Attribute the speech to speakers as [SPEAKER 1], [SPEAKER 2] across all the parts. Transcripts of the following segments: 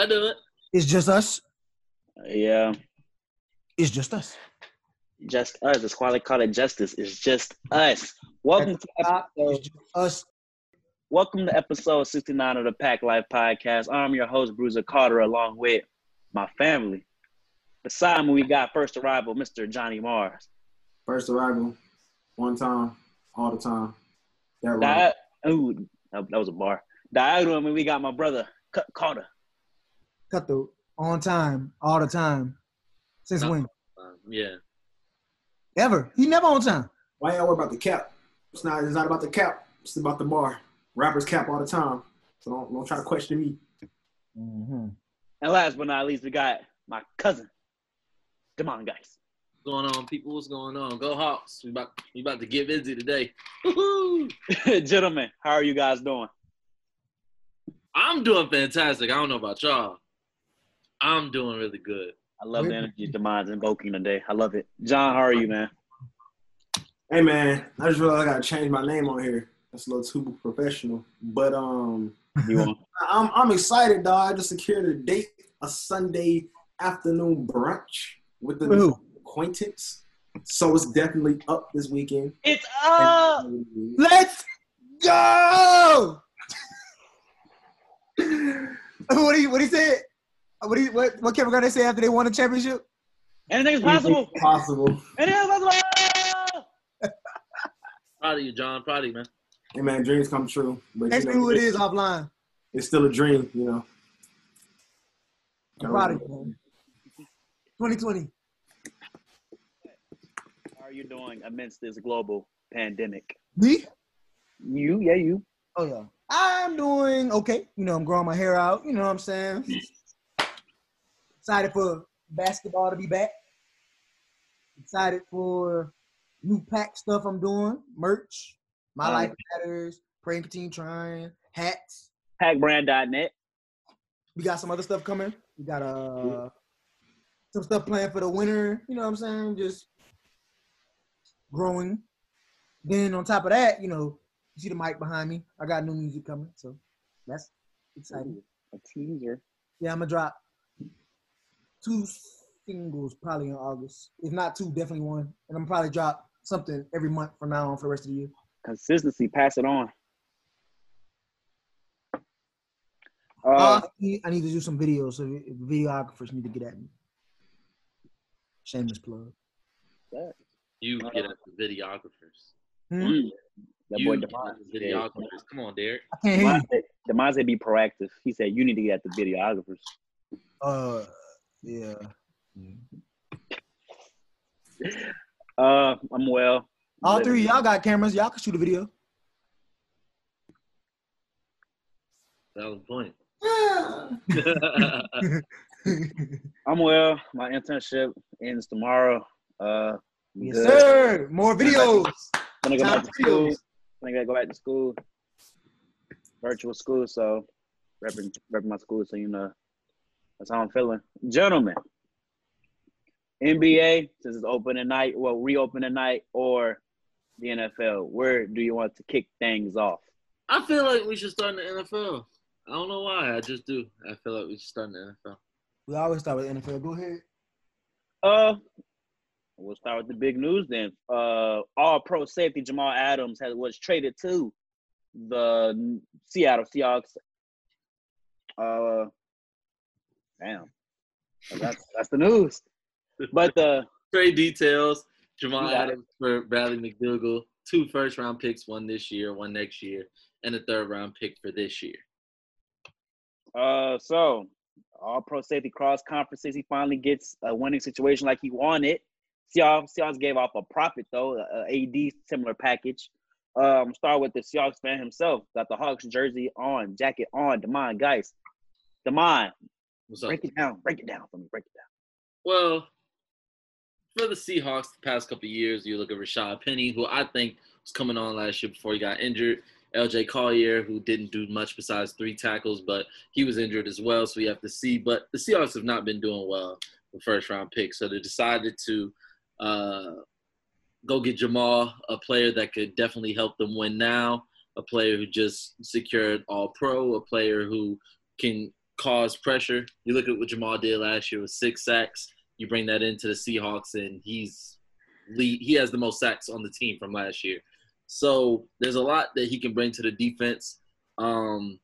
[SPEAKER 1] I do it.
[SPEAKER 2] It's just us.
[SPEAKER 3] Yeah,
[SPEAKER 2] It's just us.
[SPEAKER 3] just us. That's why they call it justice. It's just us. Welcome to
[SPEAKER 2] It's
[SPEAKER 3] episode,
[SPEAKER 2] just us.
[SPEAKER 3] welcome to episode 69 of the Pack Life Podcast. I'm your host, Bruiser Carter, along with my family. Beside me, we got first arrival, Mr. Johnny Mars.
[SPEAKER 4] First arrival, one time, all the time. That right.
[SPEAKER 3] That, ooh, that, that was a bar. Diagonal, me, we got my brother, Cut Carter.
[SPEAKER 2] Cut the on time, all the time. Since
[SPEAKER 1] No.
[SPEAKER 2] when?
[SPEAKER 1] Um, yeah.
[SPEAKER 2] Ever. He never on time.
[SPEAKER 4] Why y'all worry about the cap? It's not. It's not about the cap. It's about the bar. Rappers cap all the time. So don't don't try to question me.
[SPEAKER 2] Mm-hmm.
[SPEAKER 3] And last but not least, we got my cousin, Demon Guys.
[SPEAKER 1] What's going on, people? What's going on? Go Hawks. We about we about to get busy today. Woo-hoo.
[SPEAKER 3] Gentlemen, how are you guys doing?
[SPEAKER 1] I'm doing fantastic. I don't know about y'all. I'm doing really good.
[SPEAKER 3] I love the
[SPEAKER 2] We're-
[SPEAKER 3] energy Demon's invoking today. I love it. John, how are you, man?
[SPEAKER 4] Hey man, I just realized I gotta change my name on here. That's a little too professional. But um,
[SPEAKER 3] You?
[SPEAKER 4] I'm I'm excited, dog. I just secured a date, a Sunday afternoon brunch with an
[SPEAKER 2] Who?
[SPEAKER 4] acquaintance. So it's definitely up this weekend.
[SPEAKER 3] It's up.
[SPEAKER 2] Let's go. what do you what he said? What do you, what what Kevin Garnett say after they won the championship?
[SPEAKER 3] Anything's possible.
[SPEAKER 4] Possible.
[SPEAKER 3] Anything's possible.
[SPEAKER 1] Proud of you, John. Proud of you, man.
[SPEAKER 4] Hey man, dreams come true. But
[SPEAKER 2] Ask
[SPEAKER 4] you
[SPEAKER 2] me who it is offline.
[SPEAKER 4] It's still a dream, you know.
[SPEAKER 2] I'm proud of you, man. 2020.
[SPEAKER 3] How are you doing amidst this global pandemic?
[SPEAKER 2] Me?
[SPEAKER 3] You, yeah, you.
[SPEAKER 2] Oh yeah. I'm doing okay. You know, I'm growing my hair out. You know what I'm saying? Mm-hmm. Excited for basketball to be back. Excited for new pack stuff I'm doing. Merch. My
[SPEAKER 3] Um,
[SPEAKER 2] life matters. Praying continue trying. Hats.
[SPEAKER 3] Packbrand.net.
[SPEAKER 2] We got some other stuff coming. We got uh some stuff planned for the winter. You know what I'm saying? Just growing. Then on top of that, you know, you see the mic behind me. I got new music coming, so that's exciting.
[SPEAKER 3] A teaser.
[SPEAKER 2] Yeah, I'm gonna drop two singles probably in August. If not two, definitely one. And I'm probably drop something every month from now on for the rest of the year.
[SPEAKER 3] Consistency. Pass it on. Uh,
[SPEAKER 2] Uh, I need I need to do some videos, so videographers need to get at me. Shameless plug.
[SPEAKER 1] You get at the videographers.
[SPEAKER 2] Hmm?
[SPEAKER 3] mm, that boy
[SPEAKER 1] get
[SPEAKER 3] Demon.
[SPEAKER 1] at videographers. Come on, Derek.
[SPEAKER 2] I can't hear you.
[SPEAKER 3] said, be proactive. He said you need to get at the videographers.
[SPEAKER 2] Uh, yeah.
[SPEAKER 3] Uh, I'm well.
[SPEAKER 2] All three of y'all got cameras. Y'all can shoot a video.
[SPEAKER 1] That was the point.
[SPEAKER 3] I'm well. My internship ends tomorrow. Uh,
[SPEAKER 2] yes,
[SPEAKER 3] good.
[SPEAKER 2] sir. More videos.
[SPEAKER 3] Gonna go back to
[SPEAKER 2] for
[SPEAKER 3] school.
[SPEAKER 2] videos.
[SPEAKER 3] Gonna gotta go back to school. Virtual school, so repping, repping my school, so you know that's how I'm feeling. Gentlemen, NBA since it's open tonight, well, reopen tonight, or the NFL. Where do you want to kick things off?
[SPEAKER 1] I feel like we should start in the NFL. I don't know why. I just do. I feel like we should start in the NFL.
[SPEAKER 2] We always start with NFL. Go ahead.
[SPEAKER 3] Uh, we'll start with the big news then. Uh, All Pro safety Jamal Adams has was traded to the Seattle Seahawks. Uh, damn, that's that's the news. But the
[SPEAKER 1] Trade details. Jamal
[SPEAKER 3] You got it.
[SPEAKER 1] Adams for Bradley McDougald. Two first round picks, one this year, one next year, and a third round pick for this year.
[SPEAKER 3] uh, so All Pro safety cross conferences, he finally gets a winning situation like he wanted. Seahawks, Seahawks gave off a profit though, a a AD similar package. Um, start with the Seahawks fan himself. Got the Hawks jersey on, jacket on. Demond, Geist. Demond,
[SPEAKER 1] What's up?
[SPEAKER 3] break it down, break it down for me, break it down.
[SPEAKER 1] Well, for the Seahawks, the past couple of years, you look at Rashaad Penny, who I think was coming on last year before he got injured. LJ Collier, who didn't do much besides three tackles, but he was injured as well, so we have to see. But the Seahawks have not been doing well with first round picks, so they decided to uh, go get Jamal, a player that could definitely help them win now, a player who just secured All Pro, a player who can cause pressure. You look at what Jamal did last year with six sacks. You bring that into the Seahawks, and he's lead. He has the most sacks on the team from last year. So there's a lot that he can bring to the defense. Um,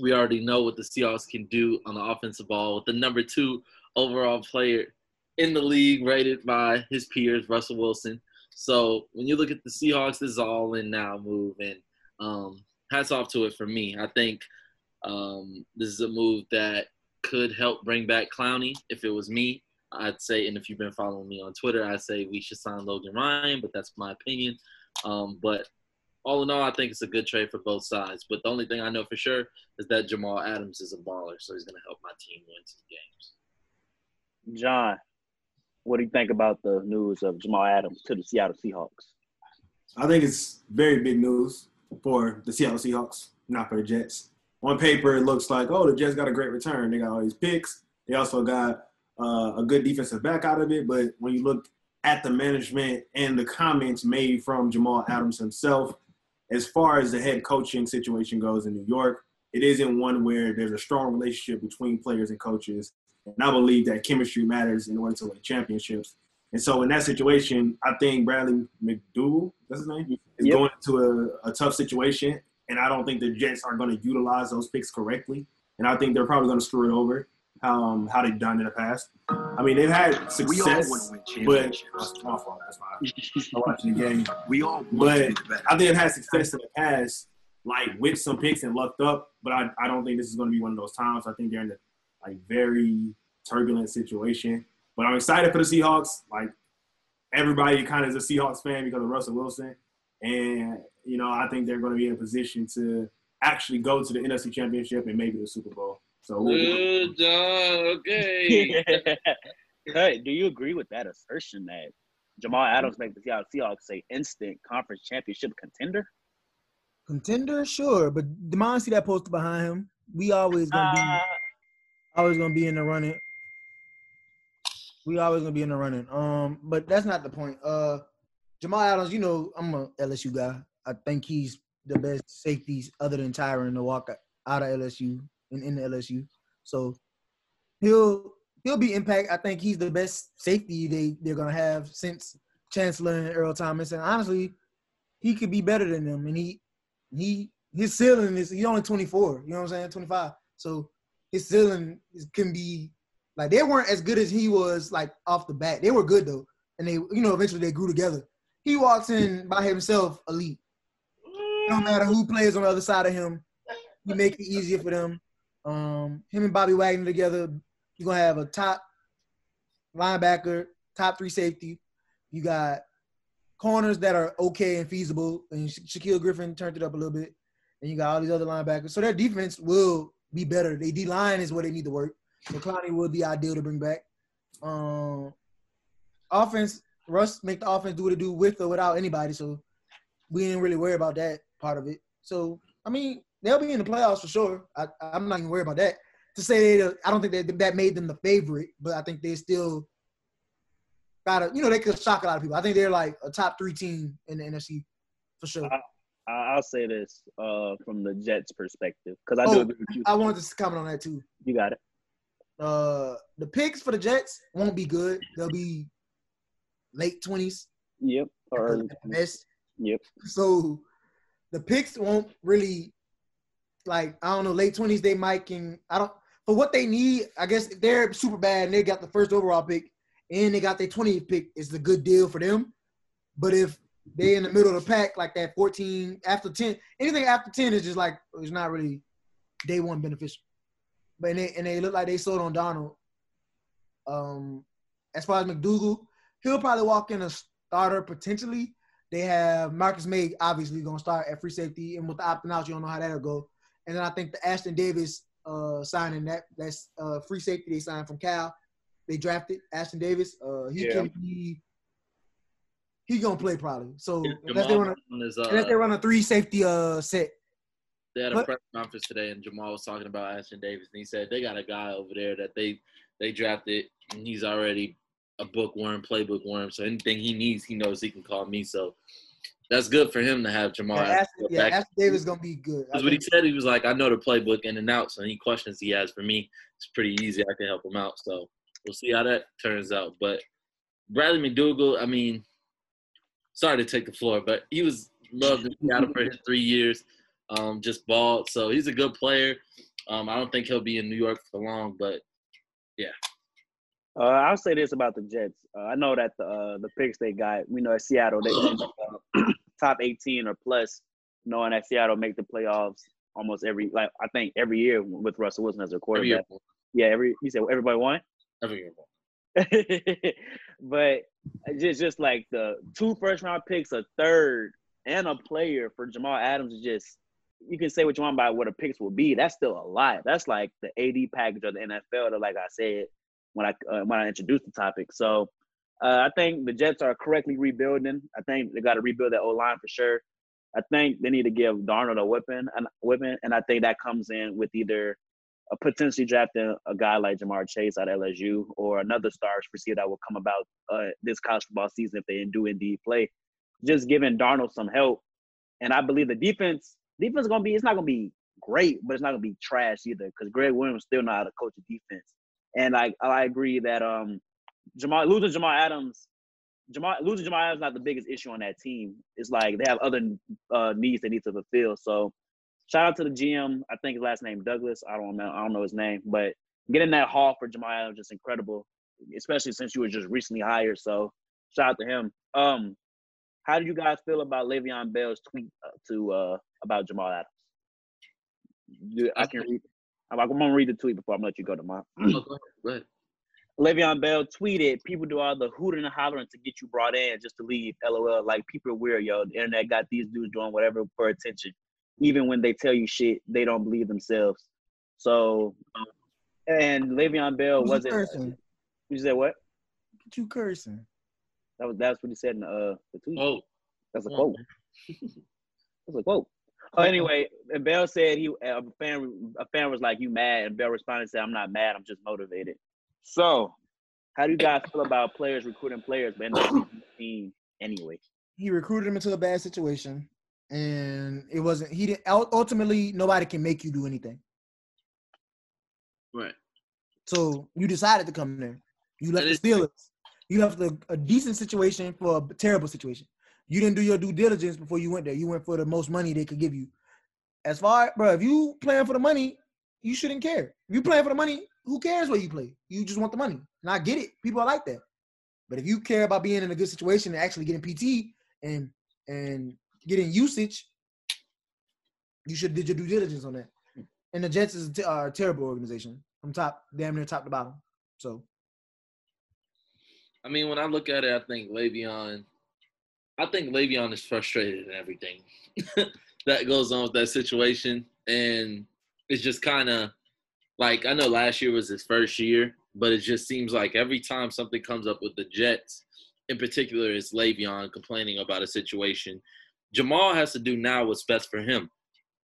[SPEAKER 1] we already know what the Seahawks can do on the offensive ball with the number two overall player in the league, rated by his peers, Russell Wilson. So when you look at the Seahawks, this is all in now move, and um, hats off to it for me. I think um, this is a move that could help bring back Clowney. If it was me, I'd say, and if you've been following me on Twitter, I'd say we should sign Logan Ryan, but that's my opinion. Um, but all in all, I think it's a good trade for both sides. But the only thing I know for sure is that Jamal Adams is a baller, so he's going to help my team win some games.
[SPEAKER 3] John, what do you think about the news of Jamal Adams to the Seattle Seahawks?
[SPEAKER 4] I think it's very big news for the Seattle Seahawks, not for the Jets. On paper, it looks like, oh, the Jets got a great return. They got all these picks. They also got uh, a good defensive back out of it. But when you look at the management and the comments made from Jamal Adams himself, as far as the head coaching situation goes in New York, it isn't one where there's a strong relationship between players and coaches. And I believe that chemistry matters in order to win championships. And so in that situation, I think Bradley McDougald, that's his name, is
[SPEAKER 3] Yep.
[SPEAKER 4] going into a, a tough situation. And I don't think the Jets are going to utilize those picks correctly. And I think they're probably going to screw it over um, how they've done in the past. I mean, they've had success,
[SPEAKER 5] want to win
[SPEAKER 4] but that's my fault. That's watching the game.
[SPEAKER 5] We all
[SPEAKER 4] But
[SPEAKER 5] to be the best.
[SPEAKER 4] I think they've had success in the past, like with some picks and lucked up. But I, I don't think this is going to be one of those times. I think they're in a like very turbulent situation. But I'm excited for the Seahawks. Like everybody kind of is a Seahawks fan because of Russell Wilson, and you know I think they're going to be in a position to actually go to the NFC Championship and maybe the Super Bowl. So we'll-
[SPEAKER 1] Good job. Okay.
[SPEAKER 3] hey, do you agree with that assertion that Jamal Adams makes the Seattle Seahawks a instant conference championship contender?
[SPEAKER 2] Contender, sure, but Demond see that poster behind him. We always gonna be
[SPEAKER 3] Uh,
[SPEAKER 2] always gonna be in the running. We always gonna be in the running. Um, but that's not the point. Uh, Jamal Adams, you know, I'm a LSU guy. I think he's the best safeties other than Tyrann to walk out of LSU and in the LSU. So he'll he'll be impact. I think he's the best safety they they're gonna have since Chancellor and Earl Thomas. And honestly, he could be better than them. And he he his ceiling is he's only 24. You know what I'm saying? 25. So his ceiling is, can be like they weren't as good as he was like off the bat. They were good though, and they you know eventually they grew together. He walks in by himself, elite. No matter who plays on the other side of him, he make it easier for them. Um, him and Bobby Wagner together, you're gonna have a top linebacker, top three safety. You got corners that are okay and feasible, and Sha- Shaquill Griffin turned it up a little bit, and you got all these other linebackers. So their defense will be better. Their D line is where they need to work. So Clowney would be ideal to bring back. Um, offense, Russ make the offense do what it do with or without anybody. So we didn't really worry about that part of it. So I mean, they'll be in the playoffs for sure. I, I'm not even worried about that. To say they, I don't think that that made them the favorite, but I think they still got to, you know, they could shock a lot of people. I think they're like a top three team in the NFC for sure.
[SPEAKER 3] I- I'll say this uh, from the Jets' perspective because I
[SPEAKER 2] Oh,
[SPEAKER 3] do agree with you.
[SPEAKER 2] I wanted to comment on that too.
[SPEAKER 3] You got it.
[SPEAKER 2] Uh, the picks for the Jets won't be good. They'll be late twenties
[SPEAKER 3] Yep. Or
[SPEAKER 2] best.
[SPEAKER 3] yep.
[SPEAKER 2] So the picks won't really like I don't know late twenties. They might can I don't for what they need. I guess they're super bad and they got the first overall pick and they got their 20th pick. It's a good deal for them. But if they in the middle of the pack like that 14 after 10, anything after 10 is just like it's not really day one beneficial. But and they, and they look like they sold on Darnold. Um, as far as McDougald, he'll probably walk in a starter potentially. They have Marcus Maye obviously gonna start at free safety, and with the opting out, you don't know how that'll go. And then I think the Ashtyn Davis uh, signing that that's uh, free safety they signed from Cal. They drafted Ashtyn Davis. Uh, he
[SPEAKER 3] Yeah.
[SPEAKER 2] can be. He gonna play probably. So unless they
[SPEAKER 1] Jamal
[SPEAKER 2] run a,
[SPEAKER 1] Brown is,
[SPEAKER 2] unless they
[SPEAKER 1] uh,
[SPEAKER 2] run a three safety uh set.
[SPEAKER 1] they had a
[SPEAKER 2] But-
[SPEAKER 1] press conference today, and Jamal was talking about Ashtyn Davis, and he said they got a guy over there that they they drafted, and he's already a bookworm, playbook worm. So anything he needs, he knows he can call me. So that's good for him to have Jamal.
[SPEAKER 2] Yeah,
[SPEAKER 1] go
[SPEAKER 2] yeah. Ashtyn Davis gonna be good.
[SPEAKER 1] That's what he said. He was like, I know the playbook in and out, so any questions he has for me, it's pretty easy. I can help him out. So we'll see how that turns out. But Bradley McDougald, I mean, sorry to take the floor, but he was loved in Seattle for his three years. Um, just balled. So he's a good player. Um, I don't think he'll be in New York for long, but
[SPEAKER 3] Uh, I'll say this about the Jets. Uh, I know that the uh, the picks they got, we know at Seattle they end up, uh, top 18 or plus, knowing that Seattle make the playoffs almost every like I think every year with Russell Wilson as a
[SPEAKER 1] every
[SPEAKER 3] quarterback. Yeah, every you said everybody won.
[SPEAKER 1] every year.
[SPEAKER 3] but just just like the two first round picks, a third, and a player for Jamal Adams is just you can say what you want about what the picks will be. That's still a lot. That's like the AD package of the NFL. That, like I said when I uh, when I introduced the topic. So uh, I think the Jets are correctly rebuilding. I think they got to rebuild that O line for sure. I think they need to give Darnold a weapon and weapon, and I think that comes in with either a potentially drafting a guy like Ja'Marr Chase at LSU or another stars receiver that will come about uh, this college football season if they do indeed play. Just giving Darnold some help, and I believe the defense defense is gonna be it's not gonna be great, but it's not gonna be trash either because Gregg Williams still know how to coach a defense. And I I agree that um Jamal losing Jamal Adams, Jamal losing Jamal Adams is not the biggest issue on that team. It's like they have other uh, needs they need to fulfill. So shout out to the GM. I think his last name Douglas. I don't know. I don't know his name, but getting that haul for Jamal Adams is just incredible, especially since you were just recently hired. So shout out to him. Um, how do you guys feel about Le'Veon Bell's tweet uh, to uh about Jamal Adams? I can read. I'm like I'm gonna read the tweet before I'm gonna let you go to my.
[SPEAKER 1] Oh, go ahead.
[SPEAKER 3] Le'Veon Bell tweeted, "People do all the hooting and hollering to get you brought in just to leave." LOL. Like people are weird, yo. The internet got these dudes doing whatever for attention, even when they tell you shit they don't believe themselves. So, and Le'Veon Bell
[SPEAKER 2] Who's
[SPEAKER 3] wasn't.
[SPEAKER 2] cursing?
[SPEAKER 3] You said what?
[SPEAKER 2] What you cursing?
[SPEAKER 3] That was that's what he said in the, uh, the tweet.
[SPEAKER 1] Oh,
[SPEAKER 3] That's a
[SPEAKER 1] oh.
[SPEAKER 3] quote. That's a quote. Oh, anyway, and Bell said he a fan a fan was like, "You mad?" And Bell responded and said, "I'm not mad. I'm just motivated." So, how do you guys feel about players recruiting players, but end up the team anyway?
[SPEAKER 2] He recruited him into a bad situation, and it wasn't. He didn't. Ultimately, nobody can make you do anything.
[SPEAKER 1] right.
[SPEAKER 2] So you decided to come there. You left the Steelers. You left a, a decent situation for a terrible situation. You didn't do your due diligence before you went there. You went for the most money they could give you. As far, bro, if you playing for the money, you shouldn't care. If you playing for the money, who cares where you play? You just want the money. And I get it. People are like that. But if you care about being in a good situation and actually getting PT and and getting usage, you should did your due diligence on that. And the Jets is a are a uh, terrible organization from top, damn near top to bottom. So
[SPEAKER 1] I mean, when I look at it, I think Le'Veon, I think Le'Veon is frustrated and everything that goes on with that situation, and it's just kind of like I know last year was his first year, but it just seems like every time something comes up with the Jets, in particular, is Le'Veon complaining about a situation. Jamal has to do now what's best for him.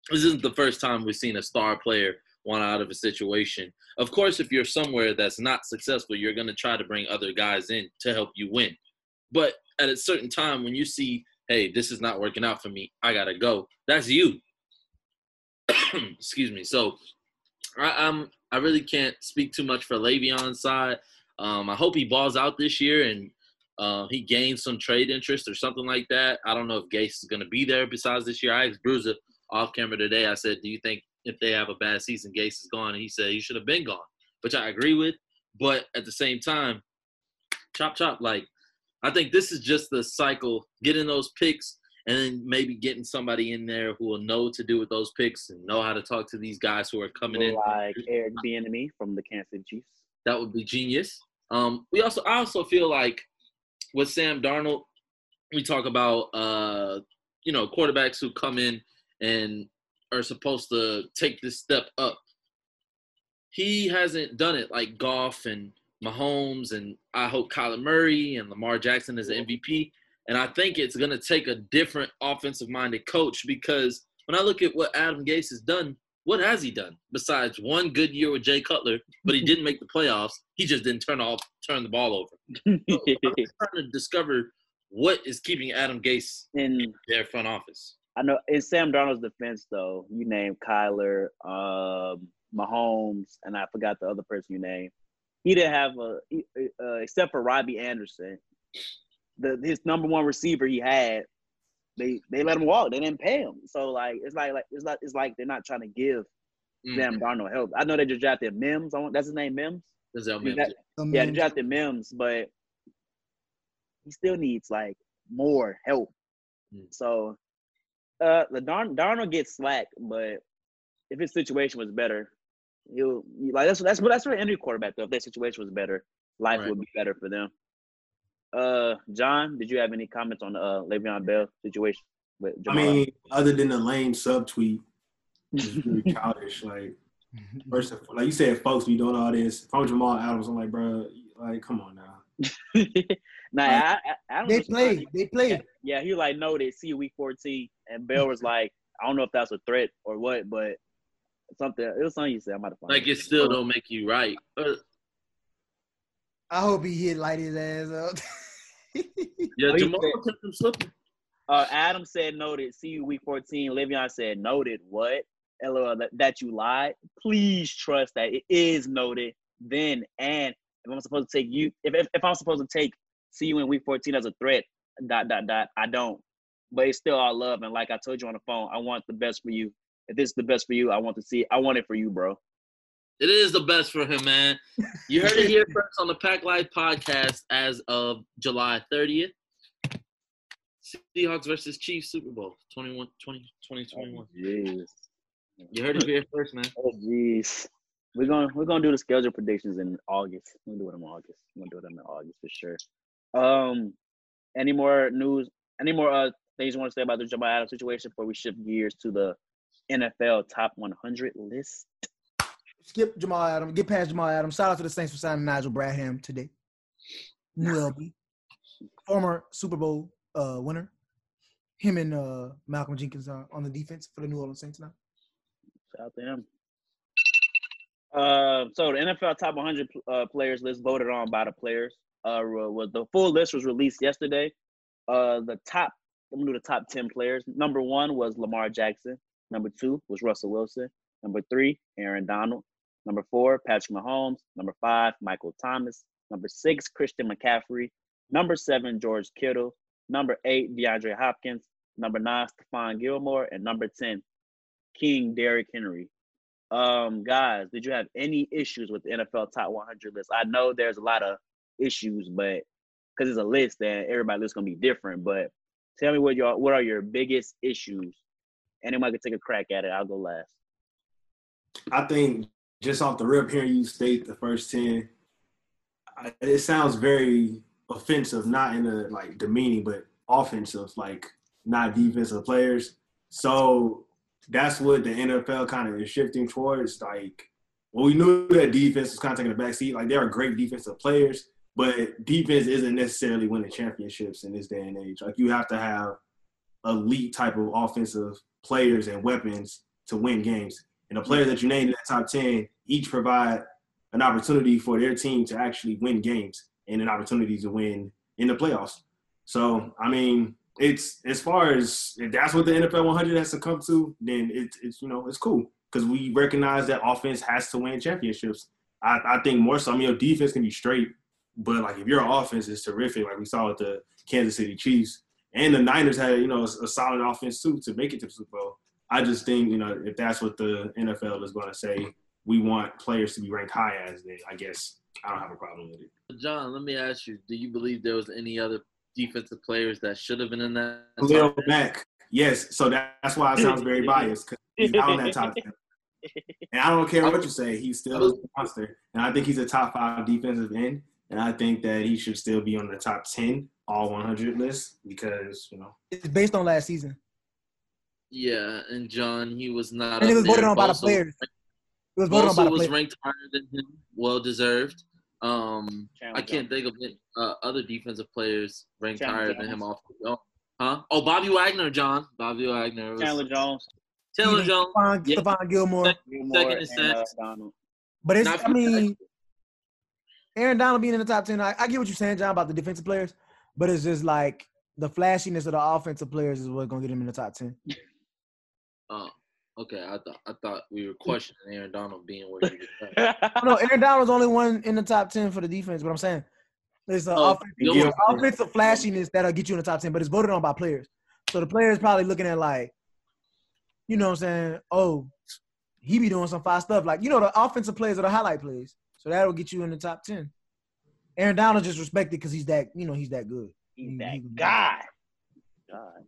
[SPEAKER 1] This isn't the first time we've seen a star player want out of a situation. Of course, if you're somewhere that's not successful, you're going to try to bring other guys in to help you win. But at a certain time, when you see, hey, this is not working out for me, I got to go, that's you. Excuse me. So I, I'm, I really can't speak too much for Le'Veon's side. Um, I hope he balls out this year and uh, he gains some trade interest or something like that. I don't know if Gase is going to be there besides this year. I asked Bruiser off camera today. I said, "Do you think if they have a bad season, Gase is gone?" And he said he should have been gone, which I agree with. But at the same time, chop chop. Like I think this is just the cycle: getting those picks, and then maybe getting somebody in there who will know what to do with those picks and know how to talk to these guys who are coming in.
[SPEAKER 3] Like Eric Bieniemy from the Kansas City Chiefs.
[SPEAKER 1] That would be genius. Um, we also, I also feel like with Sam Darnold, we talk about, uh, you know, quarterbacks who come in and are supposed to take this step up. He hasn't done it like Goff and Mahomes, and I hope Kyler Murray and Lamar Jackson is an MVP. And I think it's going to take a different offensive minded coach because when I look at what Adam Gase has done, what has he done besides one good year with Jay Cutler, but he didn't make the playoffs? He just didn't turn off turn the ball over. I'm trying to discover what is keeping Adam Gase
[SPEAKER 3] And
[SPEAKER 1] in their front office?
[SPEAKER 3] I know in Sam Darnold's defense, though, you named Kyler, um, Mahomes, and I forgot the other person you named. He didn't have a uh, except for Robbie Anderson, the his number one receiver he had. They they let him walk. They didn't pay him. So like it's like like it's like it's like they're not trying to give
[SPEAKER 1] Mm,
[SPEAKER 3] Sam Darnold help. I know they just drafted Mims. I want, that's his name, Mims.
[SPEAKER 1] Denzel
[SPEAKER 3] He
[SPEAKER 1] Mims.
[SPEAKER 3] got- yeah, they drafted Mims, but he still needs like more help.
[SPEAKER 1] Mm.
[SPEAKER 3] So uh the Darn Darnold gets slack, but if his situation was better, he'll like that's that's what that's what any quarterback though. If their situation was better, life
[SPEAKER 1] Right.
[SPEAKER 3] would be better for them. Uh John, did you have any comments on the uh Le'Veon Bell situation with
[SPEAKER 4] I mean, other than the lame subtweet, it's really childish. Like, first of all, like you said, folks be doing all this. If I'm Jamal Adams, I'm like, bro, like, come on now.
[SPEAKER 3] nah, I, I, I don't
[SPEAKER 2] They
[SPEAKER 3] know-
[SPEAKER 2] played. They played.
[SPEAKER 3] Yeah, he like noted see you week 14, and Bell was like, I don't know if that's a threat or what, but something it was something you said. I'm about to
[SPEAKER 1] Like it still don't make you right.
[SPEAKER 2] I hope he hit light his ass up.
[SPEAKER 1] yeah,
[SPEAKER 3] Oh,
[SPEAKER 1] Jamal
[SPEAKER 3] said-
[SPEAKER 1] kept him slipping.
[SPEAKER 3] Uh, Adam said noted. See you week 14. Le'Veon said noted. What? LOL that, that you lied. Please trust that it is noted. Then and if I'm supposed to take you, if if, if I'm supposed to take see you in week 14 as a threat, dot dot dot. I don't. But it's still all love. And like I told you on the phone, I want the best for you. If this is the best for you, I want to see. I want it for you, bro.
[SPEAKER 1] It is the best for him, man. You heard it here first on the Pack Life podcast as of July 30th. Seahawks versus Chiefs Super Bowl 21, 20, 2021.
[SPEAKER 3] Jeez.
[SPEAKER 1] You heard it here first, man.
[SPEAKER 3] Oh jeez. We're gonna we're gonna do the schedule predictions in August. We're gonna do it in August. We're gonna do them in August for sure. Um any more news, any more uh things you want to say about the Jamal Adams situation before we shift gears to the NFL top 100 list?
[SPEAKER 2] Skip Jamal Adams. Get past Jamal Adams. Shout out to the Saints for signing Nigel Bradham today. New LB. Former Super Bowl uh, winner. Him and uh, Malcolm Jenkins are on the defense for the New Orleans Saints now.
[SPEAKER 3] Shout out to him. Uh, so the NFL top 100 uh, players list voted on by the players. Uh, was the full list was released yesterday. Uh, the top, I'm gonna do the top 10 players. Number one was Lamar Jackson. Number two was Russell Wilson. Number three, Aaron Donald. Number four, Patrick Mahomes. Number five, Michael Thomas. Number six, Christian McCaffrey. Number seven, George Kittle. Number eight, DeAndre Hopkins. Number nine, Stephon Gilmore. And number 10, King Derrick Henry. Um, guys, did you have any issues with the NFL top 100 list? I know there's a lot of issues, but because it's a list and everybody's list gonna be different. But tell me what your what are your biggest issues? Anyone can take a crack at it. I'll go last.
[SPEAKER 4] I think just off the rip, hearing you state the first ten, it sounds very offensive. Not in a like demeaning, but offensive, like not defensive players. So that's what the NFL kind of is shifting towards. Like, well, we knew that defense was kind of taking a back seat. Like, there are great defensive players, but defense isn't necessarily winning championships in this day and age. Like, you have to have elite type of offensive players and weapons to win games. And the players that you named in that top 10 each provide an opportunity for their team to actually win games and an opportunity to win in the playoffs. So, I mean, it's as far as if that's what the NFL 100 has to come to, then it's it's you know it's cool because we recognize that offense has to win championships. I, I think more so. I mean, your defense can be straight, but like if your offense is terrific, like we saw with the Kansas City Chiefs and the Niners had you know a, a solid offense too to make it to the Super Bowl. I just think you know if that's what the NFL is going to say, we want players to be ranked high as. they. I guess I don't have a problem with it.
[SPEAKER 1] John, let me ask you: Do you believe there was any other defensive players that should have been in that?
[SPEAKER 4] Khalil Mack, yes. So that, that's why it sounds very biased because he's not on that top ten. And I don't care what you say, he's still a monster. And I think he's a top five defensive end. And I think that he should still be on the top ten all 100 list because you know
[SPEAKER 2] It's based on last season.
[SPEAKER 1] Yeah, and John, he was not.
[SPEAKER 2] And it was voted
[SPEAKER 1] there.
[SPEAKER 2] on by the players. It was voted on by
[SPEAKER 1] Bosa
[SPEAKER 2] the
[SPEAKER 1] was
[SPEAKER 2] players.
[SPEAKER 1] ranked higher than him, well deserved. Um,
[SPEAKER 3] Chandler
[SPEAKER 1] I can't think of it, uh, other defensive players ranked
[SPEAKER 3] Chandler
[SPEAKER 1] higher than him off the jump. Huh? Oh, Bobby Wagner, John. Bobby Wagner. Was,
[SPEAKER 3] Chandler Jones,
[SPEAKER 1] Chandler Jones.
[SPEAKER 2] Stephon,
[SPEAKER 1] Yeah.
[SPEAKER 2] Stephon Gilmore.
[SPEAKER 1] Second-
[SPEAKER 3] Gilmore,
[SPEAKER 1] Second
[SPEAKER 3] and uh,
[SPEAKER 1] sacks.
[SPEAKER 3] Donald.
[SPEAKER 2] But it's,
[SPEAKER 1] Not
[SPEAKER 2] I mean, Aaron Donald being in the top 10, I, I get what you're saying, John, about the defensive players, but it's just like the flashiness of the offensive players is what's gonna get him in the top ten.
[SPEAKER 1] Oh, okay. I thought I thought we were questioning Aaron Donald being where you just said.
[SPEAKER 2] Oh, no, Aaron Donald's only one in the top ten for the defense, but I'm saying it's the
[SPEAKER 1] Oh,
[SPEAKER 2] offensive,
[SPEAKER 1] you
[SPEAKER 2] it's
[SPEAKER 1] know-
[SPEAKER 2] the offensive flashiness that'll get you in the top ten, but it's voted on by players. So the players probably looking at like, you know what I'm saying? Oh, he be doing some fire stuff. Like, you know, the offensive players are the highlight plays. So that'll get you in the top ten. Aaron Donald just respected because he's that, you know, he's that good.
[SPEAKER 3] He's
[SPEAKER 2] He-
[SPEAKER 3] that
[SPEAKER 2] he-
[SPEAKER 3] guy. God.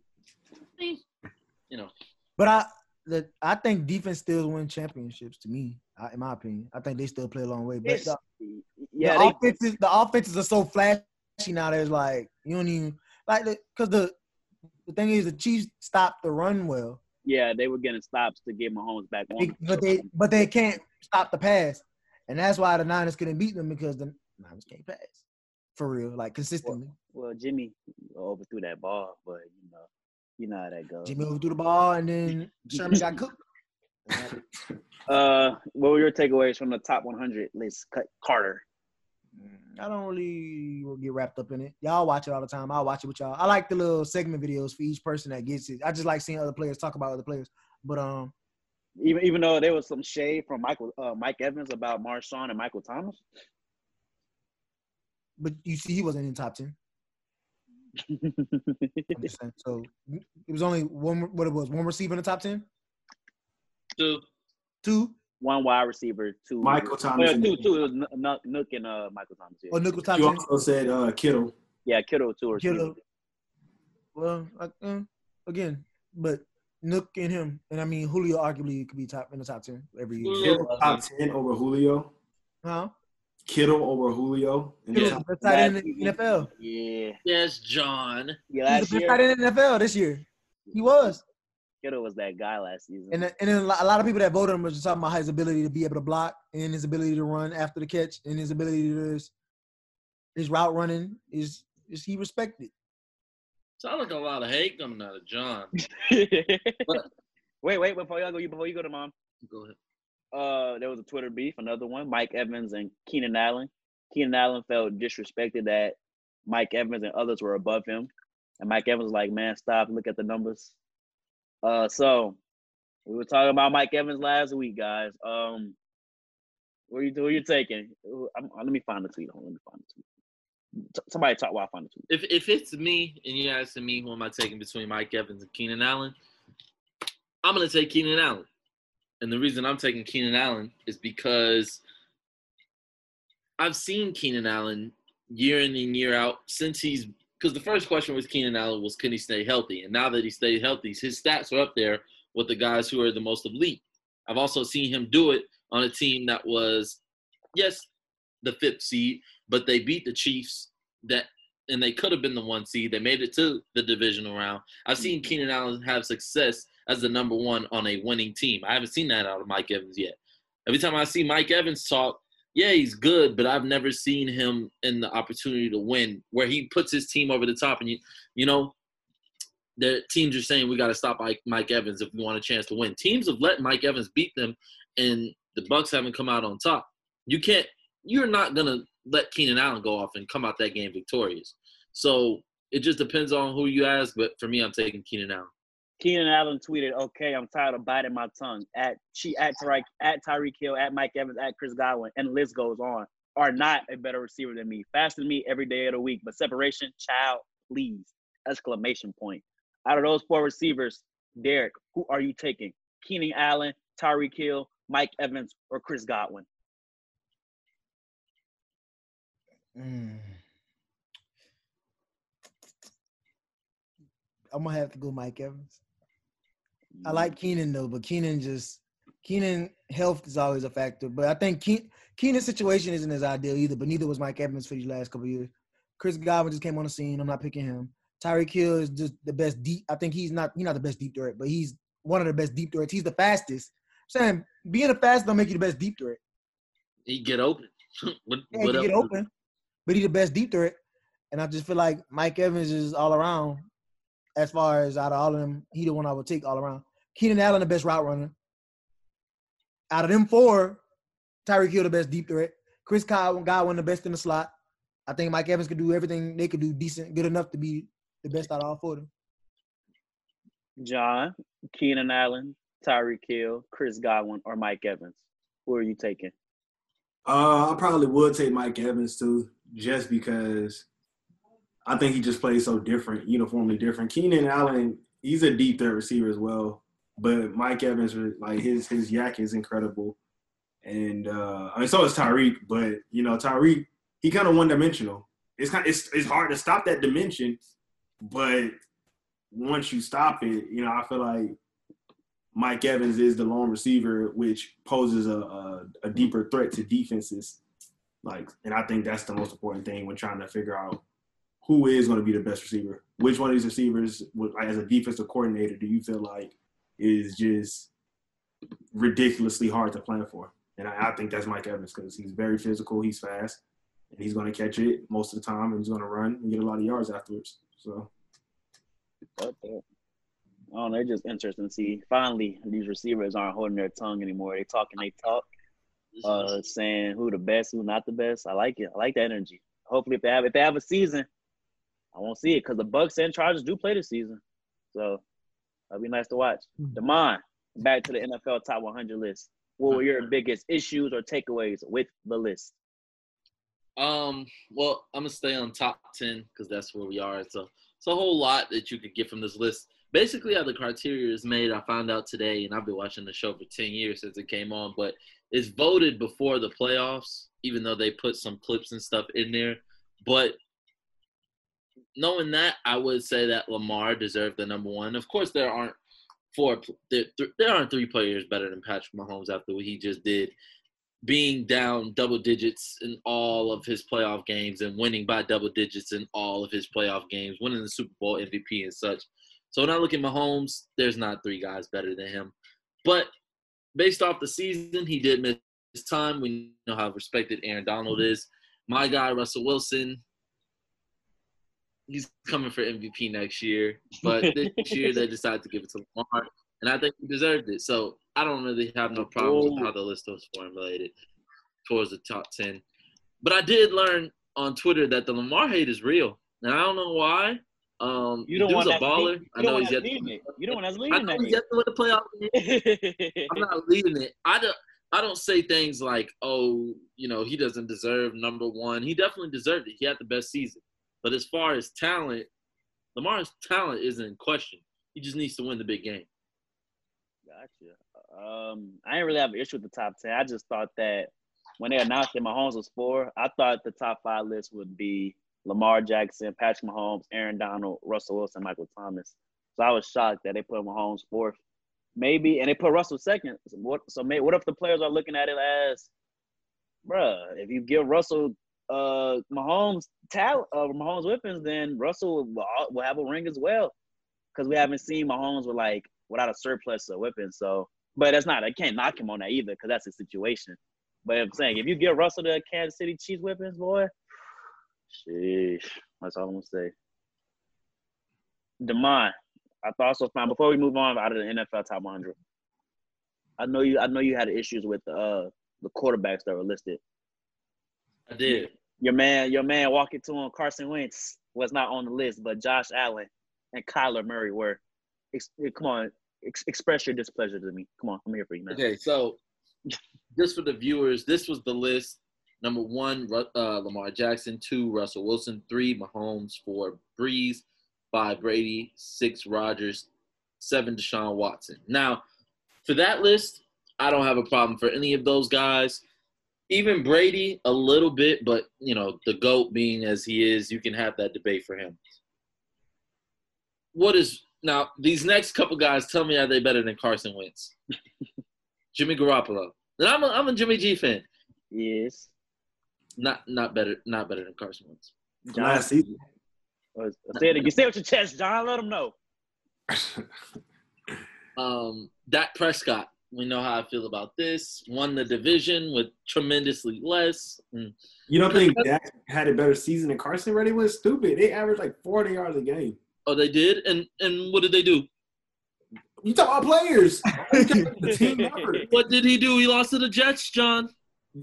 [SPEAKER 1] You know,
[SPEAKER 2] But I the I think defense still win championships to me, I, in my opinion. I think they still play a long way. But the,
[SPEAKER 3] Yeah,
[SPEAKER 2] the
[SPEAKER 3] they,
[SPEAKER 2] offenses, the offenses are so flashy now. There's like you don't even like because the the thing is the Chiefs stopped the run well,
[SPEAKER 3] yeah, they were getting stops to get Mahomes back on.
[SPEAKER 2] But they but they can't stop the pass, and that's why the Niners couldn't beat them because the Niners can't pass for real, like consistently.
[SPEAKER 3] Well, Jimmy overthrew that ball, but you know, you know how that goes.
[SPEAKER 2] Jimmy overthrew the ball, and then Sherman got cooked.
[SPEAKER 3] Uh, what were your takeaways from the top 100 list? Cut Carter.
[SPEAKER 2] I don't really get wrapped up in it. Y'all watch it all the time. I'll watch it with y'all. I like the little segment videos for each person that gets it. I just like seeing other players talk about other players. But um,
[SPEAKER 3] Even even though there was some shade from Michael uh, Mike Evans about Marshawn and Michael Thomas.
[SPEAKER 2] But you see, he wasn't in top ten. I'm just saying. So it was only one. What it was? One receiver in the top ten.
[SPEAKER 1] two.
[SPEAKER 2] Two.
[SPEAKER 3] One wide receiver, two.
[SPEAKER 4] Michael Thomas.
[SPEAKER 3] Well, two, two. It was N- N- Nuk and uh, Michael Thomas. Yeah,
[SPEAKER 2] Or Nick was top
[SPEAKER 4] You
[SPEAKER 2] ten.
[SPEAKER 4] also said uh, Kittle.
[SPEAKER 3] yeah Kittle, two or
[SPEAKER 2] Kittle. Well, I, uh, again, but Nuk and him, and I mean Julio arguably could be top in the top ten every year.
[SPEAKER 1] Julio-
[SPEAKER 4] Kittle top ten over Julio.
[SPEAKER 2] Huh?
[SPEAKER 4] Kittle over Julio. In the
[SPEAKER 2] the best tight end in the NFL.
[SPEAKER 3] Yeah,
[SPEAKER 1] Yes, John.
[SPEAKER 3] yeah.
[SPEAKER 2] He's the best tight end in the NFL this year. He was.
[SPEAKER 3] Kittle was that guy last season.
[SPEAKER 2] And then, and then a lot of people that voted him was just talking about his ability to be able to block and his ability to run after the catch and his ability to his, his route running is is he respected.
[SPEAKER 1] Sound like a lot of hate coming out of John.
[SPEAKER 3] wait, wait, wait before y'all go, before you go to mom.
[SPEAKER 1] Go ahead.
[SPEAKER 3] Uh, there was a Twitter beef, another one. Mike Evans and Keenan Allen. Keenan Allen felt disrespected that Mike Evans and others were above him, and Mike Evans was like, "Man, stop! Look at the numbers." Uh, so we were talking about Mike Evans last week, guys. Um, what are you who you taking? I'm, let me find the tweet. Hold on, let me find the tweet. T- Somebody talk while I find the tweet.
[SPEAKER 1] If if it's me and you're asking me who am I taking between Mike Evans and Keenan Allen, I'm gonna take Keenan Allen. And the reason I'm taking Keenan Allen is because I've seen Keenan Allen year in and year out since he's because the first question was Keenan Allen was can he stay healthy? And now that he stayed healthy, his stats are up there with the guys who are the most elite. I've also seen him do it on a team that was, yes, the fifth seed, but they beat the Chiefs that and they could have been the one seed. They made it to the divisional round. I've seen Keenan Allen have success as the number one on a winning team. I haven't seen that out of Mike Evans yet. Every time I see Mike Evans talk, yeah, he's good, but I've never seen him in the opportunity to win where he puts his team over the top. And you, you know, the teams are saying we got to stop Mike, Evans if we want a chance to win. Teams have let Mike Evans beat them, and the Bucs haven't come out on top. You can't. You're not gonna let Keenan Allen go off and come out that game victorious. So it just depends on who you ask. But for me, I'm taking Keenan Allen.
[SPEAKER 3] Keenan Allen tweeted, "Okay, I'm tired of biting my tongue." At she at Tyreek at Tyreek Hill at Mike Evans at Chris Godwin, and the list goes on. Are not a better receiver than me, faster than me every day of the week. But separation, child, please! Exclamation point. Out of those four receivers, Derek, who are you taking? Keenan Allen, Tyreek Hill, Mike Evans, or Chris Godwin?
[SPEAKER 2] Mm. I'm gonna have to go Mike Evans. I mm-hmm. like Keenan though, but Keenan just Keenan health is always a factor. But I think Keen, Keenan's situation isn't as ideal either. But neither was Mike Evans for these last couple of years. Chris Godwin just came on the scene. I'm not picking him. Tyreek Hill is just the best deep. I think he's not he's not the best deep threat, but he's one of the best deep threats. He's the fastest. Sam, being the fastest don't make you the best deep threat.
[SPEAKER 1] He get open. what,
[SPEAKER 2] Yeah,
[SPEAKER 1] what
[SPEAKER 2] he get open, but he's the best deep threat. And I just feel like Mike Evans is all around. As far as out of all of them, he the one I would take all around. Keenan Allen the best route runner. Out of them four, Tyreek Hill the best deep threat. Chris Godwin, Godwin the best in the slot. I think Mike Evans could do everything they could do decent, good enough to be the best out of all four of them.
[SPEAKER 3] John, Keenan Allen, Tyreek Hill, Chris Godwin, or Mike Evans. Who are you taking?
[SPEAKER 4] Uh, I probably would take Mike Evans too, just because I think he just plays so different, uniformly different. Keenan Allen, he's a deep third receiver as well, but Mike Evans, like his his YAC is incredible, and uh, I mean so is Tyreek. But you know Tyreek, he kind of one dimensional. It's kind it's it's hard to stop that dimension, but once you stop it, you know I feel like Mike Evans is the lone receiver, which poses a, a, a deeper threat to defenses. Like, and I think that's the most important thing when trying to figure out who is going to be the best receiver. Which one of these receivers, as a defensive coordinator, do you feel like is just ridiculously hard to plan for? And I, I think that's Mike Evans because he's very physical, he's fast, and he's going to catch it most of the time, and he's going to run and get a lot of yards afterwards. So.
[SPEAKER 3] Oh, they're just interesting to see. Finally, these receivers aren't holding their tongue anymore. They talk and they talk, uh, saying who the best, who not the best. I like it. I like that energy. Hopefully, if they have if they have a season, I won't see it because the Bucs and Chargers do play this season, so that'll be nice to watch.
[SPEAKER 2] Hmm.
[SPEAKER 3] Demond, back to the NFL Top 100 list. What were your biggest issues or takeaways with the list?
[SPEAKER 1] Um, well, I'm gonna stay on top ten because that's where we are. So it's a whole lot that you could get from this list. Basically, how the criteria is made, I found out today, and I've been watching the show for ten years since it came on. But it's voted before the playoffs, even though they put some clips and stuff in there. But knowing that, I would say that Lamar deserved the number one. Of course, there aren't four, there, there aren't three players better than Patrick Mahomes after what he just did being down double digits in all of his playoff games and winning by double digits in all of his playoff games, winning the Super Bowl MVP and such. So when I look at Mahomes, there's not three guys better than him. But based off the season, he did miss his time. We know how respected Aaron Donald is. My guy, Russell Wilson, he's coming for MVP next year. But this year they decided to give it to Lamar, and I think he deserved it. So I don't really have no problems with how the list was formulated towards the top ten. But I did learn on Twitter that the Lamar hate is real, and I don't know why. Um,
[SPEAKER 3] You don't want
[SPEAKER 1] a baller.
[SPEAKER 3] lead-
[SPEAKER 1] I know he's yet.
[SPEAKER 3] leading it. You don't want us
[SPEAKER 1] I know he's yet to win the playoff. I'm not leading it. I don't. I don't say things like, "Oh, you know, he doesn't deserve number one." He definitely deserved it. He had the best season. But as far as talent, Lamar's talent isn't in question. He just needs to win the big game.
[SPEAKER 3] Gotcha. Um, I didn't really have an issue with the top ten. I just thought that when they announced that Mahomes was four, I thought the top five list would be Lamar Jackson, Patrick Mahomes, Aaron Donald, Russell Wilson, Michael Thomas. So I was shocked that they put Mahomes fourth. Maybe, and they put Russell second. So what? So what if the players are looking at it as, bruh, if you give Russell uh Mahomes talent, uh, Mahomes weapons, then Russell will, will have a ring as well. Because we haven't seen Mahomes with like without a surplus of weapons. So, but that's not. I can't knock him on that either because that's a situation. But I'm saying if you give Russell the Kansas City Chiefs weapons, boy, sheesh, that's all I'm gonna say. Demond, I thought so fine. Before we move on out of the NFL top 100, I know you. I know you had issues with uh the quarterbacks that were listed.
[SPEAKER 1] I did.
[SPEAKER 3] Your man, your man, walking to him, Carson Wentz was not on the list, but Josh Allen and Kyler Murray were. Ex- come on, ex- express your displeasure to me. Come on, I'm here for you, man.
[SPEAKER 1] Okay, so just for the viewers, this was the list. Number one, uh, Lamar Jackson. Two, Russell Wilson. Three, Mahomes. Four, Brees. Five, Brady. Six, Rodgers. Seven, Deshaun Watson. Now, for that list, I don't have a problem for any of those guys. Even Brady, a little bit, but you know, the GOAT being as he is, you can have that debate for him. What is now these next couple guys tell me are they better than Carson Wentz? Jimmy Garoppolo. And I'm a, I'm a Jimmy G fan.
[SPEAKER 3] Yes.
[SPEAKER 1] Not not better not better than Carson Wentz.
[SPEAKER 3] John,
[SPEAKER 4] Last season.
[SPEAKER 3] uh, say it again. Say it with your chest, John. Let them know.
[SPEAKER 1] Um, Dak Prescott. We know how I feel about this. Won the division with tremendously less. Mm.
[SPEAKER 4] You don't think Dak had a better season than Carson Reddy was? Stupid. They averaged like 40 yards a game.
[SPEAKER 1] Oh, they did. And and what did they do?
[SPEAKER 4] You talk about players. You talk about the team effort.
[SPEAKER 1] What did he do? He lost to the Jets, John.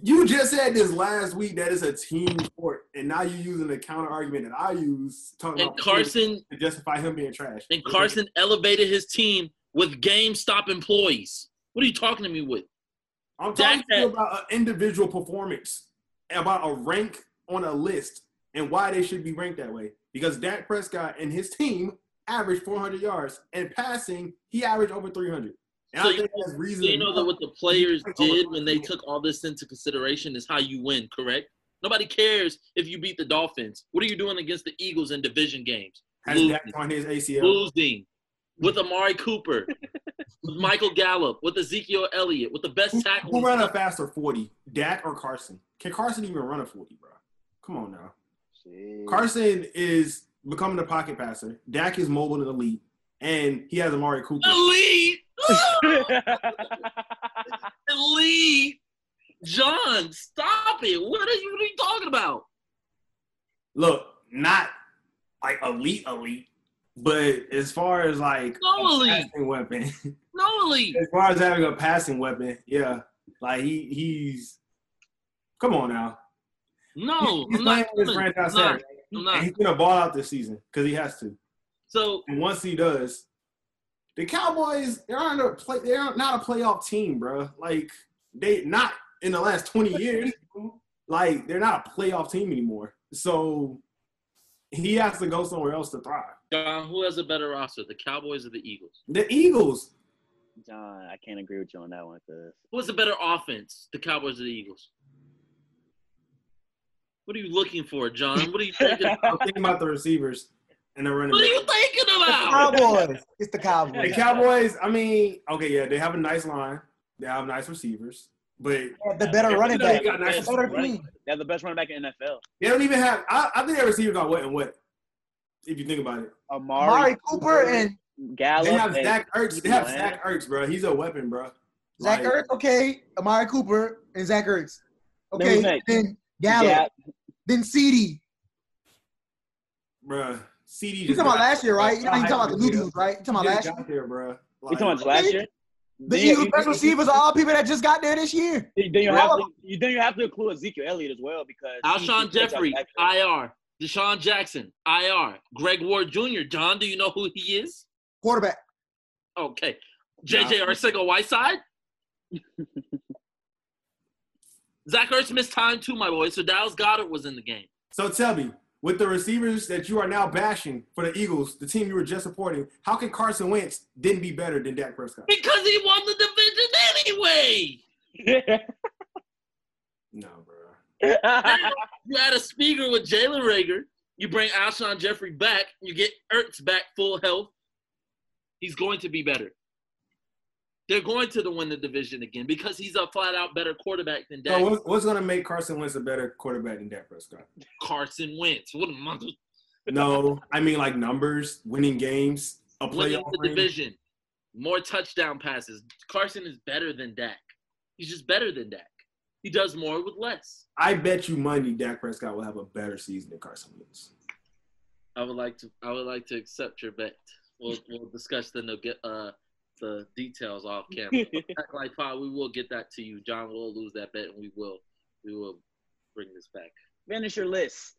[SPEAKER 4] You just said this last week that it's a team sport. and now you're using the counter argument that I use talking
[SPEAKER 1] And
[SPEAKER 4] about
[SPEAKER 1] Carson
[SPEAKER 4] to justify him being trash.
[SPEAKER 1] and Carson elevated his team with GameStop employees. What are you talking to me with?
[SPEAKER 4] I'm talking you about an individual performance, about a rank on a list, and why they should be ranked that way. Because Dak Prescott and his team averaged 400 yards, and passing he averaged over 300. And
[SPEAKER 1] So
[SPEAKER 4] I
[SPEAKER 1] you-
[SPEAKER 4] think that's reason.
[SPEAKER 1] So you know that what the players did when they took all this into consideration is how you win, correct? Nobody cares if you beat the Dolphins. What are you doing against the Eagles in division games?
[SPEAKER 4] has. Dak on his ACL.
[SPEAKER 1] Losing with Amari Cooper, with Michael Gallup, with Ezekiel Elliott, with the best
[SPEAKER 4] Who,
[SPEAKER 1] tackle.
[SPEAKER 4] who ran a faster 40, Dak or Carson? Can Carson even run a 40, bro? Come on now.
[SPEAKER 3] Shit.
[SPEAKER 4] Carson is becoming a pocket passer. Dak is mobile and elite, and he has Amari Cooper.
[SPEAKER 1] Elite, elite. John, stop it! What are you? What are you talking about?
[SPEAKER 4] Look, not like elite, elite, but as far as like
[SPEAKER 1] No
[SPEAKER 4] a passing weapon,
[SPEAKER 1] No elite.
[SPEAKER 4] as far as having a passing weapon, yeah, like he he's. Come on now.
[SPEAKER 1] No,
[SPEAKER 4] he's
[SPEAKER 1] I'm
[SPEAKER 4] playing
[SPEAKER 1] not.
[SPEAKER 4] with his franchise
[SPEAKER 1] I'm not. I'm
[SPEAKER 4] he's gonna ball out this season because he has to.
[SPEAKER 1] So
[SPEAKER 4] And once he does, the Cowboys they aren't a play. They are not a playoff team, bro. Like they not in the last twenty years. like they're not a playoff team anymore. So he has to go somewhere else to thrive.
[SPEAKER 1] John, who has a better roster, the Cowboys or the Eagles?
[SPEAKER 4] The Eagles.
[SPEAKER 3] John, I can't agree with you on that one, cause
[SPEAKER 1] Who has a better offense, the Cowboys or the Eagles? What are you looking for, John? What are you thinking?
[SPEAKER 4] I'm thinking about the receivers and the running
[SPEAKER 1] what are you
[SPEAKER 4] back.
[SPEAKER 1] thinking
[SPEAKER 2] The
[SPEAKER 1] about?
[SPEAKER 2] Cowboys. It's the Cowboys.
[SPEAKER 4] The
[SPEAKER 2] Cowboys.
[SPEAKER 4] Cowboys. I mean, okay, yeah, they have a nice line. They have nice receivers, but
[SPEAKER 2] They the better running
[SPEAKER 4] They
[SPEAKER 2] back.
[SPEAKER 4] got nice
[SPEAKER 2] The better
[SPEAKER 3] running-
[SPEAKER 2] team.
[SPEAKER 3] they're the best running back in NFL.
[SPEAKER 4] they don't even have. I, I think their receivers are wet and wet. If you think about it.
[SPEAKER 3] Amari,
[SPEAKER 2] Amari Cooper and
[SPEAKER 3] Gallup.
[SPEAKER 4] They have Zach Ertz. They have Zach Ertz, bro. He's a weapon, bro.
[SPEAKER 2] Zach
[SPEAKER 4] Like,
[SPEAKER 2] Ertz. Okay, Amari Cooper and Zach Ertz. Okay,
[SPEAKER 3] who's next?
[SPEAKER 2] then Gallup,
[SPEAKER 3] Gap.
[SPEAKER 2] then CD.
[SPEAKER 4] bro. CD.
[SPEAKER 2] You talking about last year, right? You know, you talking about the new dudes, right? You talking about last year?
[SPEAKER 4] There, bro.
[SPEAKER 3] You talking about last year?
[SPEAKER 2] The
[SPEAKER 3] Then
[SPEAKER 2] Eagles' best
[SPEAKER 3] you-
[SPEAKER 2] receivers are all people that just got there this year.
[SPEAKER 3] Then you
[SPEAKER 2] All
[SPEAKER 3] have to, you, then you have to include Ezekiel Elliott as well because he-
[SPEAKER 1] Alshon
[SPEAKER 3] he plays
[SPEAKER 1] Jeffrey,
[SPEAKER 3] out the backfield.
[SPEAKER 1] IR. DeSean Jackson, IR. Greg Ward Jr. John, do you know who he is?
[SPEAKER 2] Quarterback.
[SPEAKER 1] Okay. JJ
[SPEAKER 4] Nah.
[SPEAKER 1] Arcega Whiteside. Zach Ertz missed time too, my boy. So Dallas Goedert was in the game.
[SPEAKER 4] So tell me, with the receivers that you are now bashing for the Eagles, the team you were just supporting, how can Carson Wentz didn't be better than Dak Prescott?
[SPEAKER 1] Because he won the division anyway.
[SPEAKER 4] No, bro.
[SPEAKER 1] You had a speaker with Jalen Reagor. You bring Alshon Jeffery back. You get Ertz back full health. He's going to be better. They're going to the win the division again because he's a flat out better quarterback than Dak.
[SPEAKER 4] So what's, going to make Carson Wentz a better quarterback than Dak Prescott?
[SPEAKER 1] Carson Wentz. What a month.
[SPEAKER 4] No, I mean like numbers, winning games, a
[SPEAKER 1] Winning
[SPEAKER 4] playoff
[SPEAKER 1] the division. More touchdown passes. Carson is better than Dak. He's just better than Dak. He does more with less.
[SPEAKER 4] I bet you money Dak Prescott will have a better season than Carson Wentz.
[SPEAKER 1] I would like to. I would like to accept your bet. We'll we'll discuss the no- get uh the details off camera. Act like pod, we will get that to you. John will lose that bet, and we will we will bring this back.
[SPEAKER 3] Finish your list.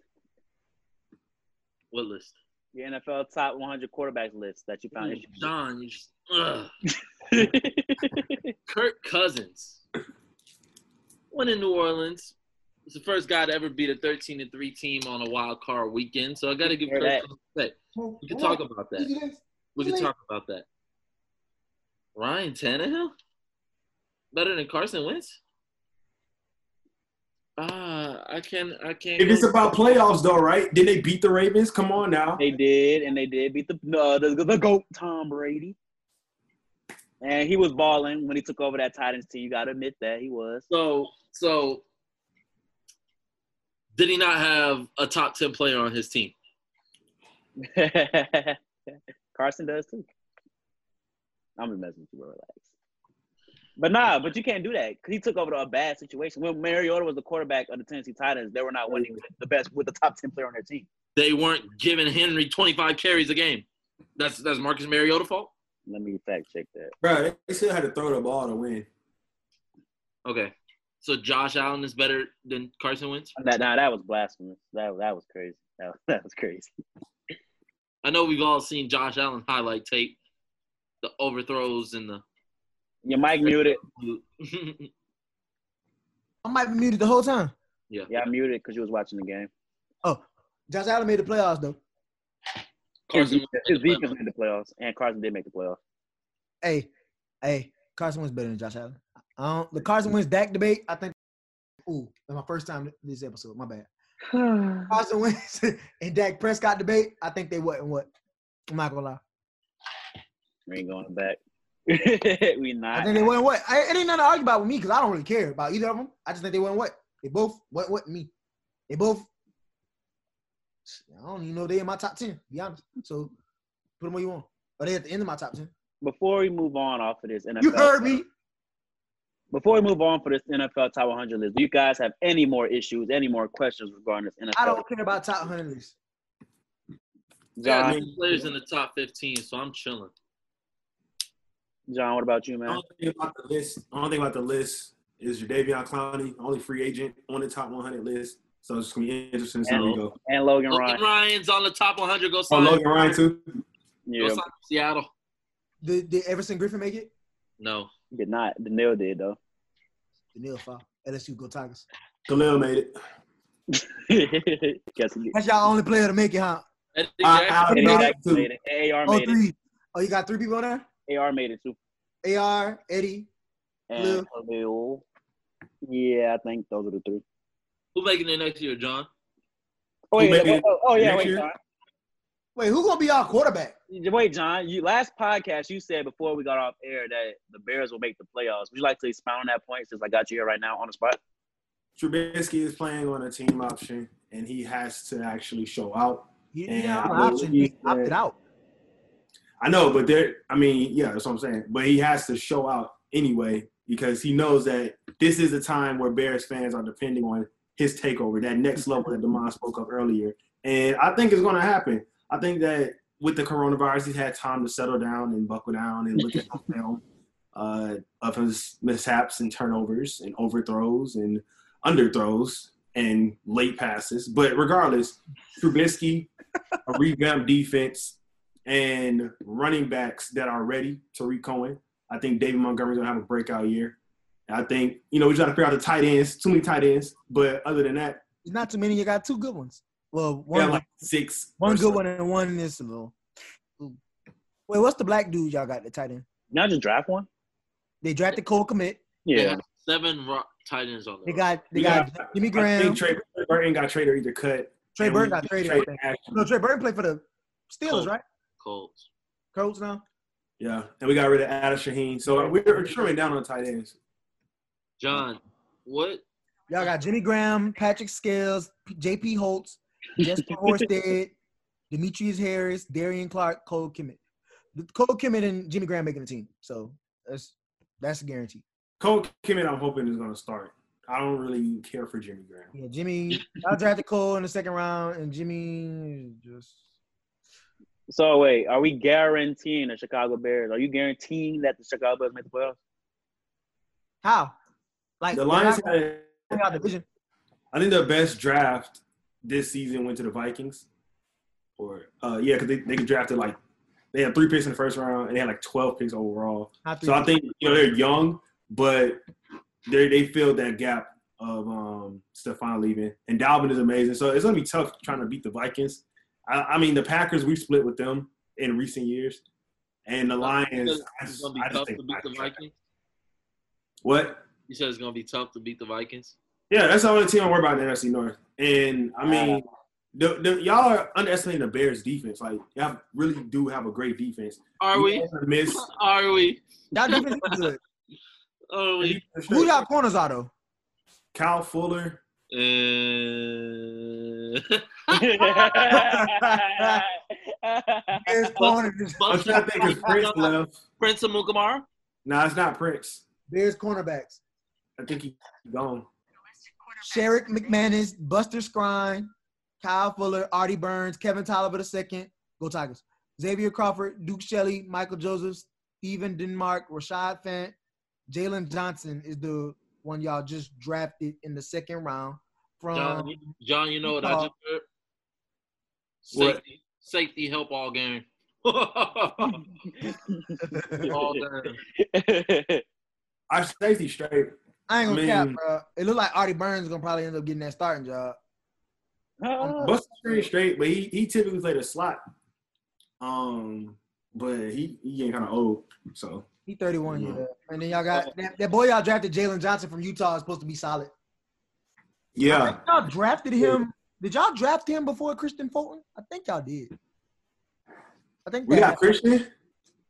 [SPEAKER 1] What list?
[SPEAKER 3] The NFL top 100 quarterbacks list that you found.
[SPEAKER 1] Ooh, John, you just ugh. Kirk Cousins went in New Orleans. He's the first guy to ever beat a 13 and three team on a wild card weekend. So I got to give
[SPEAKER 3] Hear
[SPEAKER 1] Kirk
[SPEAKER 3] that.
[SPEAKER 1] Respect. We can talk about that. We can talk about that. Ryan Tannehill better than Carson Wentz. Ah, I can't. I can't.
[SPEAKER 4] If it's about playoffs, though, right? Did they beat the Ravens? Come on now.
[SPEAKER 3] they did, and they did beat the uh, the, the goat Tom Brady. And he was balling when he took over that Titans team. You got to admit that he was.
[SPEAKER 1] so so. Did he not have a top ten player on his team?
[SPEAKER 3] Carson does too. I'm just messing with you, bro. Relax. But nah, but you can't do that because he took over to a bad situation. When Mariota was the quarterback of the Tennessee Titans, they were not winning the best with the top ten player on their team.
[SPEAKER 1] They weren't giving Henry 25 carries a game. That's that's Marcus Mariota fault.
[SPEAKER 3] Let me fact check that.
[SPEAKER 4] Bro, they still had to throw the ball to win.
[SPEAKER 1] Okay. So Josh Allen is better than Carson Wentz.
[SPEAKER 3] That nah, that was blasphemous. That that was crazy. That that was crazy.
[SPEAKER 1] I know we've all seen Josh Allen highlight tape, the overthrows and the.
[SPEAKER 3] Your mic muted.
[SPEAKER 2] I might be muted the whole time.
[SPEAKER 1] yeah.
[SPEAKER 3] Yeah, I muted because you was watching the game.
[SPEAKER 2] Oh, Josh Allen made the playoffs though.
[SPEAKER 3] His,
[SPEAKER 1] Carson Wentz
[SPEAKER 3] his
[SPEAKER 1] the
[SPEAKER 3] defense made the playoffs, and Carson did make the playoffs.
[SPEAKER 2] Hey, hey, Carson Wentz better than Josh Allen. Um, the Carson Wentz Dak debate. I think. Ooh, that's my first time this episode. My bad. Carson Wentz and Dak Prescott debate. I think they what and what. I'm not gonna lie.
[SPEAKER 3] We ain't going back. we not.
[SPEAKER 2] I
[SPEAKER 3] not.
[SPEAKER 2] think they went what. I, it ain't nothing to argue about with me because I don't really care about either of them. I just think they went what. They both what what me. They both. I don't even know they in my top ten. To be honest. So put them where you want. Are they at the end of my top ten?
[SPEAKER 3] Before we move on off of this NFL,
[SPEAKER 2] You heard me.
[SPEAKER 3] Before we move on for this NFL top 100 list, do you guys have any more issues, any more questions regarding this NFL?
[SPEAKER 2] I don't care about top hundred lists.
[SPEAKER 1] Yeah,
[SPEAKER 3] John,
[SPEAKER 1] there's players in the top 15, so I'm chilling.
[SPEAKER 3] John, what about you,
[SPEAKER 4] The
[SPEAKER 3] man?
[SPEAKER 4] only thing about the list, the only thing about the list is Jadeveon Clowney, only free agent on the top 100 list. So it's gonna be interesting to see where we go.
[SPEAKER 3] And Logan
[SPEAKER 1] Logan
[SPEAKER 3] Ryan.
[SPEAKER 1] Ryan's on the top 100. Go
[SPEAKER 4] oh,
[SPEAKER 1] sign. Oh.
[SPEAKER 4] Logan Ryan too.
[SPEAKER 1] Go
[SPEAKER 3] Yeah,
[SPEAKER 1] sign Seattle.
[SPEAKER 2] Did, did Everson Griffen make it?
[SPEAKER 1] No.
[SPEAKER 3] did not. The nail did though.
[SPEAKER 2] The nil foul. LSU go Tigers.
[SPEAKER 4] Khalil made it.
[SPEAKER 3] Guess
[SPEAKER 2] That's y'all only player to make it, huh?
[SPEAKER 1] Eddie
[SPEAKER 4] I-
[SPEAKER 1] Jackson.
[SPEAKER 4] I-
[SPEAKER 3] Eddie
[SPEAKER 4] No,
[SPEAKER 3] Jackson
[SPEAKER 4] two.
[SPEAKER 3] made it. AR
[SPEAKER 2] Oh,
[SPEAKER 3] made it.
[SPEAKER 2] three. Oh, you got three people on there?
[SPEAKER 3] AR made it too.
[SPEAKER 2] AR, Eddie.
[SPEAKER 3] And Khalil. Yeah, I think those are the three.
[SPEAKER 1] Who's making it next year, John?
[SPEAKER 3] Oh,
[SPEAKER 4] Who
[SPEAKER 3] wait, oh, oh, yeah, wait,
[SPEAKER 4] year?
[SPEAKER 3] John.
[SPEAKER 2] Wait, who gonna be our quarterback?
[SPEAKER 3] Wait, John. You last podcast you said before we got off air that the Bears will make the playoffs. Would you like to expound on that point since I got you here right now on the spot?
[SPEAKER 4] Trubisky is playing on a team option, and he has to actually show out.
[SPEAKER 2] He
[SPEAKER 4] And
[SPEAKER 2] didn't have an
[SPEAKER 4] I believe
[SPEAKER 2] option. He opted out.
[SPEAKER 4] I know, but there. I mean, yeah, that's what I'm saying. But he has to show out anyway because he knows that this is a time where Bears fans are depending on his takeover, that next level that Demond spoke of earlier. And I think it's going to happen. I think that with the coronavirus, he's had time to settle down and buckle down and look at the film uh, of his mishaps and turnovers and overthrows and underthrows and late passes. But regardless, Trubisky, a revamped defense, and running backs that are ready. Tarik Cohen. I think David Montgomery's gonna have a breakout year. I think you know we try to figure out the tight ends. Too many tight ends, but other than that,
[SPEAKER 2] It's not too many. You got two good ones. Well,
[SPEAKER 4] we
[SPEAKER 2] one
[SPEAKER 4] got like six.
[SPEAKER 2] one good
[SPEAKER 4] so.
[SPEAKER 2] one and one is a little. Wait, what's the black dude y'all got the tight end?
[SPEAKER 3] Y'all just draft one?
[SPEAKER 2] They drafted Cole Kmet.
[SPEAKER 1] They
[SPEAKER 3] Yeah.
[SPEAKER 1] seven ro- tight ends on
[SPEAKER 2] They got they
[SPEAKER 4] We
[SPEAKER 2] got
[SPEAKER 4] got-
[SPEAKER 2] Jimmy
[SPEAKER 4] I
[SPEAKER 2] Graham.
[SPEAKER 4] think Trey Burton got traded or either cut.
[SPEAKER 2] Trey Burton got traded. I
[SPEAKER 4] traded
[SPEAKER 2] think.
[SPEAKER 4] Ashton.
[SPEAKER 2] No, Trey Burton played for the Steelers,
[SPEAKER 1] Colts.
[SPEAKER 2] right?
[SPEAKER 1] Colts.
[SPEAKER 2] Colts now.
[SPEAKER 4] Yeah, and we got rid of Adam Shaheen. So we're trimming down on tight ends.
[SPEAKER 1] John, what?
[SPEAKER 2] Y'all got Jimmy Graham, Patrick Scales, J.P. Holtz, Jesper Horsted, Demetrius Harris, Darion Clark, Cole Kmet. Cole Kmet and Jimmy Graham making the team. So that's that's a guarantee.
[SPEAKER 4] Cole Kmet, I'm hoping is gonna start. I don't really care for Jimmy Graham.
[SPEAKER 2] Yeah, Jimmy. I drafted Cole in the second round, and Jimmy just
[SPEAKER 3] So wait, are we guaranteeing the Chicago Bears? Are you guaranteeing that the Chicago Bears make the playoffs?
[SPEAKER 2] how? Like
[SPEAKER 4] The Lions
[SPEAKER 2] they're
[SPEAKER 4] had,
[SPEAKER 2] out division.
[SPEAKER 4] I think the best draft this season went to the Vikings. Or uh, yeah, because they they drafted like they had three picks in the first round and they had like twelve picks overall.
[SPEAKER 2] Not
[SPEAKER 4] So I think you know they're young, but they they filled that gap of um Stefon leaving, and Dalvin is amazing. So it's gonna be tough trying to beat the Vikings. I, I mean the Packers we've split with them in recent years, and the Lions. I just,
[SPEAKER 1] gonna be
[SPEAKER 4] I just
[SPEAKER 1] tough to beat the
[SPEAKER 4] Vikings-
[SPEAKER 1] Vikings.
[SPEAKER 4] What?
[SPEAKER 1] You said it's gonna be tough to beat the Vikings.
[SPEAKER 4] Yeah, that's the only team I worry about in the NFC North. And I mean, the, the, y'all are underestimating the Bears' defense. Like y'all really do have a great defense.
[SPEAKER 1] Are we?
[SPEAKER 4] are Miss.
[SPEAKER 1] Are we?
[SPEAKER 2] That defense is good.
[SPEAKER 1] Are we?
[SPEAKER 2] Who y'all corners are though?
[SPEAKER 4] Cal Fuller.
[SPEAKER 1] Uh,
[SPEAKER 2] Bears.
[SPEAKER 4] I'm trying to think if Prince left.
[SPEAKER 1] Prince Amukamara.
[SPEAKER 4] No, it's not Prince.
[SPEAKER 2] There's cornerbacks.
[SPEAKER 4] I think he's gone.
[SPEAKER 2] Sherrick McManus, Buster Skrine, Kyle Fuller, Artie Burns, Kevin Toliver II. Go Tigers. Xavier Crawford, Duke Shelley, Michael Joseph, Stephen Denmark, Rashad Fant, Jaylon Johnson is the one y'all just drafted in the second round from
[SPEAKER 1] John, you- John, you know what I just heard?
[SPEAKER 4] What?
[SPEAKER 1] Safety, safety help all game. all game.
[SPEAKER 4] Our safety straight.
[SPEAKER 2] I ain't gonna
[SPEAKER 4] I
[SPEAKER 2] cap, bro. It look like Artie Burns is gonna probably end up getting that starting job.
[SPEAKER 4] Buster Skrine straight, but he he typically played a slot. Um, but he he getting kind of old, so
[SPEAKER 2] He 31
[SPEAKER 4] Mhm.
[SPEAKER 2] yeah. And then y'all got that, that boy y'all drafted, Jaylon Johnson from Utah, is supposed to be solid. I
[SPEAKER 4] yeah.
[SPEAKER 2] think y'all drafted him. Did y'all draft him before Kristian Fulton? I think y'all did. I think
[SPEAKER 4] We got. Kristian.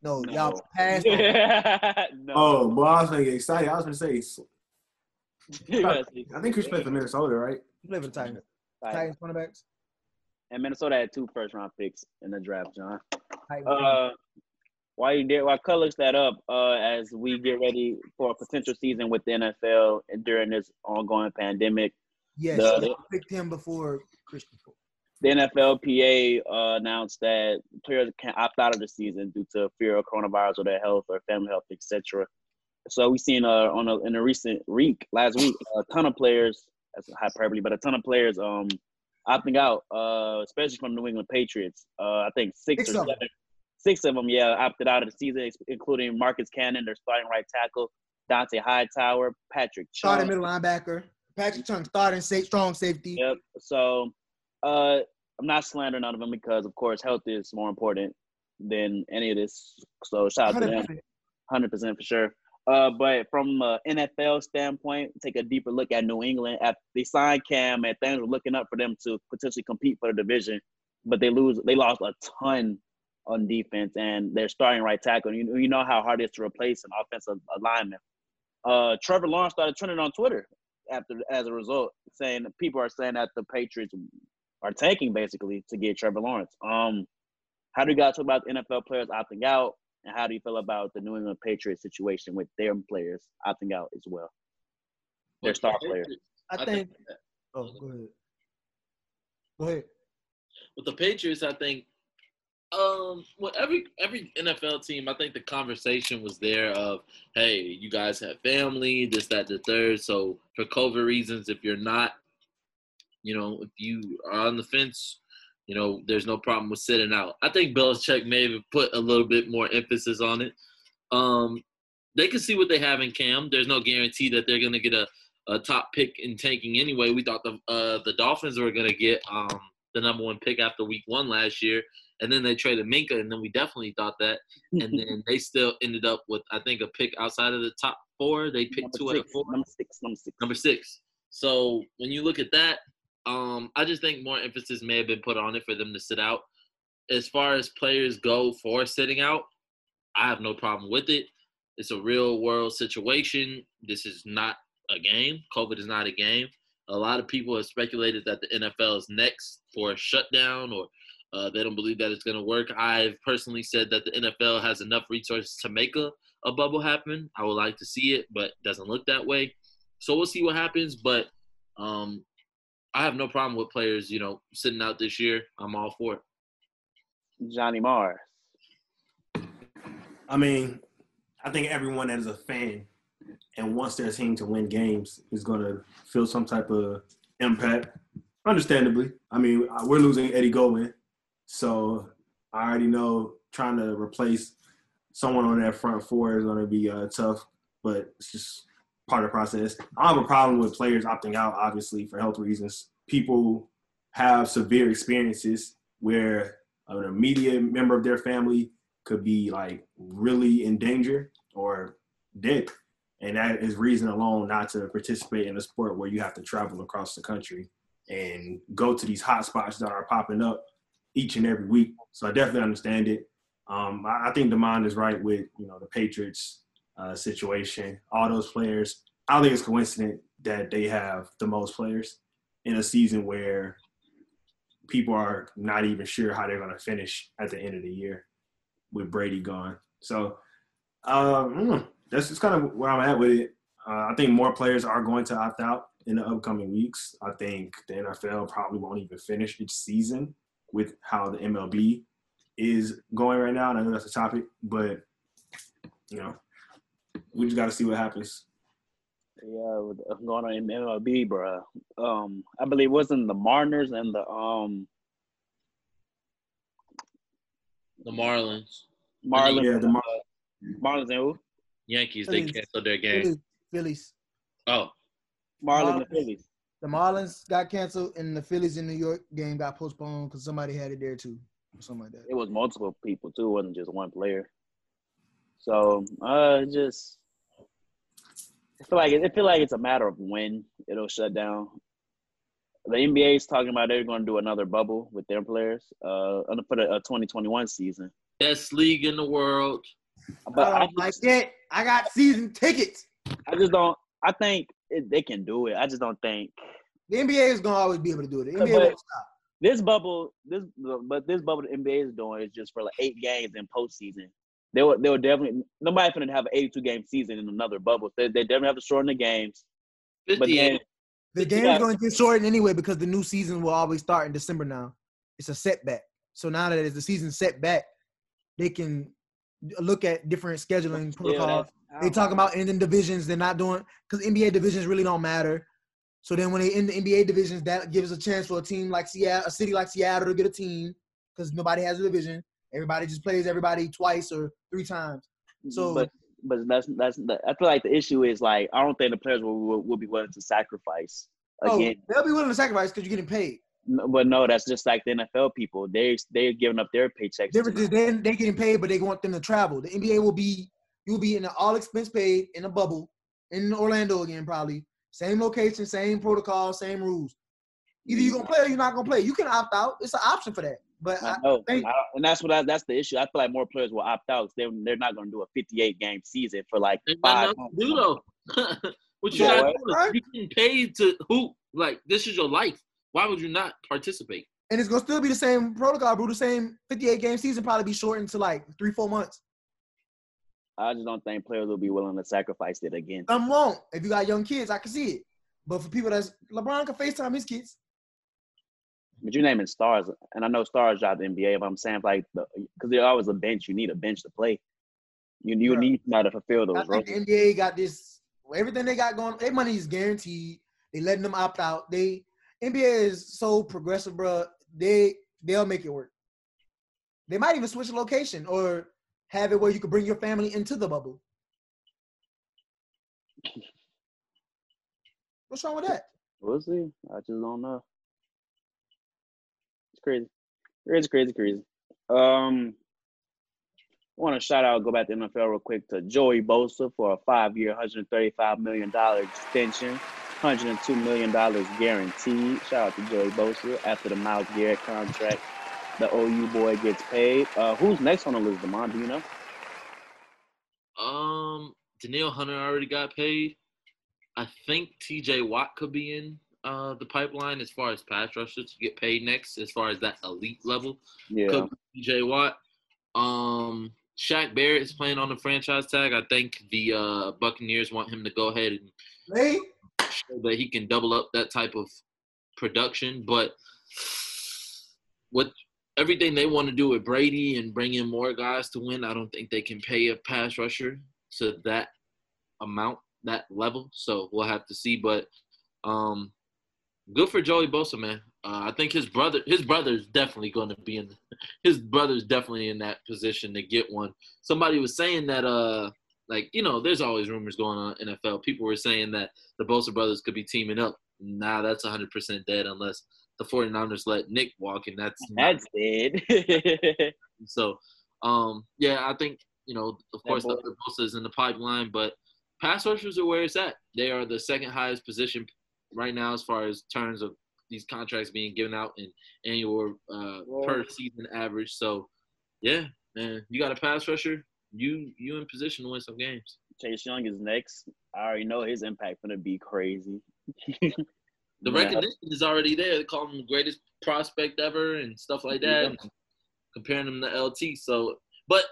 [SPEAKER 2] No,
[SPEAKER 3] No.
[SPEAKER 2] y'all passed.
[SPEAKER 3] no.
[SPEAKER 4] Oh, boy, I was gonna get excited. I was gonna say,
[SPEAKER 3] You.
[SPEAKER 4] I think Kristian played for Minnesota, right?
[SPEAKER 2] He played for the Titans.
[SPEAKER 3] Like,
[SPEAKER 2] Titans cornerbacks.
[SPEAKER 3] And Minnesota had two first round picks in the draft, John. Uh, why you did? Why colors that up? Uh, as we get ready for a potential season with the NFL and during this ongoing pandemic,
[SPEAKER 2] yes,
[SPEAKER 3] the-
[SPEAKER 2] y'all picked him before Kristian Fulton.
[SPEAKER 3] the NFLPA uh, announced that players can opt out of the season due to fear of coronavirus or their health or family health, etc. So we've seen uh, on a, in a recent week, last week, a ton of players. That's hyperbole, but a ton of players um opting out, uh, especially from New England Patriots. Uh, I think six,
[SPEAKER 2] Six
[SPEAKER 3] or
[SPEAKER 2] of them.
[SPEAKER 3] Six of them, yeah, opted out of the season, including Marcus Cannon, their starting right tackle, Dont'a Hightower, Patrick
[SPEAKER 2] Starting middle linebacker. Patrick Chung starting safe, strong safety.
[SPEAKER 3] Yep. So, uh, I'm not slandering none of them because, of course, health is more important than any of this. So, shout out to them,
[SPEAKER 2] 100%.
[SPEAKER 3] hundred percent for sure. Uh, but from an NFL standpoint, take a deeper look at New England. At they signed Cam, and things were looking up for them to potentially compete for the division, but they lose. They lost a ton on defense, and they're starting right tackle. You, you know how hard it is to replace an offensive lineman. Uh, Trevor Lawrence started trending on Twitter after as a result, saying people are saying that the Patriots are tanking basically to get Trevor Lawrence. Um, how do you guys feel about the NFL players opting out, and how do you feel about the New England Patriots situation with their players opting out as well? Their star players.
[SPEAKER 2] I think. Oh, go ahead. Go ahead.
[SPEAKER 1] with the Patriots, I think, um, well, every every NFL team, I think the conversation was there of, hey, you guys have family, this, that, the third. So for COVID reasons, if you're not, you know, if you are on the fence, you know, there's no problem with sitting out. I think Belichick may have put a little bit more emphasis on it. Um, they can see what they have in Cam. There's no guarantee that they're going to get a, a top pick in tanking anyway. We thought the uh, the Dolphins were going to get um, the number one pick after week one last year, and then they traded Minkah, and then we definitely thought that, and then they still ended up with I think a pick outside of the top four. They picked
[SPEAKER 3] number
[SPEAKER 1] two out of
[SPEAKER 3] six,
[SPEAKER 1] four
[SPEAKER 3] number six, number six.
[SPEAKER 1] number six. So when you look at that, um, I just think more emphasis may have been put on it for them to sit out. As far as players go for sitting out, I have no problem with it. It's a real world situation. This is not a game. COVID is not a game. A lot of people have speculated that the NFL is next for a shutdown or uh, they don't believe that it's going to work. I've personally said that the NFL has enough resources to make a, a bubble happen. I would like to see it, but it doesn't look that way. So we'll see what happens. But um, I have no problem with players, you know, sitting out this year. I'm all for it.
[SPEAKER 3] Johnny Mars.
[SPEAKER 4] I mean, I think everyone that is a fan and wants their team to win games is going to feel some type of impact. Understandably, I mean, uh, we're losing Eddie Goldman, so I already know trying to replace someone on that front four is going to be uh, tough, but it's just part of the process. I have a problem with players opting out, obviously, for health reasons. People have severe experiences where an immediate member of their family could be like really in danger or dead. And that is reason alone not to participate in a sport where you have to travel across the country and go to these hot spots that are popping up each and every week. So I definitely understand it. Um, I, I think Demond is right with you know the Patriots uh, situation. All those players. I don't think it's coincident that they have the most players in a season where people are not even sure how they're going to finish at the end of the year with Brady gone. So um, that's just kind of where I'm at with it. Uh, I think more players are going to opt out in the upcoming weeks. I think the NFL probably won't even finish its season with how the MLB is going right now. And I know that's a topic, but you know, we just got to see what happens.
[SPEAKER 3] Yeah, with- uh, going on in MLB, bro. Um, I believe it wasn't the Mariners and the um
[SPEAKER 1] The Marlins,
[SPEAKER 3] Marlins.
[SPEAKER 4] Yeah, the Mar-
[SPEAKER 3] Marlins and who?
[SPEAKER 1] Yankees, they canceled their game.
[SPEAKER 2] Phillies, Phillies.
[SPEAKER 1] Oh,
[SPEAKER 3] Marlins and
[SPEAKER 2] Marlins.
[SPEAKER 3] Phillies.
[SPEAKER 2] The Marlins got canceled, and the Phillies in New York game got postponed because somebody had it there too, or something like that.
[SPEAKER 3] It was multiple people too. It wasn't just one player. So uh, just I feel like it, I feel like it's a matter of when it'll shut down. The NBA is talking about they're going to do another bubble with their players uh for the uh, 2021 season.
[SPEAKER 1] best league in the world.
[SPEAKER 3] But
[SPEAKER 2] I
[SPEAKER 3] I
[SPEAKER 2] don't like it. I got season tickets.
[SPEAKER 3] I just don't. I think it, they can do it. I just don't think
[SPEAKER 2] The NBA is gonna always be able to do it. The NBA won't stop.
[SPEAKER 3] this bubble. This but this bubble the NBA is doing is just for like eight games in postseason. They will. They will definitely. Nobody finna have an 82 game season in another bubble. They, they definitely have to shorten the games. But then,
[SPEAKER 2] The
[SPEAKER 3] Yeah.
[SPEAKER 2] game is going to get shortened anyway because the new season will always start in December now. It's a setback. So now that it's the season set back, they can look at different scheduling
[SPEAKER 3] yeah,
[SPEAKER 2] protocols. They oh. talk about ending divisions. They're not doing because NBA divisions really don't matter. So then when they end the NBA divisions, that gives a chance for a team like Seattle, a city like Seattle to get a team because nobody has a division. Everybody just plays everybody twice or three times. Mm-hmm. So-
[SPEAKER 3] but but that's that's the, I feel like the issue is like I don't think the players will will, will be willing to sacrifice oh, again.
[SPEAKER 2] Oh, they'll be willing to sacrifice because you're getting paid.
[SPEAKER 3] No, but no, that's just like the NFL people. They they're giving up their paychecks.
[SPEAKER 2] Difference
[SPEAKER 3] to-
[SPEAKER 2] is they they getting paid, but they want them to travel. The NBA will be you'll be in an all expense paid in a bubble in Orlando again, probably same location, same protocol, same rules. Either you're gonna play or you're not gonna play. You can opt out. It's an option for that. But I,
[SPEAKER 3] I know,
[SPEAKER 2] think-
[SPEAKER 3] I and that's what I, that's the issue. I feel like more players will opt out. 'cause They they're not going to do a 58 game season for like
[SPEAKER 1] Ain't got
[SPEAKER 3] five.
[SPEAKER 1] nothing to do though. what you
[SPEAKER 3] Yeah,
[SPEAKER 1] got
[SPEAKER 2] right.
[SPEAKER 1] You getting paid to hoop. Like this is your life. Why would you not participate?
[SPEAKER 2] and it's gonna still be the same protocol, bro. The same 58 game season probably be shortened to like three, four months.
[SPEAKER 3] I just don't think players will be willing to sacrifice it again.
[SPEAKER 2] Some won't. If you got young kids, I can see it. But for people that's LeBron can FaceTime his kids.
[SPEAKER 3] But you're naming stars, and I know stars out the NBA. But I'm saying like because there's always a bench. You need a bench to play. You you need somebody to fulfill
[SPEAKER 2] I
[SPEAKER 3] those
[SPEAKER 2] think
[SPEAKER 3] roles.
[SPEAKER 2] the NBA got this. Everything they got going, their money is guaranteed. They letting them opt out. They NBA is so progressive, bro. They they'll make it work. They might even switch location or have it where you could bring your family into the bubble. What's wrong with that?
[SPEAKER 3] We'll see. I just don't know. It's crazy. Crazy, crazy, crazy. Um, I want to shout out, go back to the NFL real quick to Joey Bosa for a five-year, $135 million extension, $102 million guaranteed. Shout out to Joey Bosa after the Myles Garrett contract. The OU boy gets paid. Uh, who's next on the list, Demond? Do you know?
[SPEAKER 1] Um, Danielle Hunter already got paid. I think T.J. Watt could be in uh the pipeline as far as pass rushers to get paid next, as far as that elite level.
[SPEAKER 3] Yeah.
[SPEAKER 1] Could be T.J. Watt. Um, Shaq Barrett is playing on the franchise tag. I think the uh, Buccaneers want him to go ahead and
[SPEAKER 2] Hey,
[SPEAKER 1] show that he can double up that type of production. But with everything they want to do with Brady and bring in more guys to win, I don't think they can pay a pass rusher to that amount, that level. So we'll have to see. But um, good for Joey Bosa, man. Uh, I think his brother, his brother's definitely going to be in. His brother's definitely in that position to get one. Somebody was saying that, uh, like you know, there's always rumors going on in NFL. People were saying that the Bosa brothers could be teaming up. Nah, that's 100% dead unless the 49ers let Nick walk, and that's
[SPEAKER 3] That's it.
[SPEAKER 1] so, um, yeah, I think you know, of course, the Bosa is in the pipeline, but pass rushers are where it's at. They are the second highest position right now as far as terms of these contracts being given out in annual uh, per season average. So, yeah, man, you got a pass rusher, you you in position to win some games.
[SPEAKER 3] Chase Young is next. I already know his impact gonna be crazy.
[SPEAKER 1] The
[SPEAKER 3] Yeah.
[SPEAKER 1] recognition is already there. They call him the greatest prospect ever and stuff like that, and comparing him to LT. So, but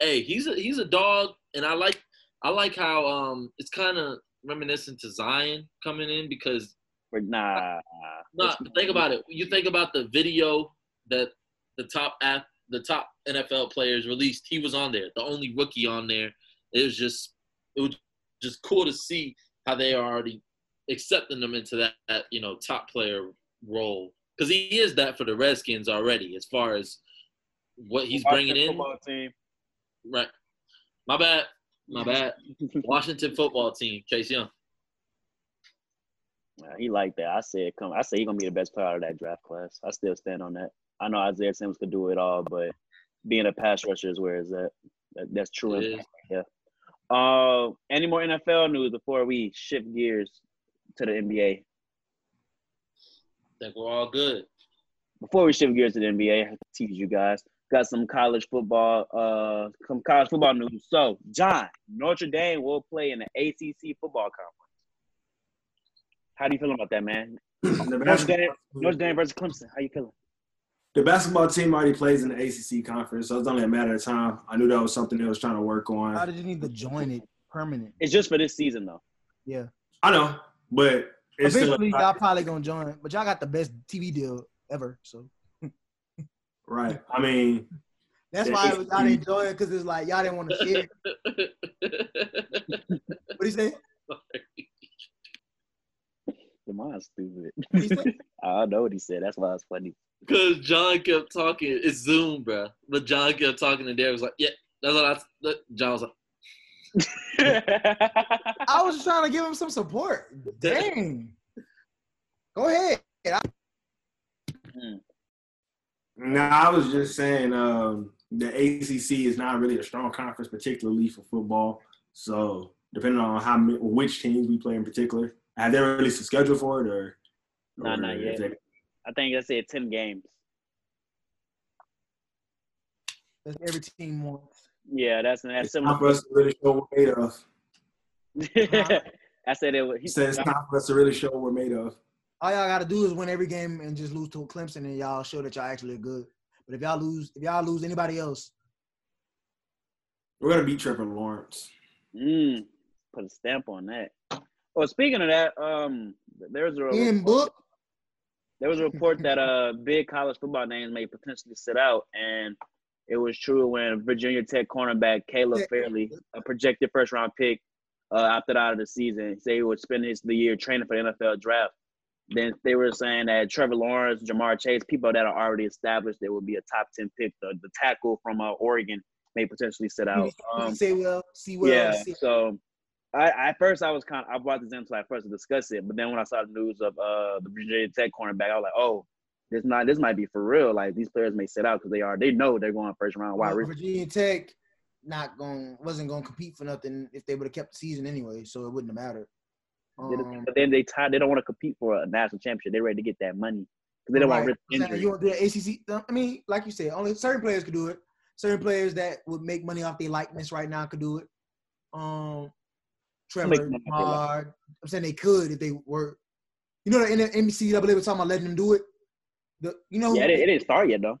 [SPEAKER 1] hey, he's a he's a dog, and I like I like how um it's kind of reminiscent to Zion coming in because
[SPEAKER 3] But nah.
[SPEAKER 1] no, think about it. You think about the video that the top ath- the top NFL players released. He was on there, the only rookie on there. It was just it was just cool to see how they are already accepting them into that, that you know top player role because he is that for the Redskins already as far as what he's bringing in.
[SPEAKER 3] Football team.
[SPEAKER 1] Right. My bad. My bad. Washington football team. Chase Young.
[SPEAKER 3] Yeah, he like that. I said, come. I said he gonna be the best player out of that draft class. I still stand on that. I know Isaiah Simmons could do it all, but being a pass rusher is where is that. that that's true.
[SPEAKER 1] It is.
[SPEAKER 3] Yeah. Uh, any more NFL news before we shift gears to the NBA?
[SPEAKER 1] think we're all good.
[SPEAKER 3] Before we shift gears to the NBA, I have to tease you guys. Got some college football, uh, some college football news. So, John, Notre Dame will play in the ACC football conference. How do you feel about that, man? Notre Dame, Notre Dame versus Clemson. How you feeling?
[SPEAKER 4] the basketball team already plays in the ACC conference, so it's only a matter of time. I knew that was something they was trying to work on.
[SPEAKER 2] How did you need to join it permanent?
[SPEAKER 3] It's just for this season, though.
[SPEAKER 2] Yeah.
[SPEAKER 4] I know, but it's still
[SPEAKER 2] Eventually, y'all probably gonna join, but y'all got the best TV deal ever. So
[SPEAKER 4] right. I mean,
[SPEAKER 2] that's
[SPEAKER 4] Yeah,
[SPEAKER 2] why
[SPEAKER 4] it's-
[SPEAKER 2] y'all didn't join because it's like y'all didn't want to share. What do you say?
[SPEAKER 3] Demon's stupid.
[SPEAKER 2] What he say?
[SPEAKER 3] I don't know what he said. That's why it's funny.
[SPEAKER 1] Because John kept talking. It's Zoom, bro. But John kept talking, and Derek was like, "Yeah, that's what I." That, John was like,
[SPEAKER 2] I was just trying to give him some support. Dang. Go ahead.
[SPEAKER 4] nah, I was just saying um, the ACC is not really a strong conference, particularly for football. So depending on how which teams we play in particular, have they released a schedule for it or?
[SPEAKER 3] Nah,
[SPEAKER 4] or
[SPEAKER 3] not yet.
[SPEAKER 4] it-
[SPEAKER 3] I think I said 10 games.
[SPEAKER 2] That's every team wants.
[SPEAKER 3] Yeah, that's that's
[SPEAKER 4] It's
[SPEAKER 3] similar.
[SPEAKER 4] time for us to really show what we're made of.
[SPEAKER 3] I said it was.
[SPEAKER 4] He said it's time for us to really show what we're made of.
[SPEAKER 2] All y'all gotta do is win every game and just lose to Clemson, and y'all show that y'all actually good. But if y'all lose, if y'all lose anybody else,
[SPEAKER 4] We're gonna beat Trevor Lawrence.
[SPEAKER 3] Mm, put a stamp on that. Well, speaking of that, um, there's a
[SPEAKER 2] in book,
[SPEAKER 3] there was a report that uh big college football names may potentially sit out, and it was true when Virginia Tech cornerback Caleb Farley, a projected first round pick, uh, opted out of the season. Say he would spend his the year training for the NFL draft. Then they were saying that Trevor Lawrence, Ja'Marr Chase, people that are already established, there would be a top ten pick. The, the tackle from uh, Oregon may potentially sit out. Um,
[SPEAKER 2] say well, see well.
[SPEAKER 3] yeah.
[SPEAKER 2] see-
[SPEAKER 3] So, I at first I was kind of I brought this in until I first to discuss it, but then when I saw the news of uh the Virginia Tech cornerback, I was like, oh, this not this might be for real. Like these players may sit out because they are they know they're going first round wide
[SPEAKER 2] well. Virginia Tech not going wasn't going to compete for nothing if they would have kept the season anyway, so it wouldn't have mattered. Um,
[SPEAKER 3] But then they tied. They don't want to compete for a national championship. They're ready to get that money because they don't want
[SPEAKER 2] right.
[SPEAKER 3] risk injury.
[SPEAKER 2] You want the ACC? I mean, like you said, only certain players could do it. Certain players that would make money off their likeness right now could do it. Um, Trevor,
[SPEAKER 3] Make money off their
[SPEAKER 2] Hard. I'm saying they could if they were. You know, the NCAA was talking about letting them do it. The you know,
[SPEAKER 3] Yeah, it, it didn't start yet though.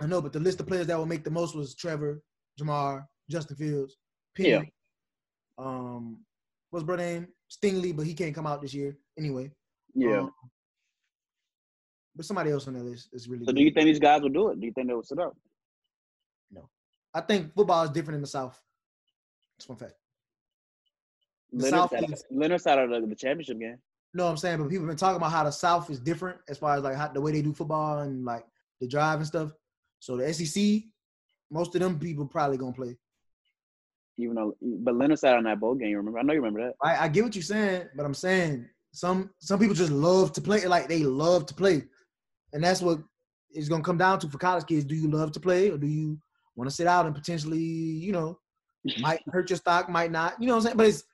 [SPEAKER 2] I know, but the list of players that will make the most was Trevor, Ja'Marr, Justin Fields, Penny.
[SPEAKER 3] Yeah.
[SPEAKER 2] Um, what's brother name? Stingley, but he can't come out this year anyway.
[SPEAKER 3] Yeah.
[SPEAKER 2] Um, but somebody else on that list is really.
[SPEAKER 3] so
[SPEAKER 2] good.
[SPEAKER 3] do you think these guys will do it? Do you think they will sit up?
[SPEAKER 2] No, I think football is different in the South. That's one fact. The
[SPEAKER 3] Leonard
[SPEAKER 2] South
[SPEAKER 3] sat,
[SPEAKER 2] is-
[SPEAKER 3] Leonard sat out of the championship game.
[SPEAKER 2] No, I'm saying, but people have been talking about how the South is different as far as like how, the way they do football and like the drive and stuff. So the SEC, most of them people probably gonna play.
[SPEAKER 3] Even though, but Leonard sat on that bowl game. You remember? I know you remember that.
[SPEAKER 2] I, I get what you're saying, but I'm saying some some people just love to play. Like they love to play, and that's what it's gonna come down to for college kids. Do you love to play, or do you want to sit out and potentially, you know, might hurt your stock, might not. You know what I'm saying? But it's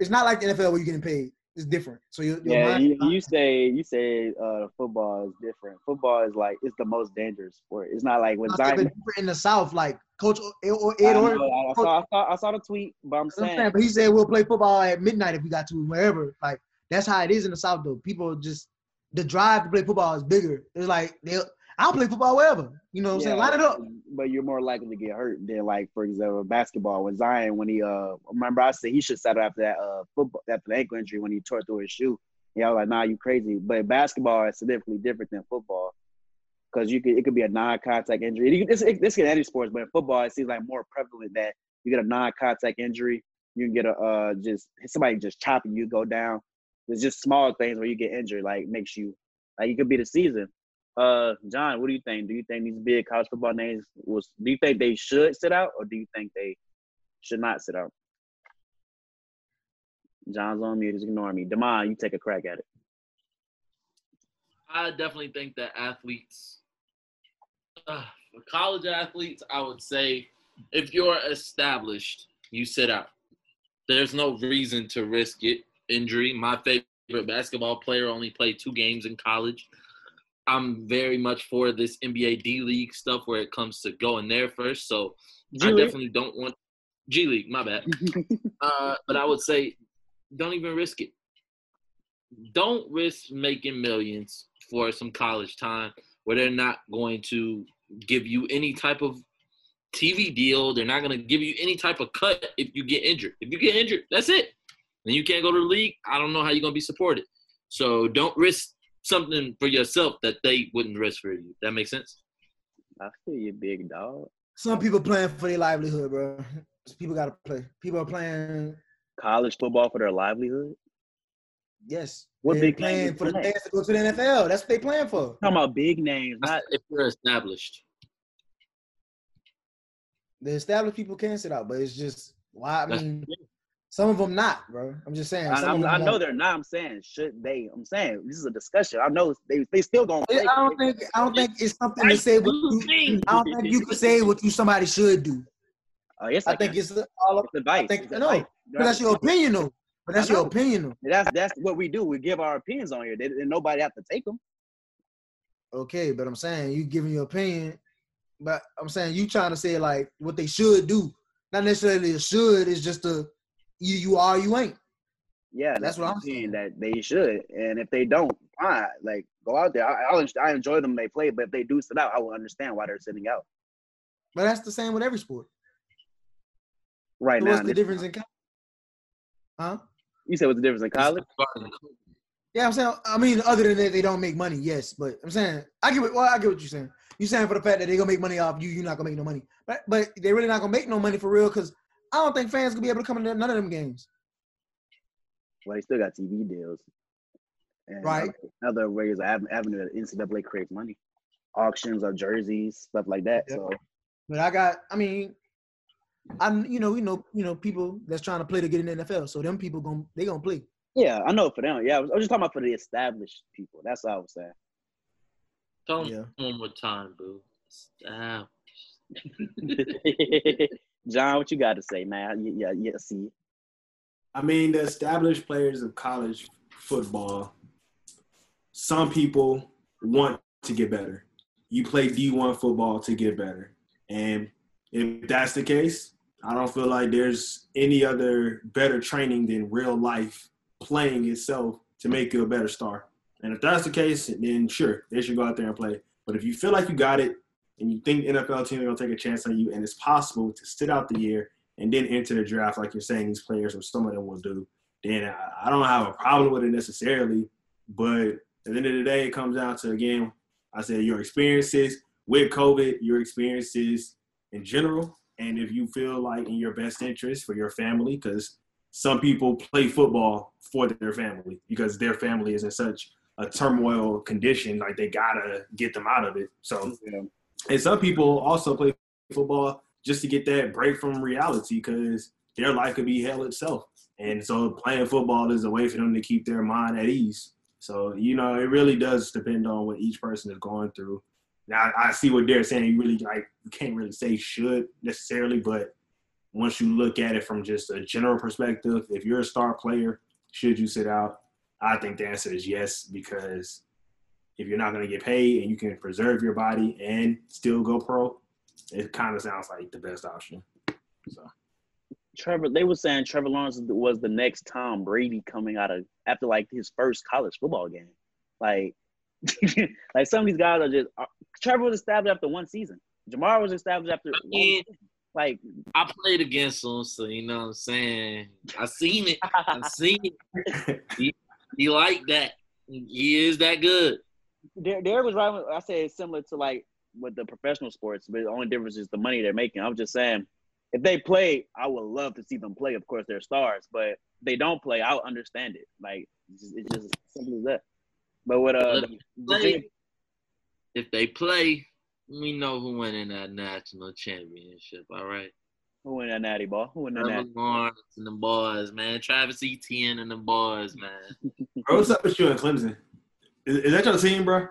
[SPEAKER 2] it's not like the NFL where you're getting paid. It's different. So your, your
[SPEAKER 3] Yeah, you, you say you say uh, football is different. Football is like it's the most dangerous sport. It's not like when
[SPEAKER 2] I said, but
[SPEAKER 3] Zion.
[SPEAKER 2] in the South, like Coach Ed, or
[SPEAKER 3] I, know, I, saw, I, saw, I saw the tweet, but I'm
[SPEAKER 2] I'm
[SPEAKER 3] saying,
[SPEAKER 2] saying, but he said we'll play football at midnight if we got to, wherever. Like that's how it is in the South, though. People just the drive to play football is bigger. It's like they, I'll play football wherever. You know what I'm saying?
[SPEAKER 3] yeah,
[SPEAKER 2] Line it up.
[SPEAKER 3] But you're more likely to get hurt than like, for example, basketball. When Zion, when he uh, remember I said he should settle after that uh football after the ankle injury when he tore through his shoe. Yeah, I was like, nah, you crazy. But basketball is significantly different than football because you could it could be a non-contact injury. You can, this, this can any sports, but in football it seems like more prevalent that you get a non-contact injury You can get a uh just somebody just chopping you go down. There's just small things where you get injured, like makes you like it could be the season. Uh, John, what do you think? Do you think these big college football names was? Do you think they should sit out, or do you think they should not sit out? John's on mute. He's ignoring me. Demond, you take a crack at it.
[SPEAKER 1] I definitely think that athletes, uh, for college athletes, I would say if you're established, you sit out. There's no reason to risk it injury. My favorite basketball player only played two games in college. I'm very much for this NBA D League stuff where it comes to going there first. So G I definitely don't want G League. My bad. uh, but I would say, don't even risk it. Don't risk making millions for some college time where they're not going to give you any type of TV deal. They're not going to give you any type of cut if you get injured. If you get injured, that's it. And you can't go to the league. I don't know how you're going to be supported. So don't risk something for yourself that they wouldn't risk for you. That makes sense.
[SPEAKER 3] I feel you, big dog.
[SPEAKER 2] Some people playing for their livelihood, bro. People got to play. People are playing
[SPEAKER 3] college football for their livelihood.
[SPEAKER 2] Yes. What they're big playing for the chance to go to the NFL. That's what they playing for.
[SPEAKER 3] talking about big names, not
[SPEAKER 1] if you're established.
[SPEAKER 2] The established people can sit out, but it's just why I mean some of them not, bro. I'm just saying.
[SPEAKER 3] I, I know they're not. I'm saying should they? I'm saying this is a discussion. I know they they still gonna. Play.
[SPEAKER 2] I don't think I don't think it's something to say. What you, I don't think you can say what you somebody should do.
[SPEAKER 3] Oh yes,
[SPEAKER 2] I, I think it's all it's advice. I think, no, but that's your opinion though. But that's your opinion. Though.
[SPEAKER 3] That's that's what we do. We give our opinions on here, and nobody have to take them.
[SPEAKER 2] Okay, but I'm saying you giving your opinion, but I'm saying you trying to say like what they should do, not necessarily a should. It's just a you you are you ain't.
[SPEAKER 3] Yeah, that's, that's what I'm saying. That they should, and if they don't, fine. Like go out there. I, I'll, I enjoy them. They play, but if they do sit out, I will understand why they're sitting out.
[SPEAKER 2] But that's the same with every sport.
[SPEAKER 3] Right so now,
[SPEAKER 2] what's the difference in? College? Huh?
[SPEAKER 3] You said what's the difference in college?
[SPEAKER 2] Yeah, I'm saying. I mean, other than that, they don't make money. Yes, but I'm saying I get. Well, I get what you're saying. You're saying for the fact that they're gonna make money off you, you're not gonna make no money. But but they're really not gonna make no money for real because I don't think fans gonna be able to come into none of them games.
[SPEAKER 3] Well, they still got TV deals.
[SPEAKER 2] And right.
[SPEAKER 3] Other ways of avenue that NCAA creates money, auctions of jerseys, stuff like that. Yep. So.
[SPEAKER 2] But I got. I mean, I'm you know you know you know people that's trying to play to get in the NFL. So them people gonna they gonna play.
[SPEAKER 3] Yeah, I know for them. Yeah, I was, I was just talking about for the established people. That's all I was saying.
[SPEAKER 1] Tell them yeah. one more time, boo. Established.
[SPEAKER 3] John, what you got to say, man? Yeah, yeah, see.
[SPEAKER 4] I mean, the established players of college football. Some people want to get better. You play D1 football to get better, and if that's the case, I don't feel like there's any other better training than real life playing itself to make you a better star. And if that's the case, then sure, they should go out there and play. But if you feel like you got it and you think NFL team are gonna take a chance on you and it's possible to sit out the year and then enter the draft like you're saying these players or some of them will do, then I don't have a problem with it necessarily. But at the end of the day, it comes down to again, I said your experiences with COVID, your experiences in general, and if you feel like in your best interest for your family, because some people play football for their family because their family is in such a turmoil condition, like they gotta get them out of it. So, yeah. And some people also play football just to get that break from reality because their life could be hell itself. And so playing football is a way for them to keep their mind at ease. So, you know, it really does depend on what each person is going through. Now I see what they're saying. You really like you can't really say should necessarily, but once you look at it from just a general perspective, if you're a star player, should you sit out? I think the answer is yes, because if you're not going to get paid and you can preserve your body and still go pro, it kind of sounds like the best option. So.
[SPEAKER 3] Trevor, they were saying Trevor Lawrence was the next Tom Brady coming out of after like his first college football game. Like like some of these guys are just. Uh, Trevor was established after one season. Ja'Marr was established after. I mean, like
[SPEAKER 1] I played against him, so you know what I'm saying. I seen it. I seen it. He, he like that. He is that good.
[SPEAKER 3] Derek was right. I said it's similar to like with the professional sports, but the only difference is the money they're making. I'm just saying, if they play, I would love to see them play. Of course, they're stars, but if they don't play, I'll understand it. Like it's just, it's just as simple as that. But with uh,
[SPEAKER 1] Let
[SPEAKER 3] the,
[SPEAKER 1] them
[SPEAKER 3] Virginia.
[SPEAKER 1] If they play, we know who winning that national championship. All right.
[SPEAKER 3] who win that natty ball? Who win that natty?
[SPEAKER 1] Lawrence and the boys, man. Travis Etienne and the boys, man.
[SPEAKER 4] Bro, what's up with you and Clemson? Is, is that your team, bro?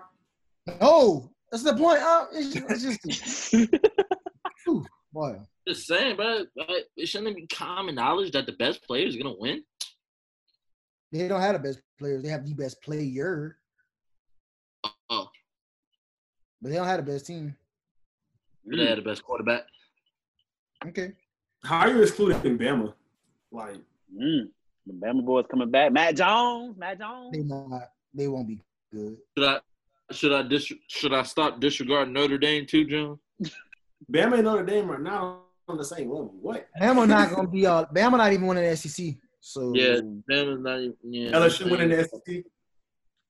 [SPEAKER 2] No, that's the point. Uh, it's, it's just Ooh, boy.
[SPEAKER 1] Just saying, bro. like, It shouldn't be common knowledge that the best player is gonna win.
[SPEAKER 2] They don't have the best players. They have the best player,
[SPEAKER 1] Oh,
[SPEAKER 2] but they don't have the best team.
[SPEAKER 1] but they had the best quarterback.
[SPEAKER 2] Okay.
[SPEAKER 4] How are you excluding Bama? Like,
[SPEAKER 3] Mm. The Bama boys coming back. Mac Jones. Mac Jones.
[SPEAKER 2] They not. They won't be good.
[SPEAKER 1] Should I should I dis- should I stop disregarding Notre Dame too, John?
[SPEAKER 4] Bama and Notre Dame are not on the same level. What?
[SPEAKER 2] Bama not gonna be all. Bama not even winning the SEC. So
[SPEAKER 1] Yeah, Bama's not even. Yeah,
[SPEAKER 4] LSU winning the SEC.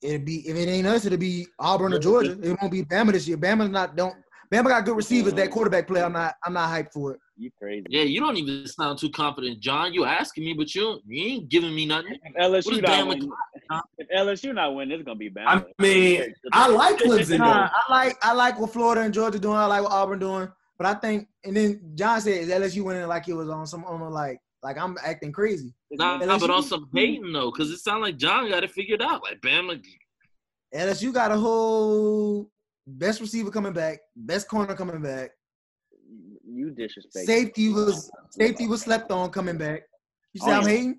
[SPEAKER 2] it'll be if it ain't us, it'll be Auburn or Georgia. It won't be Bama this year. Bama's not don't. Bama got good receivers. That mm-hmm. quarterback play, I'm not. I'm not hyped for it.
[SPEAKER 3] You crazy.
[SPEAKER 1] Yeah, you don't even sound too confident, John. You asking me, but you you ain't giving me nothing.
[SPEAKER 3] If
[SPEAKER 1] What
[SPEAKER 3] LSU not
[SPEAKER 1] Bama
[SPEAKER 3] win,
[SPEAKER 1] huh?
[SPEAKER 3] if LSU not win, it's gonna be bad.
[SPEAKER 4] I mean, I like Clemson
[SPEAKER 2] Nah,
[SPEAKER 4] though.
[SPEAKER 2] I like I like what Florida and Georgia doing. I like what Auburn doing. But I think, and then John said, "Is LSU winning like it was on some on a, like like I'm acting crazy."
[SPEAKER 1] Nah,
[SPEAKER 2] LSU
[SPEAKER 1] nah, but on some hating though, because it sounds like John got it figured out. Like Bama,
[SPEAKER 2] LSU got a whole best receiver coming back, best corner coming back.
[SPEAKER 3] you disrespect.
[SPEAKER 2] Safety was safety was slept on coming back. You say
[SPEAKER 3] Oh,
[SPEAKER 2] I'm hating?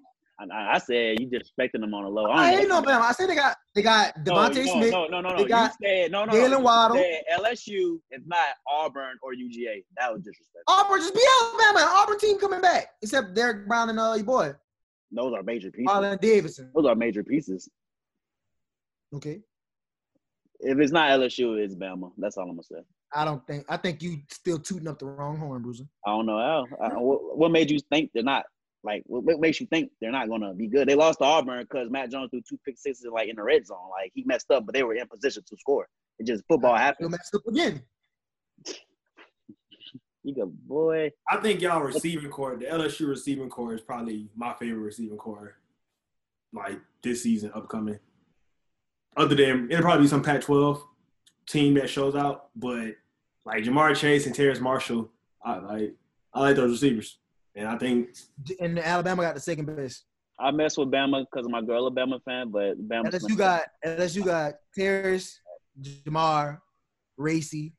[SPEAKER 3] I, I said you disrespecting them on the low.
[SPEAKER 2] I
[SPEAKER 3] don't
[SPEAKER 2] ain't no. Bama. I said they got they got DeVonta
[SPEAKER 3] no,
[SPEAKER 2] Smith.
[SPEAKER 3] No, no, no,
[SPEAKER 2] They
[SPEAKER 3] no.
[SPEAKER 2] got
[SPEAKER 3] you said no, no.
[SPEAKER 2] Jaylen
[SPEAKER 3] no.
[SPEAKER 2] Waddle.
[SPEAKER 3] LSU is not Auburn or UGA. That was disrespectful.
[SPEAKER 2] Auburn just be Alabama. Auburn team coming back. Except Derrick Brown and uh your boy.
[SPEAKER 3] Those are major pieces.
[SPEAKER 2] Marlon Davidson.
[SPEAKER 3] Those are major pieces.
[SPEAKER 2] Okay.
[SPEAKER 3] If it's not LSU, it's Bama. That's all I'm gonna say.
[SPEAKER 2] I don't think I think you still tooting up the wrong horn, Bruiser.
[SPEAKER 3] I don't know how. I, what, what made you think they're not like? What, what makes you think they're not gonna be good? They lost to Auburn because Mac Jones threw two pick sixes like in the red zone. Like he messed up, but they were in position to score. It just football
[SPEAKER 2] Still
[SPEAKER 3] happens.
[SPEAKER 2] messed up again.
[SPEAKER 3] You go, boy.
[SPEAKER 4] I think y'all receiving corps, the LSU receiving corps is probably my favorite receiving corps, like this season upcoming. Other than it'll probably be some Pac-12 team that shows out, but like Ja'Marr Chase and Terrace Marshall, I like I like those receivers, and I think
[SPEAKER 2] And Alabama got the second best.
[SPEAKER 3] I mess with Bama because of my girl, a Bama fan, but Bama.
[SPEAKER 2] Unless you got unless you got Terrace, Ja'Marr, Racey,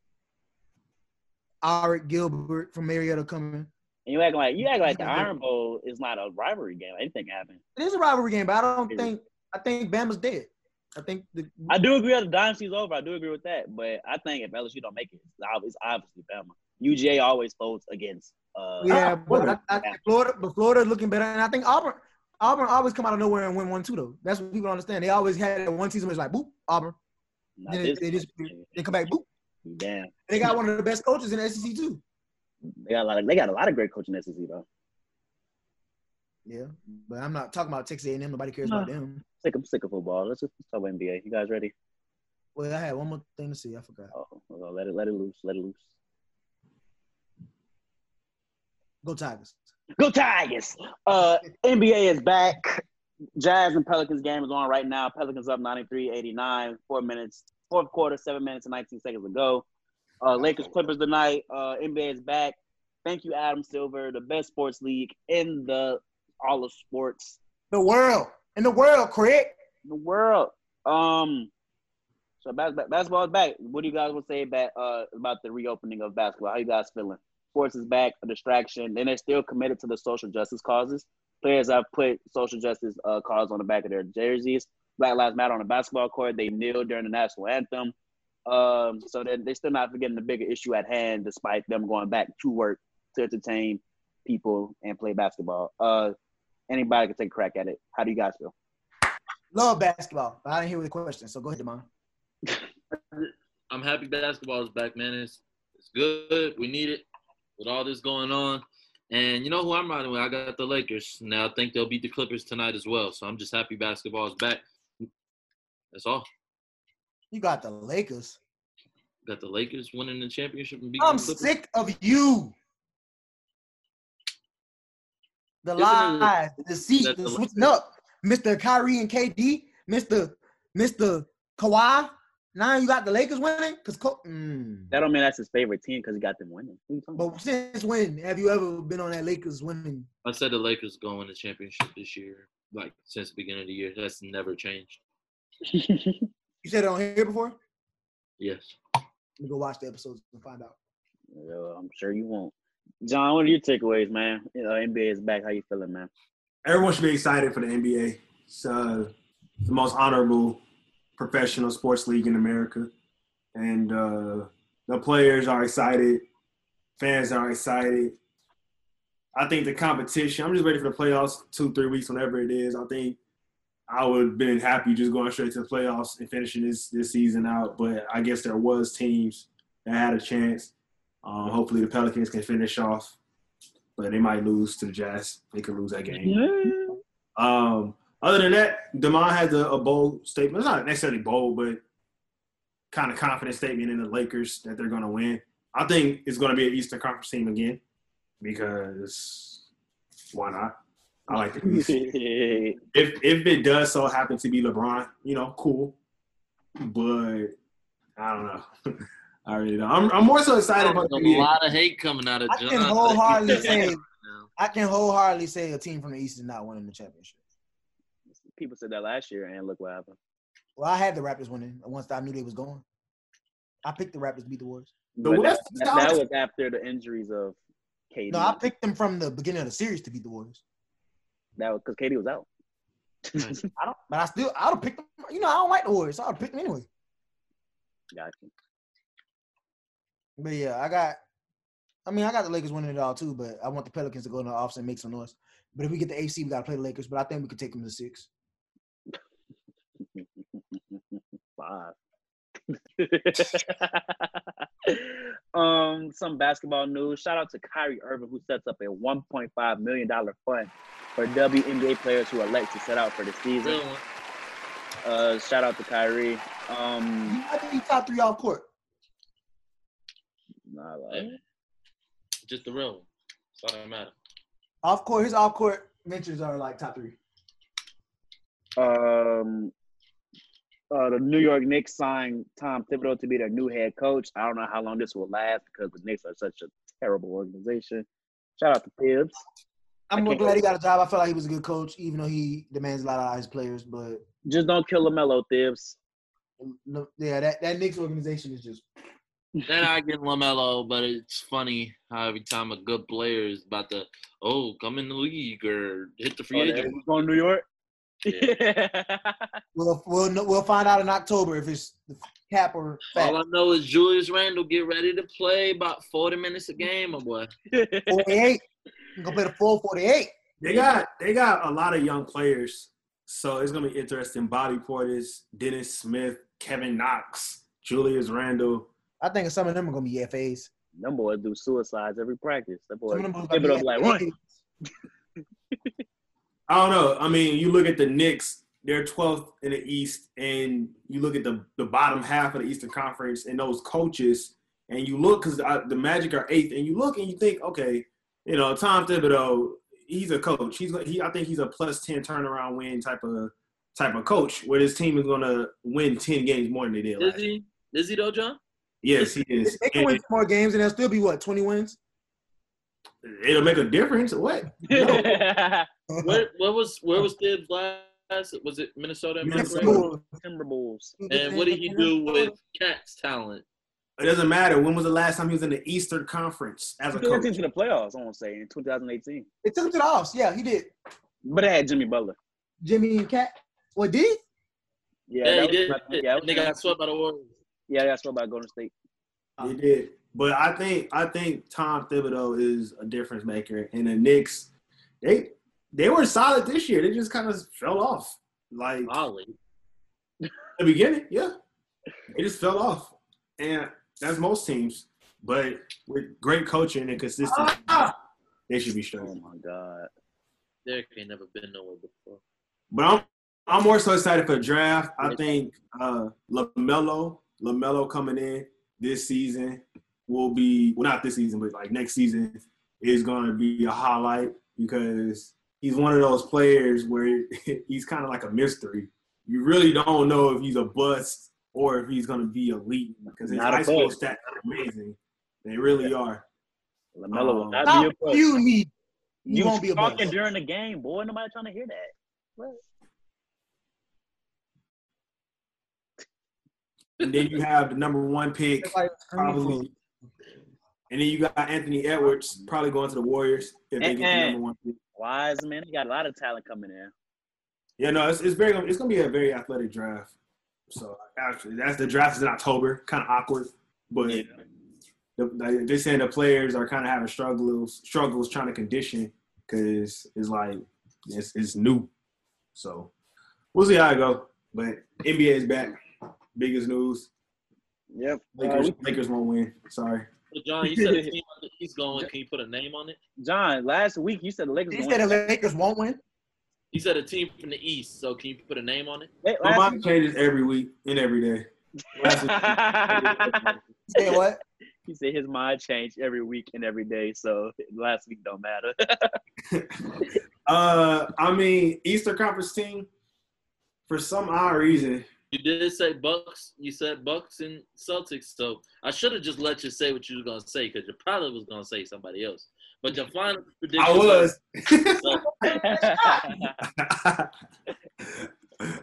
[SPEAKER 2] Arik Gilbert from Marietta coming.
[SPEAKER 3] And you act like you act like the Iron Bowl is not a rivalry game. Anything can happen.
[SPEAKER 2] It is a rivalry game, but I don't think I think Bama's dead. I think the
[SPEAKER 3] I do agree that the dynasty's over. I do agree with that, but I think if LSU don't make it, it's obviously Bama. UGA always votes against. Uh,
[SPEAKER 2] yeah, but I, I Florida, but Florida looking better, and I think Auburn. Auburn always come out of nowhere and win one two though. That's what people understand. They always had one season where it's like boop Auburn, then they, they just they come back boop.
[SPEAKER 3] Damn,
[SPEAKER 2] They got one of the best coaches in the SEC too.
[SPEAKER 3] they got a lot. Of, they got a lot of great coaching in SEC though.
[SPEAKER 2] Yeah, but I'm not talking about Texas A&M. Nobody cares about them.
[SPEAKER 3] Sick, I'm sick of football. Let's just talk about NBA. You guys ready?
[SPEAKER 2] Well, I had one more thing to say. I forgot.
[SPEAKER 3] Oh, well, let it let it loose. Let it loose.
[SPEAKER 2] Go Tigers.
[SPEAKER 3] Go Tigers! Uh, NBA is back. Jazz and Pelicans game is on right now. Pelicans up 93-89, four minutes, fourth quarter, seven minutes and 19 seconds to go. Uh, Lakers Clippers tonight. Uh, NBA is back. Thank you, Adam Silver, the best sports league in the all of sports,
[SPEAKER 2] The world in the world, Craig.
[SPEAKER 3] the world. Um, so bas- bas- basketball is back. What do you guys want to say about uh about the reopening of basketball? How you guys feeling? Sports is back, a distraction. Then they're still committed to the social justice causes. Players have put social justice uh, cause on the back of their jerseys. Black Lives Matter on the basketball court. They kneel during the national anthem. Um, so they're, they're still not forgetting the bigger issue at hand, despite them going back to work to entertain people and play basketball. Uh, anybody can take a crack at it. How do you guys feel?
[SPEAKER 2] Love basketball, but I didn't hear the question. So go ahead, Demond.
[SPEAKER 1] I'm happy basketball is back, man. It's it's good. We need it with all this going on. And you know who I'm riding with? I got the Lakers. Now I think they'll beat the Clippers tonight as well. So I'm just happy basketball is back. That's all.
[SPEAKER 2] You got the Lakers.
[SPEAKER 1] Got the Lakers winning the championship and beating
[SPEAKER 2] I'm
[SPEAKER 1] the Clippers.
[SPEAKER 2] sick of you. The
[SPEAKER 1] Isn't it-
[SPEAKER 2] lies, the deceit, the
[SPEAKER 1] the-
[SPEAKER 2] switching up. Mr. Kyrie and KD, Mr. Mr. Kawhi. Now you got the Lakers winning? Cause Co- mm.
[SPEAKER 3] That don't mean that's his favorite team because he got them winning. What you
[SPEAKER 2] But since when have you ever been on that Lakers winning?
[SPEAKER 1] I said the Lakers go win the championship this year, like since the beginning of the year. That's never changed.
[SPEAKER 2] You said it on here before?
[SPEAKER 1] Yes.
[SPEAKER 2] Let me go watch the episodes and find out.
[SPEAKER 3] Yeah, I'm sure you won't. John, what are your takeaways, man? You know, NBA is back. How you feeling, man?
[SPEAKER 4] Everyone should be excited for the NBA. It's uh, the most honorable professional sports league in America, and uh, the players are excited. Fans are excited. I think the competition. I'm just ready for the playoffs. Two, three weeks, whenever it is. I think I would have been happy just going straight to the playoffs and finishing this this season out. But I guess there was teams that had a chance. Um, hopefully, the Pelicans can finish off, but they might lose to the Jazz. They could lose that game. Um, other than that, Demond has a, a bold statement. It's not necessarily bold, but kind of confident statement in the Lakers that they're going to win. I think it's going to be an Eastern Conference team again because why not? I like the East. if if it does so happen to be LeBron, you know, cool. But I don't know. I really don't. I'm, I'm more so excited about the
[SPEAKER 1] a
[SPEAKER 4] NBA.
[SPEAKER 1] lot of hate coming out of
[SPEAKER 2] I
[SPEAKER 1] John.
[SPEAKER 2] can wholeheartedly say
[SPEAKER 1] No.
[SPEAKER 2] I can wholeheartedly say a team from the East is not winning the championship.
[SPEAKER 3] People said that last year, and look what happened.
[SPEAKER 2] Well, I had the Raptors winning once I knew they was going. I picked the Raptors to beat the Warriors.
[SPEAKER 4] The
[SPEAKER 3] But
[SPEAKER 4] West
[SPEAKER 3] that,
[SPEAKER 4] is
[SPEAKER 3] that
[SPEAKER 4] always-
[SPEAKER 3] was after the injuries of KD.
[SPEAKER 2] No, I picked them from the beginning of the series to beat the Warriors.
[SPEAKER 3] that was because KD was out.
[SPEAKER 2] I don't, but I still I would have picked them. You know, I don't like the Warriors, so I would pick them anyway.
[SPEAKER 3] Gotcha.
[SPEAKER 2] But yeah, I got. I mean, I got the Lakers winning it all too, but I want the Pelicans to go in the offs and make some noise. But if we get the AC, we gotta play the Lakers. But I think we could take them to six.
[SPEAKER 3] Five. um, some basketball news. Shout out to Kyrie Irving, who sets up a 1.5 million dollar fund for WNBA players who elect to set out for the season. Uh, shout out to Kyrie.
[SPEAKER 2] You
[SPEAKER 3] Um,
[SPEAKER 2] might be top three off court.
[SPEAKER 3] Nah,
[SPEAKER 1] Yeah.
[SPEAKER 3] like,
[SPEAKER 1] Just the real one. That's all that matter.
[SPEAKER 2] Off court, his off court ventures are like top three.
[SPEAKER 3] um, uh, the New York Knicks signed Tom Thibodeau to be their new head coach. I don't know how long this will last because the Knicks are such a terrible organization. Shout out to Tibbs.
[SPEAKER 2] I'm
[SPEAKER 3] I
[SPEAKER 2] glad he got a job. I felt like he was a good coach, even though he demands a lot out of his players. But
[SPEAKER 3] Just don't kill LaMelo, Tibbs.
[SPEAKER 2] no, yeah, that that Knicks organization is just
[SPEAKER 1] Then I get LaMelo, but it's funny how every time a good player is about to, oh, come in the league or hit the free
[SPEAKER 3] Oh,
[SPEAKER 1] agent.
[SPEAKER 3] who's going to New York?
[SPEAKER 2] Yeah. we'll we'll we'll find out in October if it's the cap or fact.
[SPEAKER 1] All I know is Julius Randle get ready to play about 40 minutes a game, my boy.
[SPEAKER 2] 48. Gonna play the full 48.
[SPEAKER 4] They got they got a lot of young players, so it's gonna be interesting. Bobby Portis, Dennis Smith, Kevin Knox, Julius Randle.
[SPEAKER 2] I think some of them are gonna be FAs.
[SPEAKER 3] Them boys do suicides every practice. That boy,
[SPEAKER 2] Some of them are
[SPEAKER 3] Thibodeau
[SPEAKER 2] gonna
[SPEAKER 3] be like,
[SPEAKER 2] FAs.
[SPEAKER 3] run.
[SPEAKER 4] I don't know. I mean, you look at the Knicks; they're 12th in the East, and you look at the the bottom half of the Eastern Conference and those coaches, and you look because the Magic are eighth, and you look and you think, okay, you know, Tom Thibodeau, he's a coach. He's he, I think he's a plus 10 turnaround win type of type of coach, where this team is gonna win 10 games more than they did.
[SPEAKER 1] Is
[SPEAKER 4] Last year.
[SPEAKER 1] he? Is he though, John?
[SPEAKER 4] Yes, he is.
[SPEAKER 2] They can win some more games and they'll still be what 20 wins.
[SPEAKER 4] It'll make a difference. What?
[SPEAKER 1] Where, where was where was Tibbs last? Was it Minnesota? am
[SPEAKER 4] Minnesota.
[SPEAKER 3] Timberwolves.
[SPEAKER 1] And what did he do with KAT's talent?
[SPEAKER 4] It doesn't matter. When was the last time he was in the Eastern Conference as a
[SPEAKER 3] He took
[SPEAKER 4] coach?
[SPEAKER 3] them to the playoffs, I want to say, in 2018.
[SPEAKER 2] They took him to the offs. Yeah, he did.
[SPEAKER 3] But they had Jimmy Butler.
[SPEAKER 2] Jimmy and Cat. What did?
[SPEAKER 3] Yeah,
[SPEAKER 1] Yeah, he did.
[SPEAKER 3] was- Yeah, that
[SPEAKER 1] they
[SPEAKER 3] was-
[SPEAKER 1] got swept by the Warriors.
[SPEAKER 3] Yeah, that's what about Golden State.
[SPEAKER 4] He did. But I think I think Tom Thibodeau is a difference maker. And the Knicks, they they were solid this year. They just kind of fell off. Like
[SPEAKER 1] Ollie.
[SPEAKER 4] the beginning, yeah. They just fell off. And that's most teams. But with great coaching and consistency, they should be strong.
[SPEAKER 3] Oh my God.
[SPEAKER 1] Derek ain't never been nowhere before.
[SPEAKER 4] But I'm I'm more so excited for the draft. I think uh LaMelo, LaMelo coming in this season will be well not this season, but like next season is gonna be a highlight because he's one of those players where he's kind of like a mystery. You really don't know if he's a bust or if he's going to be elite because his
[SPEAKER 3] Not a
[SPEAKER 4] high school stats are amazing. They really are.
[SPEAKER 3] LaMelo will not
[SPEAKER 2] Stop
[SPEAKER 3] be a bust.
[SPEAKER 2] you me. You,
[SPEAKER 3] You
[SPEAKER 2] won't be a bust.
[SPEAKER 3] talking during the game, boy. Nobody trying to hear that. What?
[SPEAKER 4] And then you have the number one pick,
[SPEAKER 2] Everybody screaming for him.
[SPEAKER 4] probably. And then you got Anthony Edwards probably going to the Warriors if they get the number one pick.
[SPEAKER 3] Wise man, they got a lot of talent coming in.
[SPEAKER 4] Yeah, no, it's, it's very it's gonna be a very athletic draft. So actually, that's the draft is in October, kind of awkward, but
[SPEAKER 3] Yeah.
[SPEAKER 4] the, they- they're saying the players are kind of having struggles struggles trying to condition because it's like it's, it's new. So we'll see how it go. But NBA is back. Biggest news.
[SPEAKER 3] Yep. Uh,
[SPEAKER 4] Lakers
[SPEAKER 3] we-
[SPEAKER 4] Lakers won't win. Sorry.
[SPEAKER 1] John, you said the team he's going. Can you put a name on it?
[SPEAKER 3] John, last week you said the Lakers.
[SPEAKER 2] He said the. Lakers won't win.
[SPEAKER 1] He said a team from the East. So can you put a name on it?
[SPEAKER 3] Hey,
[SPEAKER 4] My
[SPEAKER 3] last
[SPEAKER 4] mind
[SPEAKER 3] week-
[SPEAKER 4] changes every week and every day. Last week-
[SPEAKER 2] He said what?
[SPEAKER 3] he said his mind changed every week and every day, so last week don't matter.
[SPEAKER 4] uh, I mean, Eastern Conference team. For some odd reason,
[SPEAKER 1] You did say Bucks. You said Bucks and Celtics. So I should have just let you say what you were gonna say because you probably was gonna say somebody else. But your final prediction.
[SPEAKER 4] I was.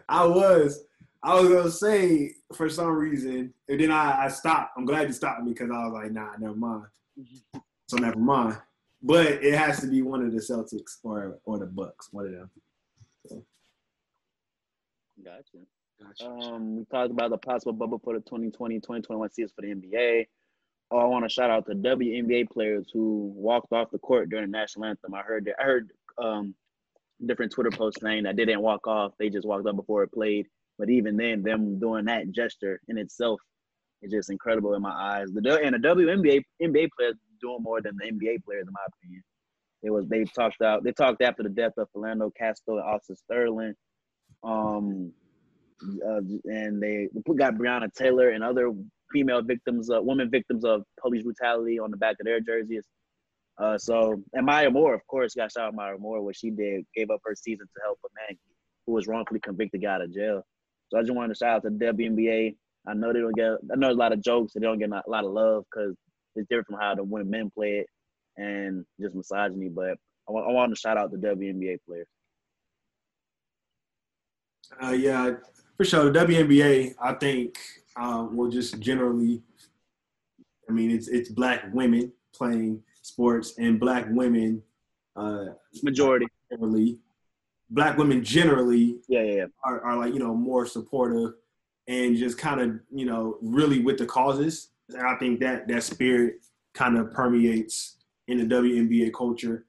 [SPEAKER 4] I was. I was gonna say for some reason, and then I, I stopped. I'm glad you stopped me because I was like, nah, never mind. So never mind. But it has to be one of the Celtics or or the Bucks, one of them.
[SPEAKER 3] gotcha. Um, we talked about the possible bubble for the 2020-2021 season for the NBA. Oh, I want to shout out the WNBA players who walked off the court during the national anthem. I heard I heard um, different Twitter posts saying that they didn't walk off; they just walked up before it played. But even then, them doing that gesture in itself is just incredible in my eyes. The and the WNBA NBA players doing more than the NBA players, in my opinion. It was they talked out. They talked after the death of Philando Castile and Alton Sterling. Um, uh, and they, got Breonna Taylor and other female victims, uh, women victims of police brutality on the back of their jerseys. Uh, so, and Maya Moore, of course, got shout out Maya Moore, what she did, gave up her season to help a man who was wrongfully convicted, got out of jail. So I just wanted to shout out to the WNBA. I know they don't get, I know a lot of jokes they don't get a lot of love because it's different from how the women men play it and just misogyny. But I want, I want to shout out the WNBA players.
[SPEAKER 4] Uh, yeah, for sure. The WNBA, I think, um, will just generally. I mean, it's it's black women playing sports and black women uh,
[SPEAKER 3] Majority.
[SPEAKER 4] generally. Black women generally
[SPEAKER 3] Yeah, yeah, yeah.
[SPEAKER 4] are, are like you know more supportive and just kind of you know really with the causes. And I think that that spirit kind of permeates in the WNBA culture.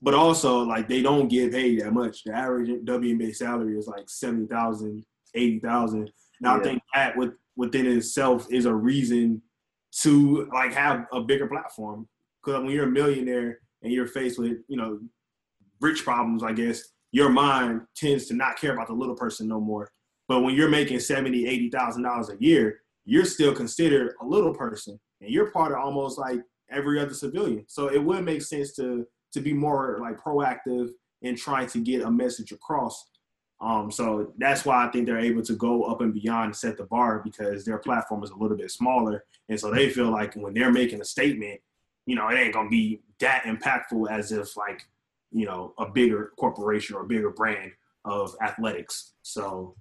[SPEAKER 4] But also like they don't get paid that much. The average WNBA salary is like 70,000, 80,000. And I think that with, within itself is a reason to like have a bigger platform. Because when you're a millionaire and you're faced with, you know, rich problems, I guess, your mind tends to not care about the little person no more. But when you're making seventy, eighty thousand dollars a year, you're still considered a little person, and you're part of almost like every other civilian. So it would make sense to to be more like proactive in trying to get a message across. Um, so that's why I think they're able to go up and beyond and set the bar because their platform is a little bit smaller, and so they feel like when they're making a statement, you know, it ain't gonna be that impactful as if like you know a bigger corporation or a bigger brand of athletics. So,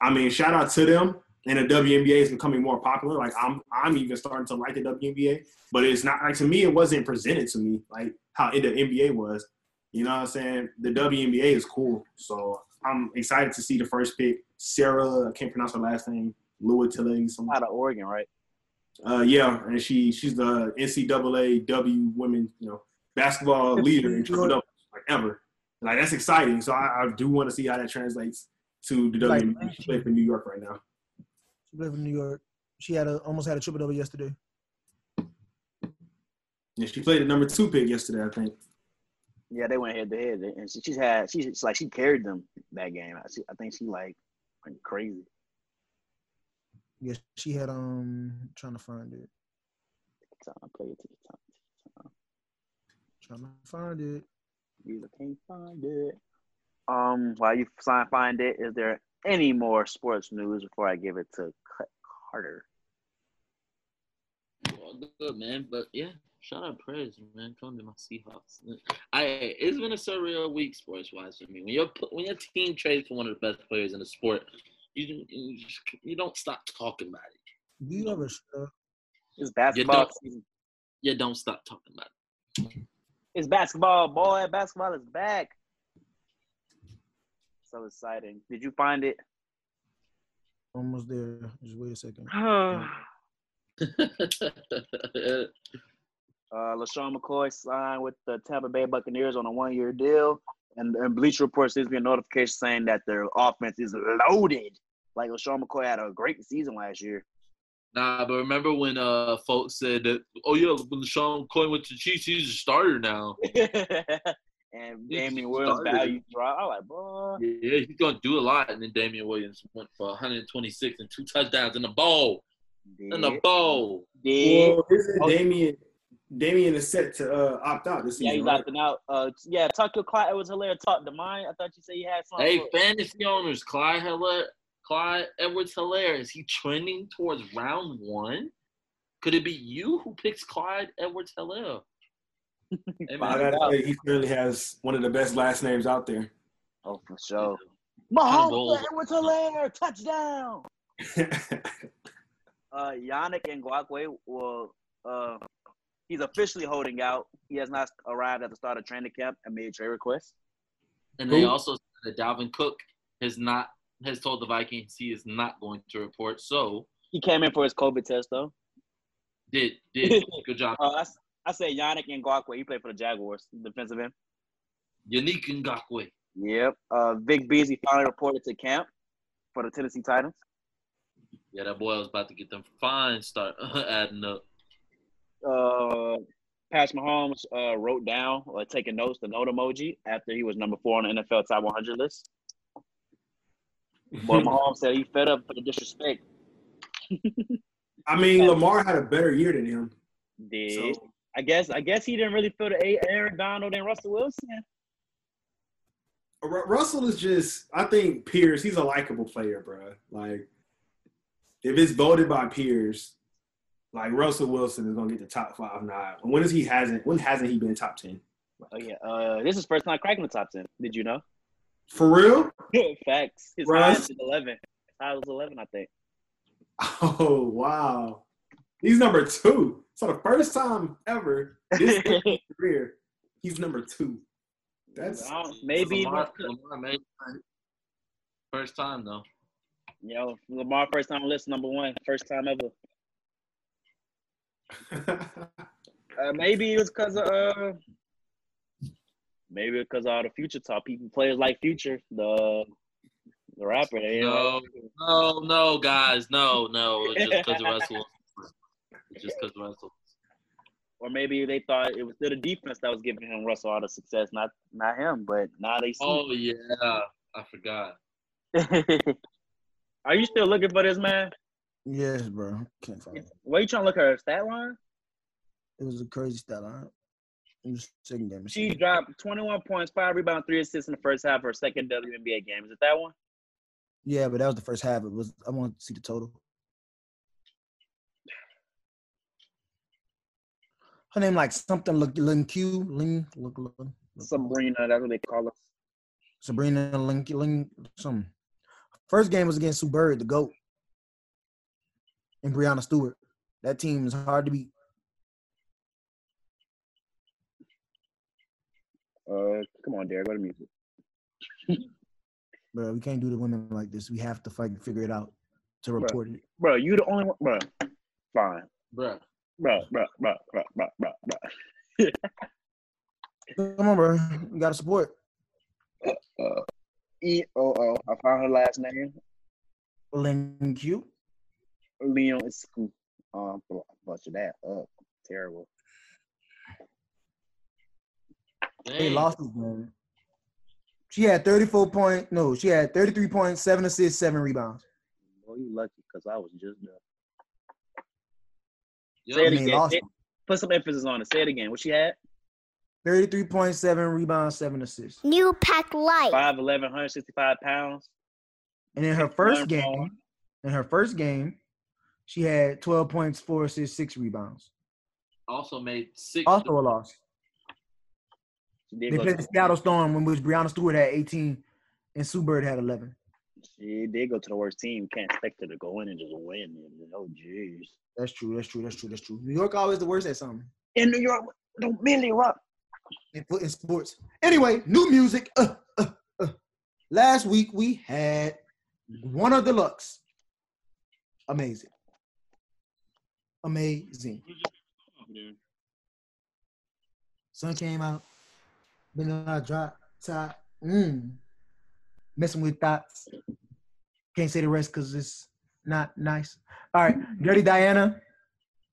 [SPEAKER 4] I mean, shout out to them. And the WNBA is becoming more popular. Like I'm, I'm even starting to like the WNBA, but it's not like to me. It wasn't presented to me like how the NBA was. You know what I'm saying? The WNBA is cool, so I'm excited to see the first pick. Sarah, I can't pronounce her last name. Luatile, something.
[SPEAKER 3] Out of Oregon, right?
[SPEAKER 4] Uh, yeah, and she she's the NCAA W women, you know, basketball leader in triple doubles like ever. Like that's exciting. So I, I do want to see how that translates to the
[SPEAKER 2] Like,
[SPEAKER 4] WNBA. She plays for New York right now.
[SPEAKER 2] She played for New York. She had a almost had a triple double yesterday.
[SPEAKER 4] Yeah, she played the number two pick yesterday, I think.
[SPEAKER 3] Yeah, they went head to head, and she, she's had she's like she carried them that game. I, she, I think she like went crazy.
[SPEAKER 2] Yeah, she had um trying to find it.
[SPEAKER 3] Time, play it to the time.
[SPEAKER 2] Trying to find it.
[SPEAKER 3] You can't find it. Um, while you fi- find it, is there any more sports news before I give it to Cut Carter?
[SPEAKER 1] Well, good man, but yeah, shout out prayers, man. Come to my Seahawks. I it's been a surreal week sports wise for me. When your when your team trades for one of the best players in the sport, you you, just, you don't stop talking about it.
[SPEAKER 2] You ever uh,
[SPEAKER 3] It's basketball
[SPEAKER 1] don't- You don't stop talking about it.
[SPEAKER 3] It's basketball, boy. Basketball is back. So exciting. Did you find it?
[SPEAKER 2] almost there? Just wait a second.
[SPEAKER 3] uh, LeSean McCoy signed with the Tampa Bay Buccaneers on a one-year deal, and, and Bleacher Report seems to be a notification saying that their offense is loaded. Like LeSean McCoy had a great season last year.
[SPEAKER 1] Nah, but remember when uh folks said that? Oh yeah, when Sean McCoy went to the Chiefs, he's a starter now.
[SPEAKER 3] and
[SPEAKER 1] He's
[SPEAKER 3] Damien Williams'
[SPEAKER 1] started.
[SPEAKER 3] value dropped. I was like, boy.
[SPEAKER 1] Yeah, he's gonna do a lot. And then Damien Williams went for 126 and two touchdowns in the bowl. In the bowl.
[SPEAKER 3] did.
[SPEAKER 4] Well, isn't
[SPEAKER 3] Oh.
[SPEAKER 4] Damien Damien is set to uh, opt out this
[SPEAKER 3] Yeah, he's
[SPEAKER 4] right?
[SPEAKER 3] opting out. Uh, yeah, Tucker Clyde Edwards Helaire talked to mine. I thought you said you had something.
[SPEAKER 1] Hey,
[SPEAKER 3] for-
[SPEAKER 1] fantasy owners, Clyde Helaire, Clyde Edwards Helaire, is he trending towards round one? Could it be you who picks Clyde Edwards Helaire? Hey,
[SPEAKER 4] I gotta say, he clearly has one of the best last names out there.
[SPEAKER 3] Oh, for sure.
[SPEAKER 1] Mahomes
[SPEAKER 3] Mahomes Edwards Helaire, touchdown. Uh, Yannick and Ngakoue will. Uh, he's officially holding out. He has not arrived at the start of training camp and made trade requests.
[SPEAKER 1] And they
[SPEAKER 4] Who?
[SPEAKER 1] also said that Dalvin Cook has not has told the Vikings he is not going to report. So
[SPEAKER 3] He came in for his COVID test though.
[SPEAKER 1] did did good job.
[SPEAKER 3] Uh, I, s- I say Yannick Ngakoue. He played for the Jaguars, defensive end.
[SPEAKER 1] Yannick Ngakoue.
[SPEAKER 3] Yep. Uh, Vic Beasley finally reported to camp for the Tennessee Titans.
[SPEAKER 1] Yeah, that boy was about to get them fine start adding up.
[SPEAKER 3] Uh, Patrick Mahomes uh, wrote down or taking notes the note emoji after he was number four on the NFL top 100 list. But Mahomes said he fed up for the disrespect.
[SPEAKER 4] I mean, Lamar had a better year than him.
[SPEAKER 3] Did
[SPEAKER 4] So
[SPEAKER 3] I guess I guess he didn't really feel the Aaron Donald and Russell Wilson.
[SPEAKER 4] Ru- Russell is just, I think Pierce, he's a likable player, bro. Like, if it's voted by peers, like Russell Wilson is gonna get the top five now. When is he hasn't? When hasn't he been top ten?
[SPEAKER 3] Oh yeah, uh, this is first time cracking the top ten. Did you know?
[SPEAKER 4] For real?
[SPEAKER 3] Facts. His
[SPEAKER 4] Russ?
[SPEAKER 3] is eleven. I was eleven, I think.
[SPEAKER 4] Oh wow, he's number two. So the first time ever this career, he's number two. That's
[SPEAKER 3] I don't- maybe
[SPEAKER 1] Lamar, Lamar made first time though.
[SPEAKER 3] yo Lamar first time list number one, first time ever. Uh, maybe it was because of uh, maybe because all the future top People, players like Future, the the rapper.
[SPEAKER 1] No, no, no, guys, no, no. It's just because of Russell. It's just because of Russell.
[SPEAKER 3] or maybe they thought it was still the defense that was giving him Russell all the success, not not him. But now they see.
[SPEAKER 1] Oh yeah, I forgot.
[SPEAKER 3] Are you still looking for this man?
[SPEAKER 2] Yes, bro. Can't find it.
[SPEAKER 3] What you trying to look at her stat line?
[SPEAKER 2] It was a crazy stat line. Checking that.
[SPEAKER 3] She dropped 21 points, five rebounds, three assists in the first half of her second WNBA game. Is it that one?
[SPEAKER 2] Yeah, but that was the first half. It was. I want to see the total. Her name like something look Lin Q Lin look look look-
[SPEAKER 3] Sabrina, that's what they call her.
[SPEAKER 2] Sabrina Lin Lin something. First game was against Sue Bird, the goat, and Breanna Stewart. That team is hard to beat.
[SPEAKER 3] Uh, come on, Derek, go to music.
[SPEAKER 2] Bro, we can't do the women like this. We have to fucking figure it out to report it.
[SPEAKER 3] Bro, you the only one. Bro, fine.
[SPEAKER 1] Bruh.
[SPEAKER 3] Bro, bro, bro, bro, bro, bro, bro.
[SPEAKER 2] Come on, bro. We gotta support.
[SPEAKER 3] Uh, E O O. I found her last name.
[SPEAKER 2] Lin Q.
[SPEAKER 3] Leon Isku. Um, bunch of that up. Terrible.
[SPEAKER 2] They
[SPEAKER 1] Dang.
[SPEAKER 2] lost this game. She had 34 point. No, she had 33 points, seven assists, seven rebounds.
[SPEAKER 3] Boy, you lucky because I was just there.
[SPEAKER 1] Yo,
[SPEAKER 3] Say it again.
[SPEAKER 2] lost.
[SPEAKER 3] Say- Put some emphasis on it. Say it again. What she had?
[SPEAKER 2] 33.7 rebounds, seven assists.
[SPEAKER 5] New Pack Light.
[SPEAKER 3] 5'11", 165 pounds.
[SPEAKER 2] And in her first game, in her first game, she had 12 points, four assists, six rebounds.
[SPEAKER 1] Also made six.
[SPEAKER 2] Also a loss. They
[SPEAKER 3] go
[SPEAKER 2] played the Seattle Storm, when which Breanna Stewart had 18 and Sue Bird had 11.
[SPEAKER 3] she did go to the worst team. Can't expect her to go in and just win. Oh, jeez.
[SPEAKER 2] That's true. That's true. That's true. That's true. New York always the worst at something
[SPEAKER 3] In New York, don't Millie Rock.
[SPEAKER 2] in, in sports. Anyway, new music. Uh, uh, uh. Last week we had one of deluxe. Amazing. Amazing. Sun came out. Been a drop top. Mmm. Messing with thoughts. Can't say the rest because it's not nice. All right. Dirty Diana.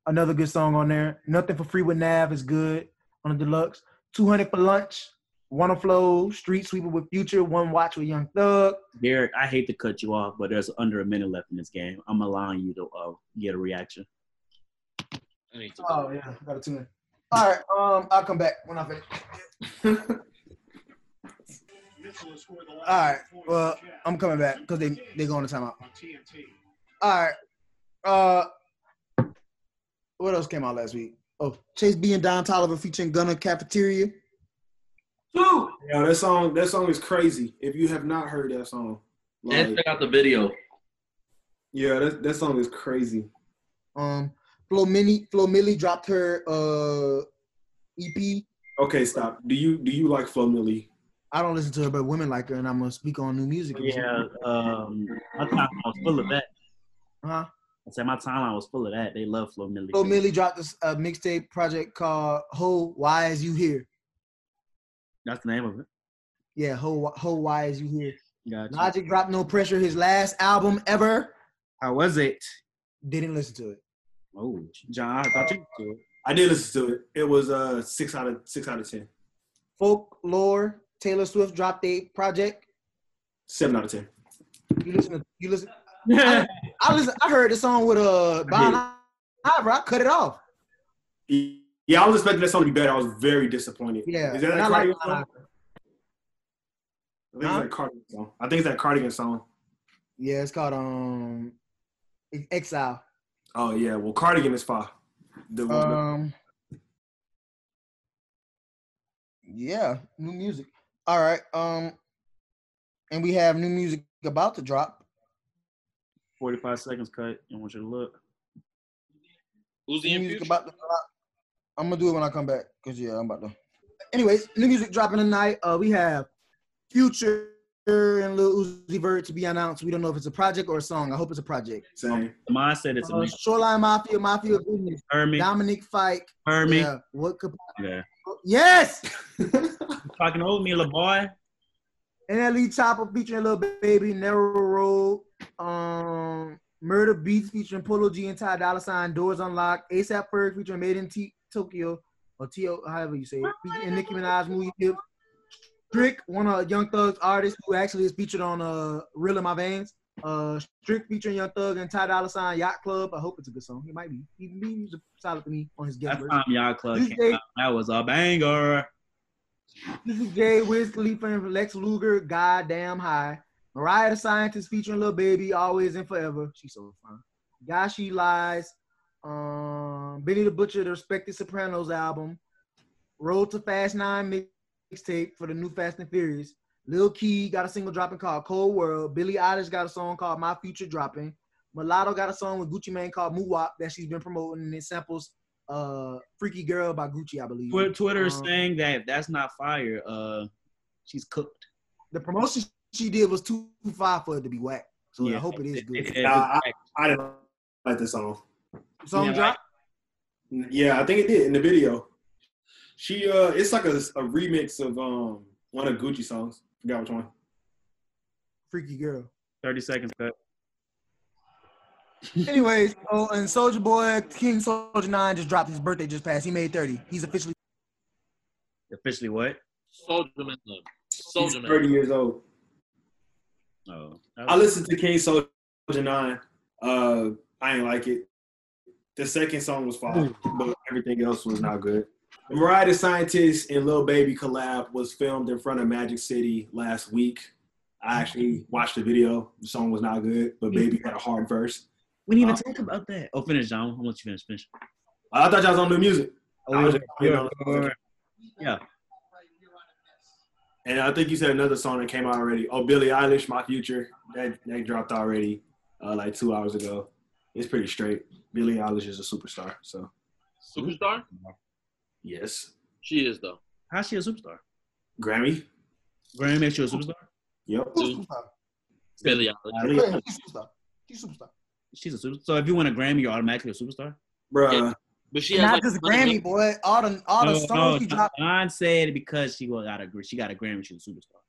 [SPEAKER 2] Another good song on there. Nothing for free with Nav is good on the deluxe. 200 for lunch. One flow. Street sweeper with Future. One watch with Young Thug.
[SPEAKER 6] Derek, I hate to cut you off, but there's under a minute left in this game. I'm allowing you to uh, get a reaction.
[SPEAKER 1] I need to
[SPEAKER 2] Oh yeah, got to tune in. All right. Um, I'll come back when I finish. All right. Well, I'm coming back because they they going to timeout. All right. Uh, what else came out last week? Oh, Chase B and Don Toliver featuring Gunna Cafeteria.
[SPEAKER 4] Yo, that song, that song is crazy. If you have not heard that song,
[SPEAKER 1] And check out the video.
[SPEAKER 4] yeah, that, that song is crazy.
[SPEAKER 2] Um, Flo Mini Flo Milli dropped her uh EP.
[SPEAKER 4] Okay, stop. Do you do you like Flo Milli?
[SPEAKER 2] I don't listen to her, but women like her, and I'm gonna speak on new music.
[SPEAKER 6] Yeah, um, my timeline was full of that.
[SPEAKER 2] Huh?
[SPEAKER 6] I said my timeline was full of that. They love Flo Milli.
[SPEAKER 2] Flo Milli dropped this uh, mixtape project called "Ho Why Is You Here."
[SPEAKER 6] That's the name of it.
[SPEAKER 2] Yeah, Ho Ho Why Is You Here.
[SPEAKER 6] Gotcha.
[SPEAKER 2] Logic dropped No Pressure, his last album ever.
[SPEAKER 6] How was it?
[SPEAKER 2] Didn't listen to it.
[SPEAKER 6] Oh, John, I thought you could.
[SPEAKER 4] I did listen to it. It was uh six out of six out of ten.
[SPEAKER 2] Folklore, Taylor Swift dropped a project.
[SPEAKER 4] Seven out of ten.
[SPEAKER 2] You listen to you listen. I, I listen. I heard the song with uh Bon Iver. I cut it off.
[SPEAKER 4] Yeah, I was expecting that song to be better. I was very disappointed.
[SPEAKER 2] Yeah,
[SPEAKER 4] Is that
[SPEAKER 2] and
[SPEAKER 4] that
[SPEAKER 2] I like
[SPEAKER 4] song? I think
[SPEAKER 2] Huh?
[SPEAKER 4] it's that cardigan song. I think it's that cardigan song.
[SPEAKER 2] Yeah, it's called um Exile.
[SPEAKER 4] Oh yeah, well cardigan is fine. The, the-
[SPEAKER 2] Um. Yeah, new music. All right. Um, and we have new music about to drop.
[SPEAKER 6] 45 seconds cut. I want you to look.
[SPEAKER 1] Who's the
[SPEAKER 2] New
[SPEAKER 1] in
[SPEAKER 2] music
[SPEAKER 1] future?
[SPEAKER 2] about to drop. I'm gonna do it when I come back. Cause yeah, I'm about to. Anyways, new music dropping tonight. Uh, we have Future and Lil Uzi Vert to be announced. We don't know if it's a project or a song. I hope it's a project.
[SPEAKER 4] same.
[SPEAKER 6] Mine said it's a
[SPEAKER 2] Uh,
[SPEAKER 6] mix.
[SPEAKER 2] Shoreline Mafia, Mafia Business,
[SPEAKER 6] Hermie.
[SPEAKER 2] Dominic Fike.
[SPEAKER 6] Hermie.
[SPEAKER 2] Yeah, what could?
[SPEAKER 6] Yeah.
[SPEAKER 2] Yes.
[SPEAKER 6] Fucking old me, little boy.
[SPEAKER 2] NLE Chopper featuring Lil Baby, Narrow Road, um, Murda Beatz featuring Polo G and Ty Dolla Sign, Doors Unlocked, ASAP Ferg featuring Made in T- Tokyo, or T-O, however you say it, and Nicki Minaj movie clip. Strick, one of Young Thug's artists who actually is featured on uh Real in My Veins. Uh, Strick featuring Young Thug and Ty Dolla Sign, Yacht Club. I hope it's a good song. It might be. He, he was solid to me on his guest
[SPEAKER 6] That time Yacht Club
[SPEAKER 2] Tuesday-
[SPEAKER 6] came out. That was a banger.
[SPEAKER 2] This is Jay Wiz Khalifa and Lex Luger, Goddamn High. Mariah the Scientist featuring Lil Baby, Always and Forever. She's so fun. Gashi Lies. Um, Benny the Butcher, the Respected Sopranos album. Road to Fast 9 mixtape for the new Fast and Furious. Lil Key got a single dropping called Cold World. Billie Eilish got a song called My Future dropping. Mulatto got a song with Gucci Mane called Muwop that she's been promoting and it samples uh Freaky Girl by Gucci, I believe.
[SPEAKER 6] Twitter, Twitter is
[SPEAKER 2] Um,
[SPEAKER 6] saying that if that's not fire, uh, she's cooked.
[SPEAKER 2] the promotion she did was too far for it to be whack. So I hope it is good.
[SPEAKER 6] it-
[SPEAKER 4] Nah, I, I didn't like this song.
[SPEAKER 2] Song
[SPEAKER 6] Yeah,
[SPEAKER 2] drop.
[SPEAKER 4] Yeah, I think it did in the video. She uh, it's like a, a remix of um one of Gucci songs. Forgot which one.
[SPEAKER 2] Freaky girl.
[SPEAKER 6] 30 seconds cut.
[SPEAKER 2] Anyways, oh, and Soulja Boy, King Soulja 9 just dropped his birthday just passed. He made 30. He's officially
[SPEAKER 6] Officially what?
[SPEAKER 1] Soldier Man. Soldier Man.
[SPEAKER 4] 30 years old.
[SPEAKER 6] Oh,
[SPEAKER 4] I listened to King Soulja Nine. Uh, I ain't like it. The second song was fine, but everything else was not good. Mariah the Scientist and Lil Baby collab was filmed in front of Magic City last week. I actually watched the video. The song was not good, but Baby had a hard verse.
[SPEAKER 3] We didn't even
[SPEAKER 4] Uh,
[SPEAKER 3] talk about that. Oh, finish, John. How much you finish? Finish.
[SPEAKER 4] I thought y'all was on new music.
[SPEAKER 3] Oh, yeah,
[SPEAKER 4] just waiting on
[SPEAKER 3] yeah, yeah.
[SPEAKER 4] And I think you said another song that came out already. Oh, Billie Eilish, My Future. That that dropped already, uh, like two hours ago. It's pretty straight. Billie Eilish is a superstar. So
[SPEAKER 1] Superstar?
[SPEAKER 4] Yes,
[SPEAKER 1] She is though.
[SPEAKER 3] How's she a superstar?
[SPEAKER 4] Grammy.
[SPEAKER 3] Grammy makes you a superstar.
[SPEAKER 4] Yep.
[SPEAKER 2] Who's superstar?
[SPEAKER 1] Billie Eilish.
[SPEAKER 4] Billie
[SPEAKER 2] Yeah,
[SPEAKER 4] Eilish.
[SPEAKER 2] she's superstar. She's superstar.
[SPEAKER 3] She's a superstar. So if you win a Grammy, you're automatically a superstar.
[SPEAKER 4] Bruh.
[SPEAKER 1] But she
[SPEAKER 2] Not just
[SPEAKER 1] a hundred
[SPEAKER 2] Grammy, boy. All the all the oh,
[SPEAKER 3] no,
[SPEAKER 2] songs
[SPEAKER 3] no,
[SPEAKER 2] she dropped.
[SPEAKER 3] John said because she got a she got a Grammy, she's a superstar.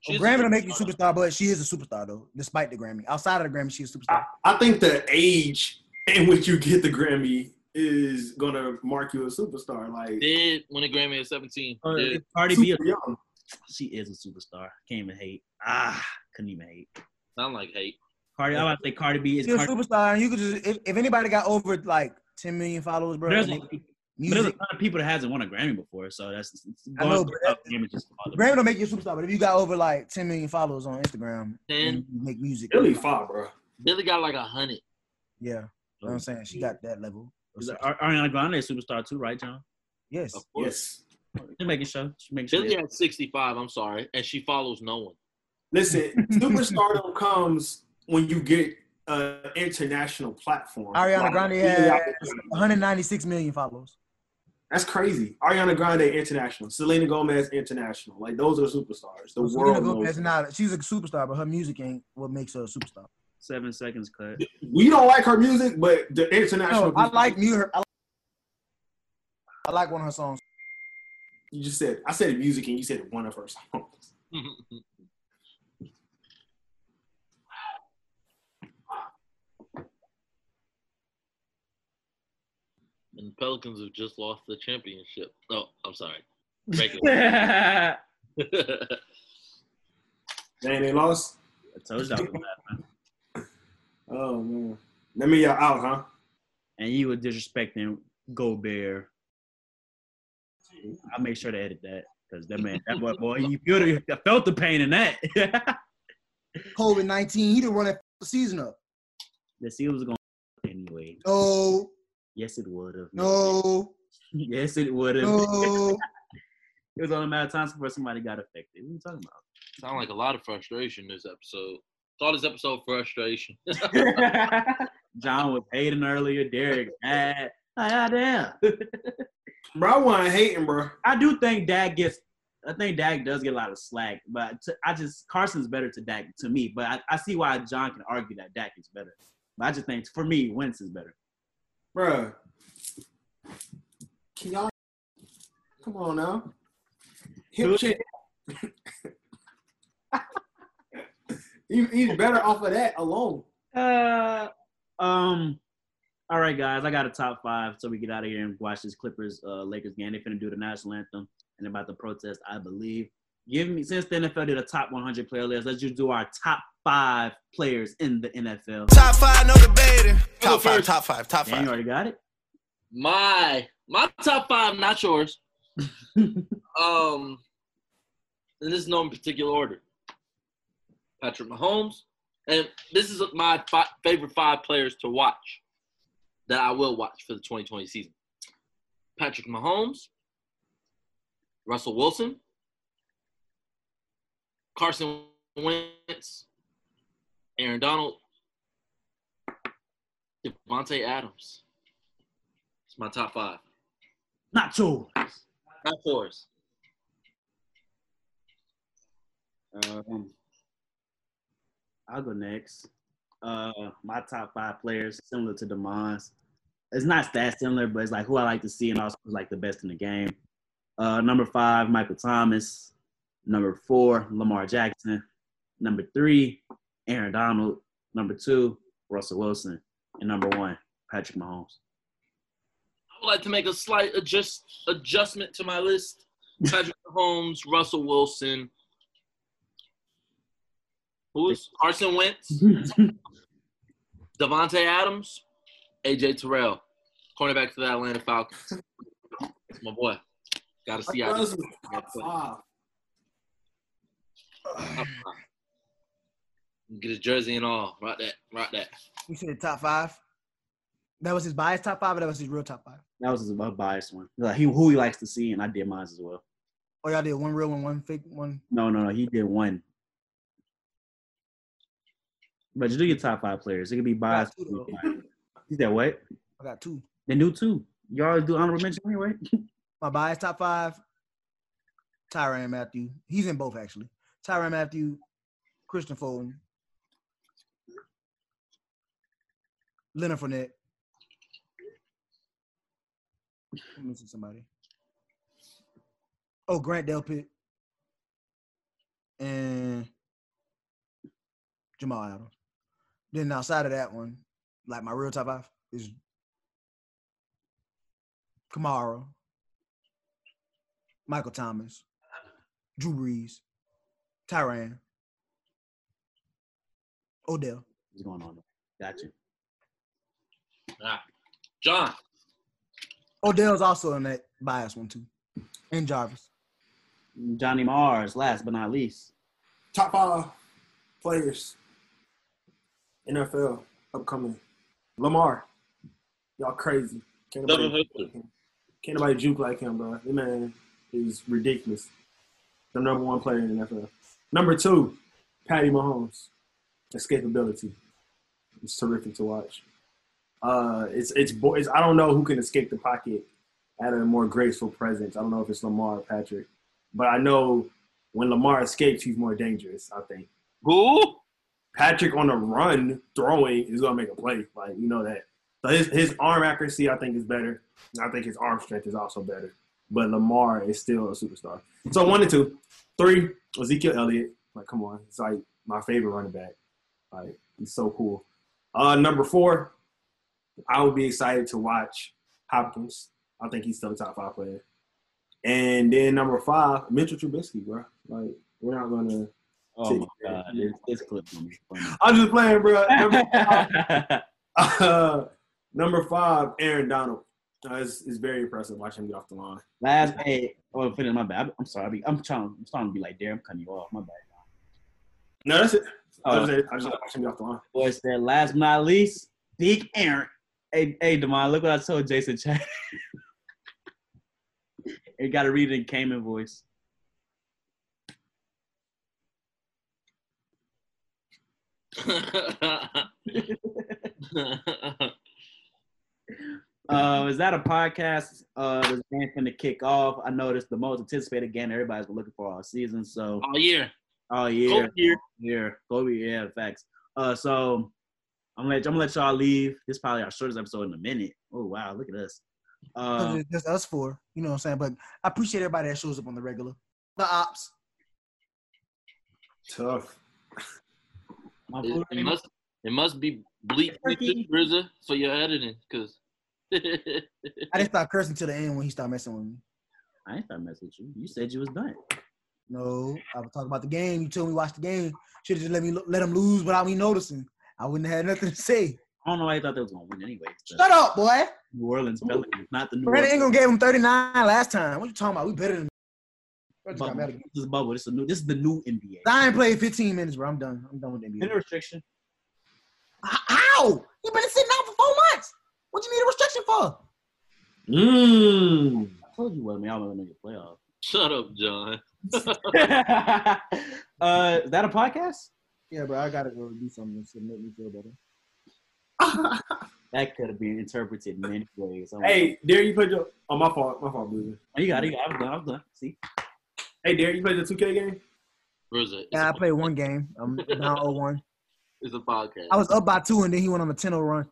[SPEAKER 1] She's a
[SPEAKER 2] Grammy don't make you
[SPEAKER 1] superstar.
[SPEAKER 2] superstar, but she is a superstar though, despite the Grammy. Outside of the Grammy, she's a superstar.
[SPEAKER 4] I, I think the age in which you get the Grammy is gonna mark you a superstar. Like
[SPEAKER 1] Did win a Grammy at 17.
[SPEAKER 3] Uh,
[SPEAKER 1] Did.
[SPEAKER 3] Cardi B,
[SPEAKER 4] young.
[SPEAKER 3] she is a superstar. Can't even hate. Ah, couldn't even hate.
[SPEAKER 1] Sound like hate.
[SPEAKER 3] Cardi, I about to say Cardi B is.
[SPEAKER 2] She's a
[SPEAKER 3] Cardi,
[SPEAKER 2] superstar, and you could just if, if anybody got over like 10 million followers, bro.
[SPEAKER 3] there's,
[SPEAKER 2] and
[SPEAKER 3] a,
[SPEAKER 2] they-
[SPEAKER 3] but there's a
[SPEAKER 2] music,
[SPEAKER 3] ton of people that hasn't won a Grammy before, so that's. It's
[SPEAKER 2] I know,
[SPEAKER 3] going
[SPEAKER 2] but
[SPEAKER 3] up, Grammy just
[SPEAKER 2] Grammy don't make you a superstar, but if you got over like 10 million followers on Instagram,
[SPEAKER 1] Ten.
[SPEAKER 2] and you make music.
[SPEAKER 4] Billie far, bro.
[SPEAKER 1] Billie got like a hundred.
[SPEAKER 2] Yeah, you know what I'm saying she got that level. Of
[SPEAKER 3] Is
[SPEAKER 2] superstar.
[SPEAKER 3] Ar- Ariana Grande is a superstar too, right, John?
[SPEAKER 2] Yes,
[SPEAKER 1] Of course.
[SPEAKER 4] Yes.
[SPEAKER 3] Just making sure. Just making sure.
[SPEAKER 1] Billie had 65. I'm sorry, and she follows no one.
[SPEAKER 4] Listen, superstardom comes when you get an international platform.
[SPEAKER 2] Ariana
[SPEAKER 4] Like,
[SPEAKER 2] Grande has 196 million followers.
[SPEAKER 4] That's crazy. Ariana Grande international. Selena Gomez international. Like those are superstars. The
[SPEAKER 2] Selena
[SPEAKER 4] world
[SPEAKER 2] Gomez
[SPEAKER 4] knows.
[SPEAKER 2] is
[SPEAKER 4] them.
[SPEAKER 2] not. She's a superstar, but her music ain't what makes her a superstar.
[SPEAKER 3] Seven seconds cut.
[SPEAKER 4] We don't like her music, but the international.
[SPEAKER 2] No, I like music. I like, I like one of her songs.
[SPEAKER 4] You just said I said music, and you said one of her songs.
[SPEAKER 1] and the Pelicans have just lost the championship. Oh, I'm sorry. Regular.
[SPEAKER 4] Dang, they lost.
[SPEAKER 3] told y'all that.
[SPEAKER 4] Oh man. That mean y'all uh, out, huh?
[SPEAKER 3] And you were disrespecting Gobert. I'll make sure to edit that because that man, that boy, boy, you feel the, I felt the pain in that.
[SPEAKER 2] COVID 19, he didn't run that season up.
[SPEAKER 3] the seal was going anyway.
[SPEAKER 2] No,
[SPEAKER 3] Yes, it would have.
[SPEAKER 2] no,
[SPEAKER 3] Yes, it would have.
[SPEAKER 2] no.
[SPEAKER 3] It was only a matter of time before somebody got affected. What are you talking about?
[SPEAKER 1] Sound like a lot of frustration this episode. Call this episode frustration.
[SPEAKER 3] John was hating earlier. Derek, mad. Ah, damn.
[SPEAKER 4] Bro, I wasn't hating, bro.
[SPEAKER 3] I do think Dak gets. I think Dak does get a lot of slack, but to, I just Carson's better to Dak to me. But I, I see why John can argue that Dak is better. But I just think for me, Wentz is better.
[SPEAKER 4] Bro, Can y'all come on now? Hip check. he, he's better off of that alone.
[SPEAKER 3] Uh, um. All right, guys, I got a top five, so we get out of here and watch this Clippers uh, Lakers game. They're finna do the national anthem and about the protest, I believe. Give me since the NFL did a top 100 player list, let's just do our top five players in the NFL.
[SPEAKER 5] Top five, no debating. Top five, top five, top
[SPEAKER 3] Dan, you already got it.
[SPEAKER 1] My my top five, not yours. um, and this is no in particular order. Patrick Mahomes, and this is my fi- favorite five players to watch that I will watch for the 2020 season. Patrick Mahomes, Russell Wilson, Carson Wentz, Aaron Donald, Davante Adams. It's my top five.
[SPEAKER 3] Not yours.
[SPEAKER 1] Not yours.
[SPEAKER 3] Um, I'll go next. Uh, my top five players, similar to Demond's. It's not that similar, but it's like who I like to see and also like the best in the game. Uh, number five, Michael Thomas. Number four, Lamar Jackson. Number three, Aaron Donald. Number two, Russell Wilson. And number one, Patrick Mahomes.
[SPEAKER 1] I would like to make a slight adjust adjustment to my list. Patrick Mahomes, Russell Wilson. Who is Carson Wentz, Davante Adams, AJ Terrell, cornerback for the Atlanta Falcons. That's my boy. Got to see
[SPEAKER 4] Like,
[SPEAKER 1] how
[SPEAKER 4] Russ
[SPEAKER 1] this
[SPEAKER 4] was top five.
[SPEAKER 1] get his jersey and all. Right that, right that.
[SPEAKER 2] You said top five. That was his bias top five, or that was his real top five.
[SPEAKER 3] That was his uh, biased one. Like he who he likes to see, and I did mine as well.
[SPEAKER 2] Oh, y'all did one real one, one fake one.
[SPEAKER 3] No, no, no. He did one. But you do your top five players. It could be biased. You said what?
[SPEAKER 2] I got two.
[SPEAKER 3] Then do two. You always do honorable mention anyway.
[SPEAKER 2] My bias top five. Tyrann Mathieu. He's in both actually. Tyrann Mathieu, Kristian Fulton, Leonard Fournette. Me see somebody. Oh, Grant Delpit and Jamal Adams. Then outside of that one, like my real top five is Kamara, Michael Thomas, Drew Brees, Tyrann, Odell.
[SPEAKER 3] What's going on? Got you.
[SPEAKER 1] Ah. John.
[SPEAKER 2] Odell's also in that bias one too. And Jarvis.
[SPEAKER 3] Johnny Mars, last but not least.
[SPEAKER 4] Top five players. NFL upcoming. Lamar. Y'all crazy. Can't nobody, can't nobody juke like him, bro. This man is ridiculous. The number one player in the NFL. Number two, Patty Mahomes. Escapability. It's terrific to watch. Uh, it's it's boys. I don't know who can escape the pocket at a more graceful presence. I don't know if it's Lamar or Patrick, but I know when Lamar escapes, he's more dangerous. I think.
[SPEAKER 1] Who?
[SPEAKER 4] Patrick on a run throwing is gonna make a play. Like you know that. So his his arm accuracy I think is better. And I think his arm strength is also better. But Lamar is still a superstar. So one and two. Three, Ezekiel Elliott. Like, come on. It's like my favorite running back. Like, he's so cool. Uh number four, I would be excited to watch Hopkins. I think he's still a top five player. And then number five, Mitchell Trubisky, bro. Like, we're not gonna
[SPEAKER 3] Oh my god, this, this clip.
[SPEAKER 4] I'm just playing, bro. Number five, uh, number five, Aaron Donald. Uh, it's, it's very impressive watching him get off the line.
[SPEAKER 3] Last, hey, oh, finish my bad. I'm sorry. I be, I'm trying. I'm trying to be like, damn, I'm cutting you off. My bad.
[SPEAKER 4] No, that's it. I
[SPEAKER 3] Oh.
[SPEAKER 4] just, I just watch him off the line.
[SPEAKER 3] Boy said, last but not least, Big Aaron. Hey, hey, Demond, look what I told Jason Chad. you got to read it in Cayman voice. Uh, is that a podcast? Uh, this game finna kick off. I know this the most anticipated game everybody's been looking for all season. So,
[SPEAKER 1] All year.
[SPEAKER 3] all
[SPEAKER 1] year,
[SPEAKER 3] yeah,
[SPEAKER 1] here.
[SPEAKER 3] here, Kobe, yeah, facts. Uh, so I'm gonna let, I'm gonna let y'all leave. This is probably our shortest episode in a minute. Oh wow, look at us. Uh,
[SPEAKER 2] It's just us four. You know what I'm saying? But I appreciate everybody that shows up on the regular. The ops.
[SPEAKER 4] Tough.
[SPEAKER 3] My
[SPEAKER 1] It, it must it must be bleak
[SPEAKER 3] Turkey.
[SPEAKER 1] RZA for your editing, cause
[SPEAKER 2] I didn't start cursing till the end when he started messing with me.
[SPEAKER 3] I ain't start messing with you. You said you was done.
[SPEAKER 2] No, I was talking about the game. You told me watch the game. Should have just let me let him lose without me noticing. I wouldn't have had nothing to say.
[SPEAKER 3] I don't know why you thought they was gonna win anyway.
[SPEAKER 2] Shut up, boy.
[SPEAKER 3] New Orleans Pelicans, not the New
[SPEAKER 2] Brandon
[SPEAKER 3] Orleans.
[SPEAKER 2] Ingram gave him 39 last time. What you talking about? We better than. Bro, just got
[SPEAKER 3] Bubble. This is bubble. This is a new. This is the new NBA.
[SPEAKER 2] Zion played 15 minutes, bro. I'm done. I'm done with
[SPEAKER 3] Any
[SPEAKER 2] NBA.
[SPEAKER 3] restriction?
[SPEAKER 2] How? You been sitting out for four months. What do you need a restriction for?
[SPEAKER 4] Mmm.
[SPEAKER 3] I told you what, man. I'm gonna make a playoff.
[SPEAKER 1] shut up, John.
[SPEAKER 3] uh, is that a podcast?
[SPEAKER 2] Yeah, bro. I gotta go do something to make me feel better.
[SPEAKER 3] That could have been interpreted many ways. I'm
[SPEAKER 4] hey, Derek, you put your. Oh, my fault. My fault, Boozer.
[SPEAKER 3] like, you got it. You got it. I was done. I was done. See,
[SPEAKER 4] Hey, Derek, you played the 2K game?
[SPEAKER 1] RZA. It's,
[SPEAKER 2] Yeah, I played one game. I'm down 0-1.
[SPEAKER 1] it's a podcast.
[SPEAKER 2] I was up by two, and then he went on a 10-0 run.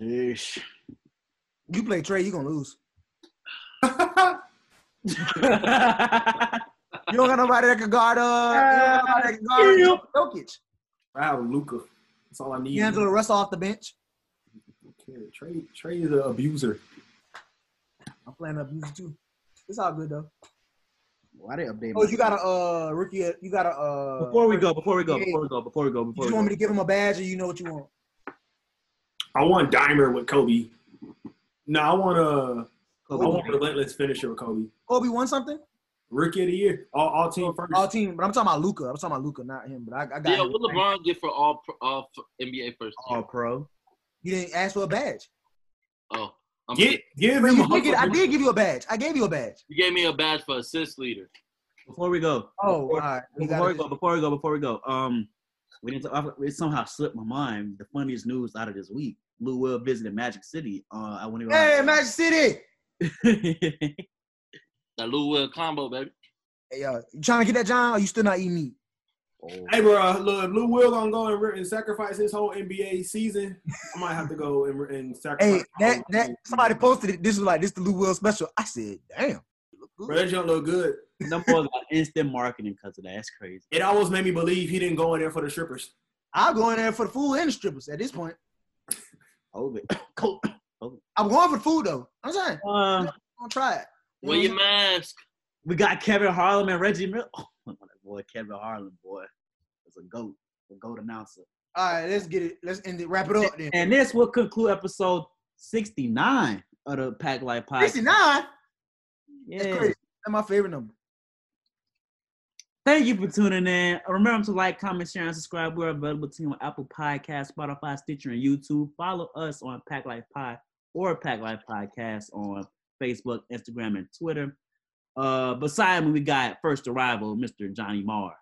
[SPEAKER 3] Sheesh.
[SPEAKER 2] You play Trey, you're gonna lose. You don't got nobody that can guard. Uh, you don't got nobody that can guard Jokic.
[SPEAKER 4] I have Luka. That's all I need.
[SPEAKER 2] D'Angelo Russell off the bench.
[SPEAKER 4] Okay, Trey, Trey is an abuser.
[SPEAKER 2] I'm playing abuser too. It's all good though.
[SPEAKER 3] Why they update?
[SPEAKER 2] Oh,
[SPEAKER 3] my-
[SPEAKER 2] you got a uh rookie. You got a uh.
[SPEAKER 3] Before we go, before we go, before we go, before we go,
[SPEAKER 2] you
[SPEAKER 3] before
[SPEAKER 2] just
[SPEAKER 3] we
[SPEAKER 2] want
[SPEAKER 3] go.
[SPEAKER 2] me to give him a badge, or you know what you want?
[SPEAKER 4] I want Dimer with Kobe. No, I want uh I want a relentless finisher with Kobe.
[SPEAKER 2] Kobe won something?
[SPEAKER 4] Rookie of the year, all, all team first.
[SPEAKER 2] All team, but I'm talking about Luka. I'm talking about Luka, not him. But I, I got.
[SPEAKER 1] Yeah,
[SPEAKER 2] him.
[SPEAKER 1] what LeBron get for all all f- NBA first team?
[SPEAKER 3] All pro.
[SPEAKER 2] You didn't ask for a badge.
[SPEAKER 1] Oh, I'm
[SPEAKER 4] Get, give him
[SPEAKER 2] you
[SPEAKER 4] a
[SPEAKER 2] did I did give you a badge. I gave you a badge.
[SPEAKER 1] You gave me a badge for assist leader.
[SPEAKER 3] Before we go.
[SPEAKER 2] Oh,
[SPEAKER 3] before,
[SPEAKER 2] all right. We
[SPEAKER 3] before we
[SPEAKER 2] gotta-
[SPEAKER 3] go, before we go, before we go, um, we need to. It somehow slipped my mind. The funniest news out of this week: Lou Will visited Magic City. Uh, I went
[SPEAKER 2] Hey, Magic City.
[SPEAKER 1] That Lou Will combo, baby.
[SPEAKER 2] Hey, yo, you trying to get that John? Or you still not eating meat?
[SPEAKER 4] Hey, bro, look, if Lou Will gonna go and, and sacrifice his whole NBA season, I might have to go and, and sacrifice.
[SPEAKER 2] Hey, that that somebody posted it. This was like this the Lou Will special. I said, damn. you look good.
[SPEAKER 4] Bro, that junk look good.
[SPEAKER 3] Them boys got instant marketing because of that. That's crazy.
[SPEAKER 4] It almost made me believe he didn't go in there for the strippers.
[SPEAKER 2] I'll go in there for the food and the strippers at this point.
[SPEAKER 3] COVID.
[SPEAKER 2] I'm going for the food though. I'm saying,
[SPEAKER 3] Uh,
[SPEAKER 2] I'm gonna try it. You know
[SPEAKER 1] Wear your
[SPEAKER 2] what I'm
[SPEAKER 1] mask.
[SPEAKER 3] we got Kevin Harlan and Reggie Miller. Boy, Kevin Harlan, boy, is a goat, a goat announcer.
[SPEAKER 2] All right, let's get it. Let's end it. Wrap it up then.
[SPEAKER 3] And this will conclude episode 69 of the Pack Life Podcast.
[SPEAKER 2] 69. That's
[SPEAKER 3] Yeah.
[SPEAKER 2] crazy. That's my favorite number.
[SPEAKER 3] Thank you for tuning in. Remember to like, comment, share, and subscribe. We're available to you on Apple Podcast, Spotify, Stitcher, and YouTube. Follow us on Pack Life Pod or Pack Life Podcast on Facebook, Instagram, and Twitter. Uh, beside me, we got first arrival, Mr. Johnny Mars.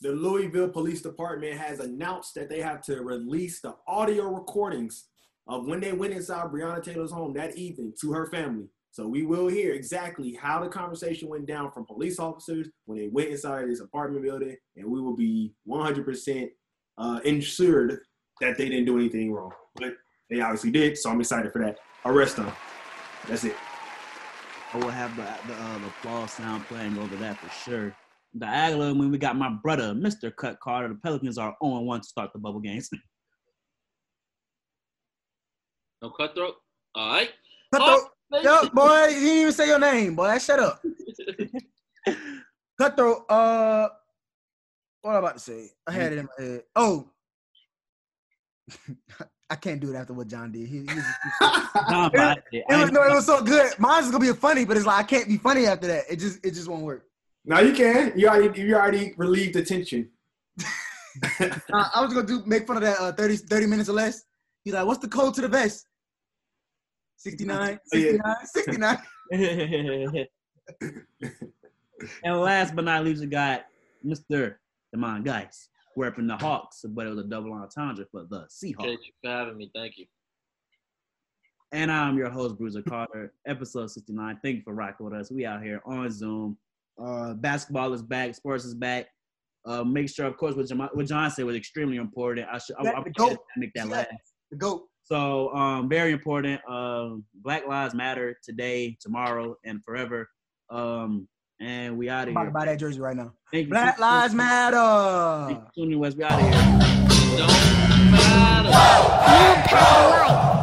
[SPEAKER 4] The Louisville Police Department has announced that they have to release the audio recordings of when they went inside Breonna Taylor's home that evening to her family. So we will hear exactly how the conversation went down from police officers when they went inside this apartment building, and we will be 100% uh, ensured that they didn't do anything wrong. But they obviously did, so I'm excited for that. Arrest them. That's it.
[SPEAKER 3] I will have the, the, uh, the applause sound playing over that for sure. Diagonal, when we got my brother, Mr. Cut Carter. The Pelicans are 0 1 to start the bubble games.
[SPEAKER 1] No cutthroat. All right.
[SPEAKER 2] Cutthroat.
[SPEAKER 1] Oh,
[SPEAKER 2] Yo, boy, you didn't even say your name, boy. Shut up. Cutthroat. Uh, what am I about to say? I had it in my head. Oh, I can't do it after what John did. He, he was,
[SPEAKER 3] Nah, but I-
[SPEAKER 2] it was no, it was so good. Mine's gonna be funny, but it's like I can't be funny after that. It just, it just won't work.
[SPEAKER 4] now you can. You already you already relieved the tension.
[SPEAKER 2] Uh, I was gonna do make fun of that uh, 30, 30 minutes or less. He's like, "What's the code to the vest?" 69,
[SPEAKER 4] Oh,
[SPEAKER 2] 69, 69.
[SPEAKER 3] and last but not least, we got Mr. Demond Geis, repping the Hawks, but it was a double entendre for the Seahawks.
[SPEAKER 1] Thank you for having me. Thank you.
[SPEAKER 3] And I'm your host, Bruiser Carter, episode 69. Thank you for rocking with us. We out here on Zoom. Uh, basketball is back, sports is back. Uh, make sure, of course, what, Jam- what John said was extremely important. I should I,
[SPEAKER 2] Yeah,
[SPEAKER 3] I,
[SPEAKER 2] the
[SPEAKER 3] I make that
[SPEAKER 2] Yeah.
[SPEAKER 3] last.
[SPEAKER 2] The goat.
[SPEAKER 3] So, um, very important. Um, Black Lives Matter today, tomorrow, and forever. Um, and we out
[SPEAKER 2] I'm
[SPEAKER 3] of
[SPEAKER 2] about to
[SPEAKER 3] here.
[SPEAKER 2] buy that jersey right now.
[SPEAKER 3] Thank you.
[SPEAKER 2] Black Lives
[SPEAKER 3] Thank
[SPEAKER 2] Matter.
[SPEAKER 3] you for tuning in, West. We out of here.
[SPEAKER 1] Don't matter.
[SPEAKER 7] Pack Life.